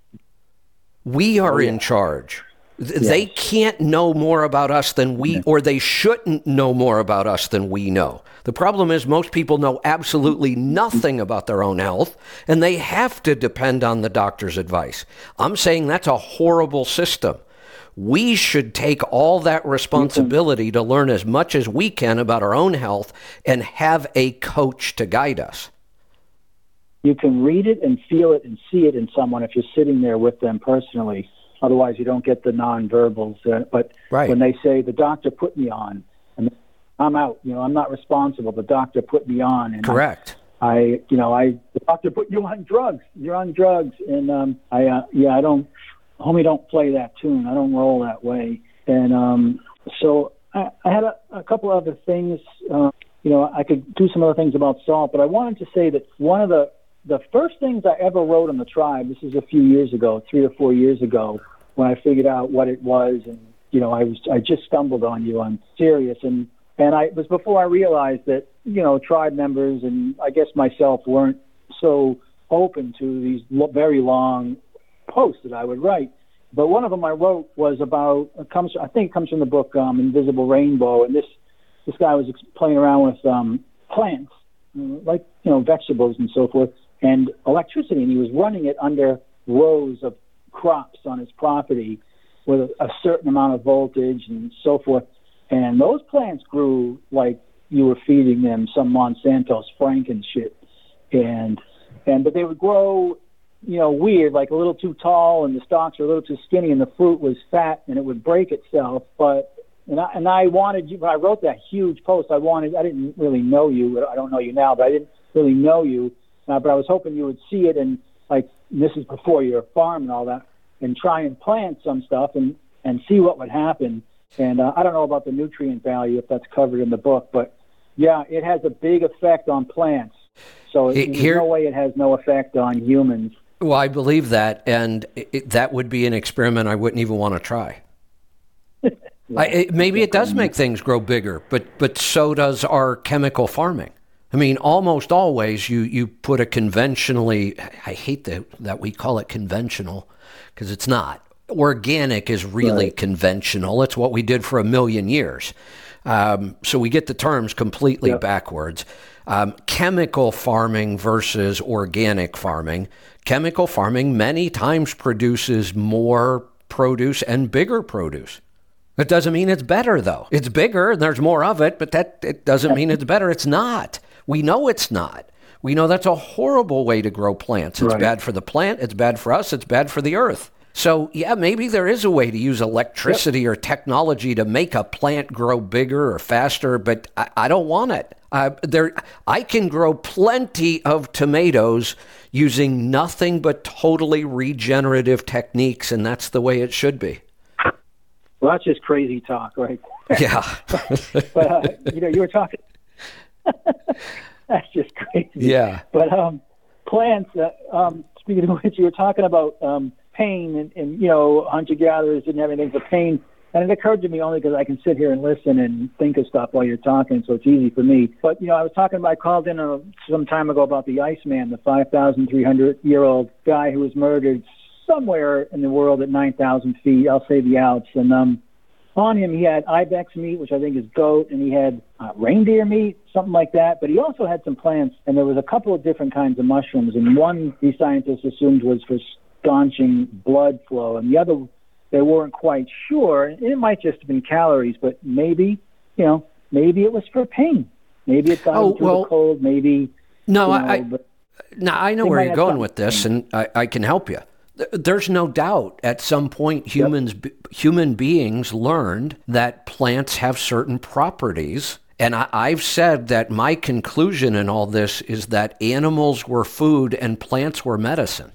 We are oh, in charge. Th- They can't know more about us than we, or they shouldn't know more about us than we know. The problem is most people know absolutely mm-hmm. nothing about their own health, and they have to depend on the doctor's advice. I'm saying that's a horrible system. We should take all that responsibility to learn as much as we can about our own health and have a coach to guide us. you can read it and feel it and see it in someone if you're sitting there with them personally. Otherwise, you don't get the nonverbals. Uh, but Right. when they say the doctor put me on, and I'm out. You know, I'm not responsible. The doctor put me on, and I- Correct. I, you know, I the doctor put you on drugs. You're on drugs, and um, I, uh, yeah, I don't, homie, don't play that tune. I don't roll that way. And um, so I, I had a, a couple other things. Uh, you know, I could do some other things about salt, but I wanted to say that one of the the first things I ever wrote on the tribe. This is a few years ago, three or four years ago, when I figured out what it was, and you know, I was I just stumbled on you. On Sirius, and and I it was before I realized that you know, tribe members and I guess myself weren't so open to these lo- very long posts that I would write. But one of them I wrote was about comes I think it comes from the book um, Invisible Rainbow, and this this guy was playing around with um, plants, uh, like you know vegetables and so forth, and electricity, and he was running it under rows of crops on his property with a, certain amount of voltage and so forth. And those plants grew like you were feeding them some Monsanto's Franken shit, and and but they would grow, you know, weird, like a little too tall, and the stalks were a little too skinny, and the fruit was fat, and it would break itself. But and I and I wanted you when I wrote that huge post, I wanted I didn't really know you, I don't know you now, but I didn't really know you, uh, but I was hoping you would see it and like this is before your farm and all that, and try and plant some stuff and and see what would happen. And uh, I don't know about the nutrient value if that's covered in the book, but yeah, it has a big effect on plants. So He- there's here- no way it has no effect on humans. Well, I believe that, and it, that would be an experiment I wouldn't even want to try. I, it, maybe it does make things grow bigger, but but so does our chemical farming. I mean, almost always you you put a conventionally. I hate that that we call it conventional because it's not. Organic is really conventional. It's what we did for a million years. Um, so we get the terms completely backwards. Um, chemical farming versus organic farming. Chemical farming many times produces more produce and bigger produce. It doesn't mean it's better though. It's bigger and there's more of it, but that it doesn't mean it's better. It's not. We know it's not. We know that's a horrible way to grow plants. It's Right. bad for the plant, it's bad for us, it's bad for the earth. So, yeah, maybe there is a way to use electricity or technology to make a plant grow bigger or faster, but I, I don't want it. Uh, there, I can grow plenty of tomatoes using nothing but totally regenerative techniques, and that's the way it should be. Well, that's just crazy talk, right? Yeah. but uh, you know, you were talking. that's just crazy. Yeah. But um, plants. Uh, um, speaking of which, you were talking about um, pain, and, and you know, hunter gatherers didn't have anything for pain. And it occurred to me only because I can sit here and listen and think of stuff while you're talking, so it's easy for me. But you know, I was talking. I called in uh some time ago about the Iceman, the 5,300 year old guy who was murdered somewhere in the world at 9,000 feet. I'll say the Alps, and um, on him he had ibex meat, which I think is goat, and he had uh, reindeer meat, something like that. But he also had some plants, and there was a couple of different kinds of mushrooms, and one these scientists assumed was for staunching blood flow, and the other they weren't quite sure. And it might just have been calories, but maybe, you know, maybe it was for pain. Maybe it got Oh, him through well, the cold. Maybe No, you I, know, I now I know where you're going with this, and I, I can help you. Th- There's no doubt at some point humans, be human beings learned that plants have certain properties. And I, I've said that my conclusion in all this is that animals were food and plants were medicine.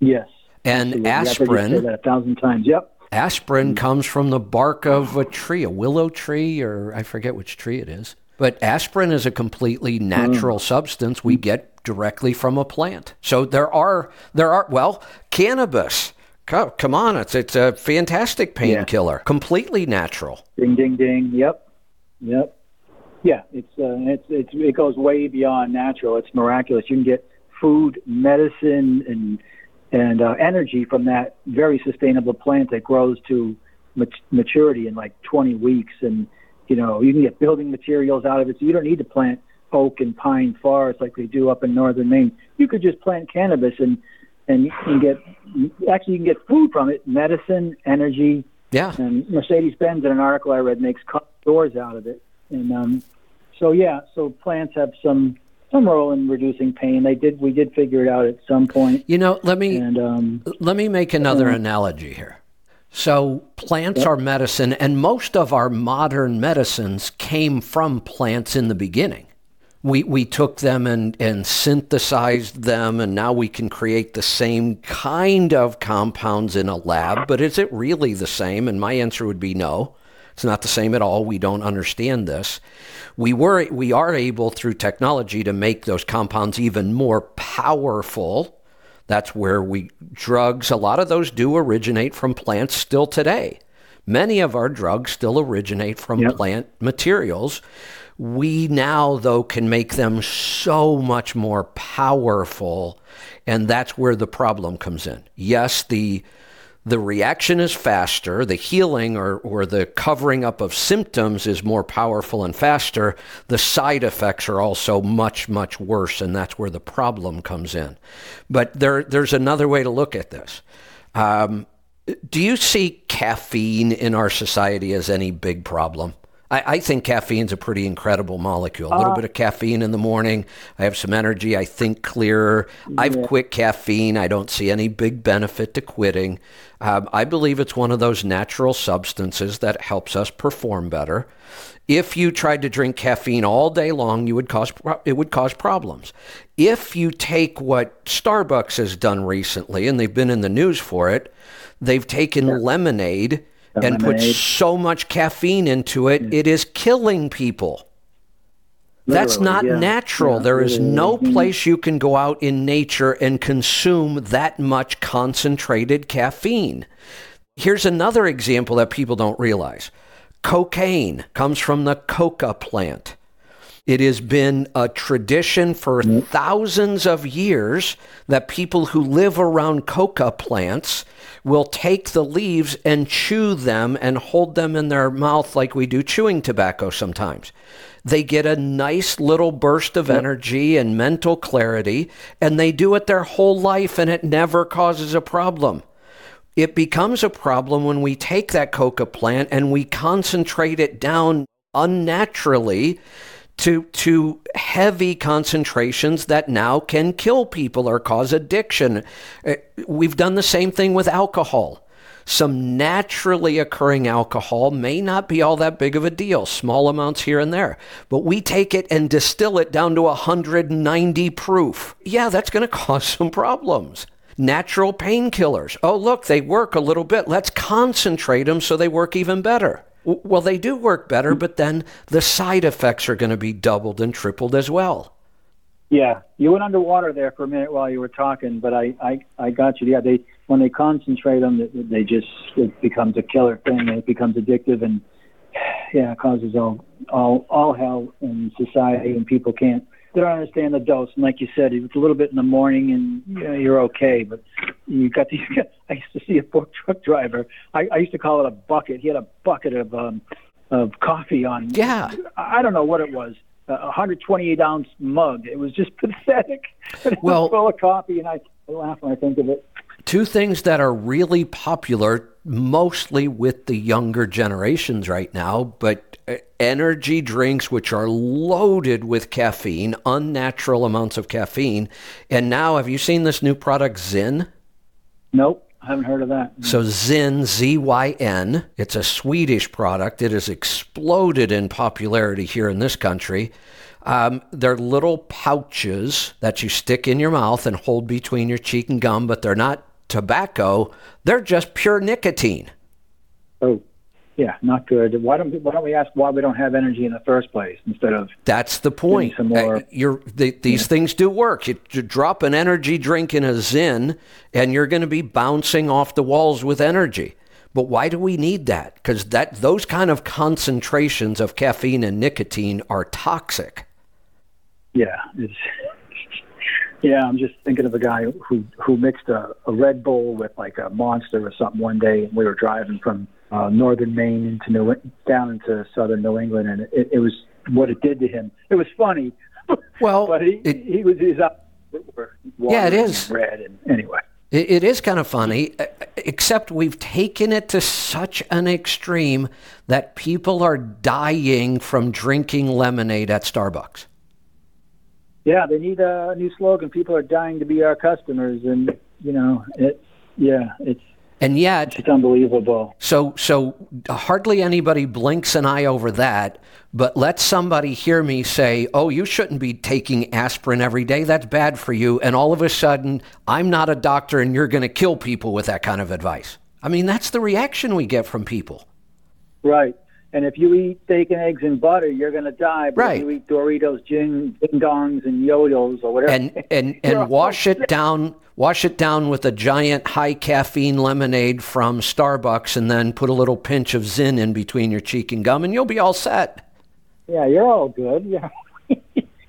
yes. And Absolutely. I've heard you say aspirin, that a thousand times. Yep. aspirin mm-hmm. comes from the bark of a tree, a willow tree, or I forget which tree it is. But aspirin is a completely mm. natural substance we get directly from a plant. So there are there are well, cannabis. Co- Come on, it's it's a fantastic painkiller, completely natural. Ding, ding, ding. Yep, yep. Yeah, it's uh, it's it's it goes way beyond natural. It's miraculous. You can get food, medicine, and and uh, energy from that very sustainable plant that grows to mat- maturity in like 20 weeks, and you know you can get building materials out of it. So you don't need to plant oak and pine forests like they do up in northern Maine. You could just plant cannabis and and you can get actually you can get food from it, medicine, energy, Yeah. and Mercedes Benz, in an article I read, makes doors out of it. And um, so yeah, so plants have some some role in reducing pain. They did we did figure it out at some point. You know, let me And um, let me make another analogy here. So plants are medicine, and most of our modern medicines came from plants in the beginning. We, we took them and, and synthesized them, and now we can create the same kind of compounds in a lab. But is it really the same? And my answer would be no. It's not the same at all. We don't understand this. We were we are able through technology to make those compounds even more powerful. That's where we drugs, a lot of those do originate from plants still today. Many of our drugs still originate from Yep. plant materials. We now, though, can make them so much more powerful, and that's where the problem comes in. Yes, the the reaction is faster, the healing or, or the covering up of symptoms is more powerful and faster. The side effects are also much, much worse, and that's where the problem comes in. But there, there's another way to look at this. Um, do you see caffeine in our society as any big problem? I, I think caffeine's a pretty incredible molecule. A little Uh, bit of caffeine in the morning. I have some energy. I think clearer. I've quit caffeine. I don't see any big benefit to quitting. Um, I believe it's one of those natural substances that helps us perform better. If you tried to drink caffeine all day long, you would cause it would cause problems. If you take what Starbucks has done recently, and they've been in the news for it, they've taken lemonade and put so much caffeine into it, it is killing people. That's not yeah. natural. Yeah, there is literally. no Mhm. place you can go out in nature and consume that much concentrated caffeine. Here's another example that people don't realize cocaine comes from the coca plant. It has been a tradition for thousands of years that people who live around coca plants will take the leaves and chew them and hold them in their mouth like we do chewing tobacco sometimes. They get a nice little burst of energy and mental clarity, and they do it their whole life, and it never causes a problem. It becomes a problem when we take that coca plant and we concentrate it down unnaturally to to heavy concentrations that now can kill people or cause addiction. Uh, We've done the same thing with alcohol. Some naturally occurring alcohol may not be all that big of a deal, small amounts here and there, but we take it and distill it down to 190 proof. Yeah, that's going to cause some problems. Natural painkillers. Oh, look, they work a little bit. Let's concentrate them so they work even better. Well, they do work better, but then the side effects are going to be doubled and tripled as well. Yeah, you went underwater there for a minute while you were talking, but I, I, I got you. Yeah, they when they concentrate them, they- just it becomes a killer thing. It becomes addictive, and yeah, causes all all all hell in society, and people can't they don't understand the dose. And like you said, it's a little bit in the morning, and you know, you're okay. But you got these. I used to see a fork truck driver. I, I used to call it a bucket. He had a bucket of um, of coffee on. Yeah. I don't know what it was. A 128 ounce mug. It was just pathetic. Well- full of coffee, and I laugh when I think of it. Two things that are really popular, mostly with the younger generations right now, but energy drinks, which are loaded with caffeine, unnatural amounts of caffeine. And now, have you seen this new product, Zyn? Nope, I haven't heard of that. So Zyn, Z Y N, it's a Swedish product. It has exploded in popularity here in this country. Um, they're little pouches that you stick in your mouth and hold between your cheek and gum, but they're not tobacco. They're just pure nicotine. Oh, yeah, not good. Why don't Why don't we ask why we don't have energy in the first place instead of That's the point. some more- Uh, you're, the, these things do work. You, you drop an energy drink in a Zyn, and you're going to be bouncing off the walls with energy. But why do we need that? Because that those kind of concentrations of caffeine and nicotine are toxic. yeah, yeah. I'm just thinking of a guy who who mixed a, a Red Bull with like a Monster or something one day, and we were driving from uh, northern Maine into New down into southern New England, and it, it was what it did to him. It was funny. Well, but he it- he was his up. Yeah, it is. red, and anyway. It, it is kind of funny, except we've taken it to such an extreme that people are dying from drinking lemonade at Starbucks. Yeah, they need a new slogan. People are dying to be our customers, and you know, it. Yeah, it's And yet, it's unbelievable. So, so hardly anybody blinks an eye over that. But let somebody hear me say, "Oh, you shouldn't be taking aspirin every day. That's bad for you." And all of a sudden, I'm not a doctor, and you're going to kill people with that kind of advice. I mean, that's the reaction we get from people. Right. And if you eat bacon, eggs, and butter, you're going to die. But Right. if you eat Doritos, Jing, Ding Dongs, and Yodels, or whatever. and and and wash it down wash it down with a giant high caffeine lemonade from Starbucks and then put a little pinch of Zyn in between your cheek and gum and you'll be all set. Yeah, you're all good. Yeah,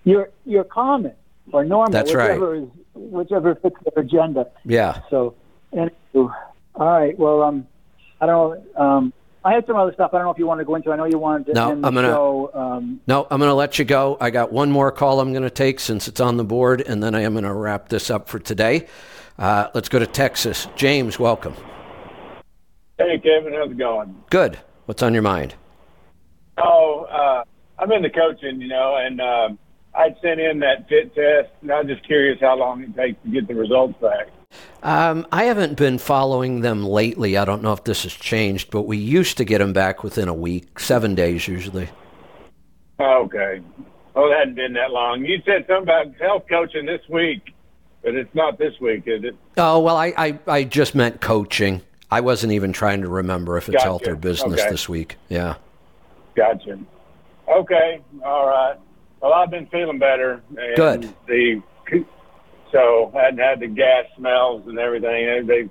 you're you're common or normal. That's right. whichever Is, whichever fits their agenda. Yeah. So, anyway, all right. Well, um, I don't. Um, I had some other stuff. I don't know if you want to go into. I know you wanted to No, end the I'm gonna- show. Um, No, I'm going to let you go. I got one more call I'm going to take since it's on the board, and then I am going to wrap this up for today. Uh, let's go to Texas. James, welcome. Hey, Kevin, how's it going? Good. What's on your mind? Oh, uh, I'm in the coaching, you know, and um, I'd sent in that fit test, and I was just curious how long it takes to get the results back. Um, I haven't been following them lately. I don't know if this has changed, but we used to get them back within a week, seven days usually. Okay. Oh, it hadn't been that long. You said something about health coaching this week, but it's not this week, is it? Oh, well, I, I, I just meant coaching. I wasn't even trying to remember if it's Gotcha. health or business Okay. this week. Yeah. Gotcha. Okay. All right. Well, I've been feeling better. And Good. The so I hadn't had the gas smells and everything. They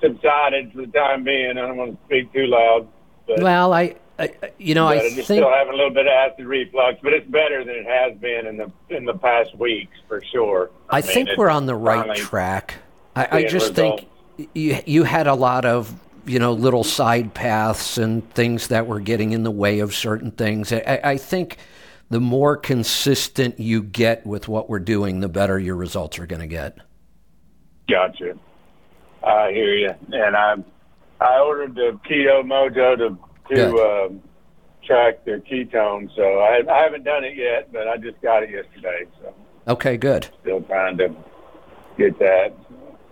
subsided for the time being. I don't want to speak too loud. But, Well, I, I you know, I think still having a little bit of acid reflux, but it's better than it has been in the in the past weeks for sure. I mean, think we're on the right track. I, I just think you you had a lot of you know little side paths and things that were getting in the way of certain things. I, I think the more consistent you get with what we're doing, the better your results are going to get. Gotcha. I hear you. And I I ordered the Keto Mojo to to um, track the ketones. So I I haven't done it yet, but I just got it yesterday. So Okay, good. still trying to get that.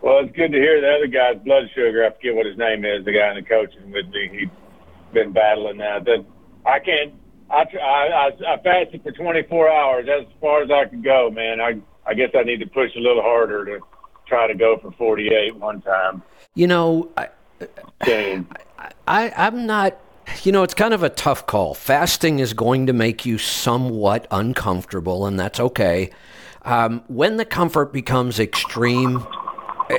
Well, it's good to hear the other guy's blood sugar. I forget what his name is. The guy in the coaching with me. He's been battling that. That I can't. I, I I I fasted for 24 hours. That's as far as I can go, man. I I guess I need to push a little harder to try to go for 48 one time. You know, I, Dang. I, I'm not, you know, it's kind of a tough call. Fasting is going to make you somewhat uncomfortable, and that's okay. Um, when the comfort becomes extreme,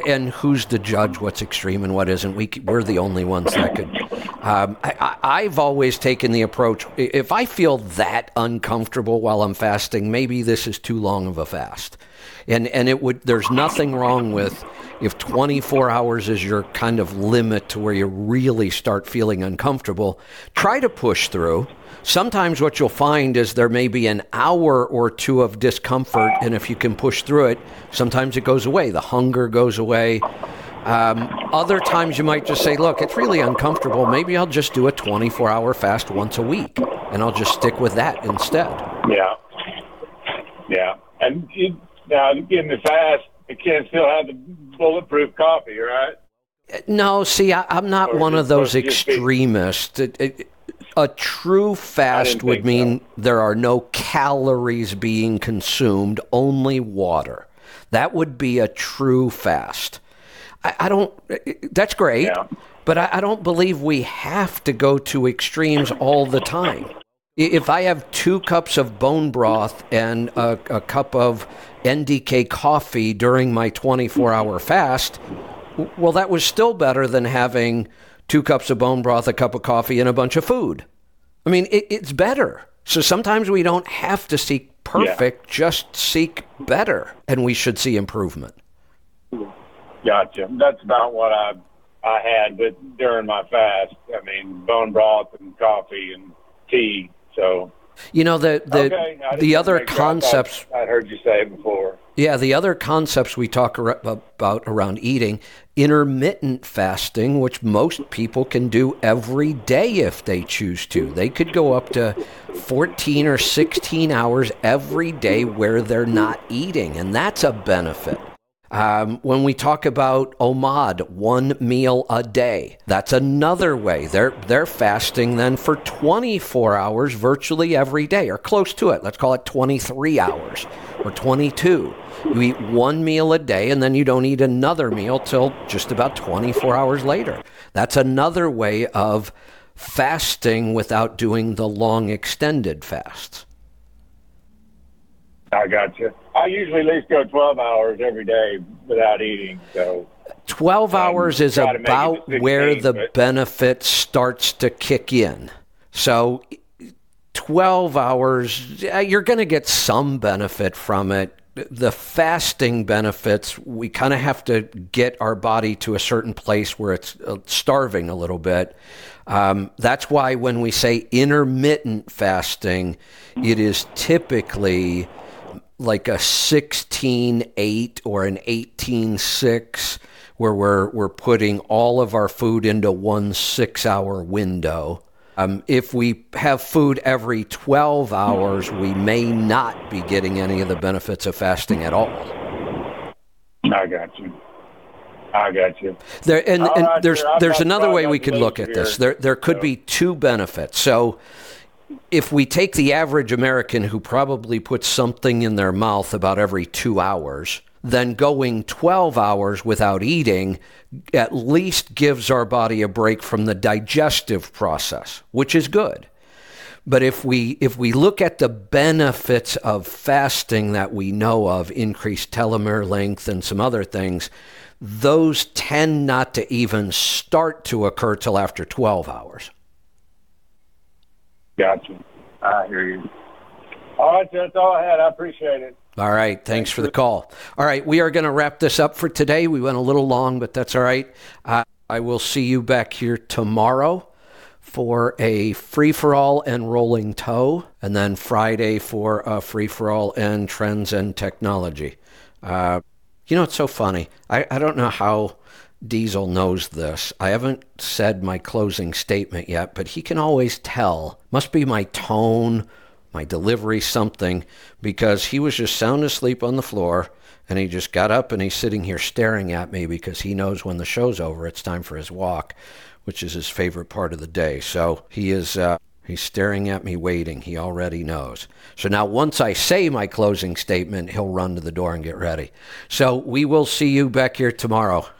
and who's to judge what's extreme and what isn't? We, we're the only ones that could. Um, I, I've always taken the approach if I feel that uncomfortable while I'm fasting, maybe this is too long of a fast. And, and it would, there's nothing wrong with if 24 hours is your kind of limit to where you really start feeling uncomfortable, try to push through. Sometimes what you'll find is there may be an hour or two of discomfort, and if you can push through it, sometimes it goes away. The hunger goes away. Um, other times you might just say, look, it's really uncomfortable. Maybe I'll just do a 24 hour fast once a week, and I'll just stick with that instead. Yeah. Yeah. And you, now in the fast, you can still have the bulletproof coffee, right? No, see, I, I'm not Or one of those supposed to just be- extremists. It- it- a true fast would mean there are no calories being consumed, only water. That would be a true fast. I, I don't. That's great, Yeah. but I, I don't believe we have to go to extremes all the time. If I have two cups of bone broth and a, a cup of NDK coffee during my 24 hour fast, well, that was still better than having two cups of bone broth, a cup of coffee, and a bunch of food. I mean, it, it's better. So sometimes we don't have to seek perfect, just seek better, and we should see improvement. Gotcha. That's about what I I had, but during my fast, I mean, bone broth and coffee and tea. So You know, the the, okay, the other make. I thought concepts I'd heard you say before. Yeah, the other concepts we talk about around eating, intermittent fasting, which most people can do every day if they choose to. They could go up to 14 or 16 hours every day where they're not eating, and that's a benefit. Um, when we talk about OMAD, one meal a day, that's another way. They're they're fasting then for 24 hours virtually every day, or close to it. Let's call it 23 hours or 22. You eat one meal a day, and then you don't eat another meal till just about 24 hours later. That's another way of fasting without doing the long extended fasts. I got you. I usually at least go 12 hours every day without eating. So 12 hours is try to make it about 16, where the but- benefit starts to kick in. So 12 hours, you're going to get some benefit from it. The fasting benefits, we kind of have to get our body to a certain place where it's uh, starving a little bit. Um, that's why when we say intermittent fasting, it is typically like a 16-8 or an 18-6 where we're, we're putting all of our food into one six-hour window. Um, if we have food every 12 hours, we may not be getting any of the benefits of fasting at all. I got you. I got you. There and, and right, there's sir. There's another way we could look at this. There there could be two benefits. So if we take the average American who probably puts something in their mouth about every 2 hours, then going 12 hours without eating at least gives our body a break from the digestive process, which is good. But if we if we look at the benefits of fasting that we know of, increased telomere length and some other things, those tend not to even start to occur till after 12 hours. Got you. I hear you. All right, that's all I had. I appreciate it. All right, thanks for the call. All right, we are going to wrap this up for today. We went a little long, but that's all right. Uh, I will see you back here tomorrow for a free for all and rolling toe, and then Friday for a free for all and trends and technology. Uh, you know, it's so funny. I, I don't know how Diesel knows this. I haven't said my closing statement yet, but he can always tell. Must be my tone, my delivery, something, because he was just sound asleep on the floor and he just got up and he's sitting here staring at me because he knows when the show's over, it's time for his walk, which is his favorite part of the day. So he is. Uh, He's staring at me, waiting. He already knows. So now, once I say my closing statement, he'll run to the door and get ready. So we will see you back here tomorrow.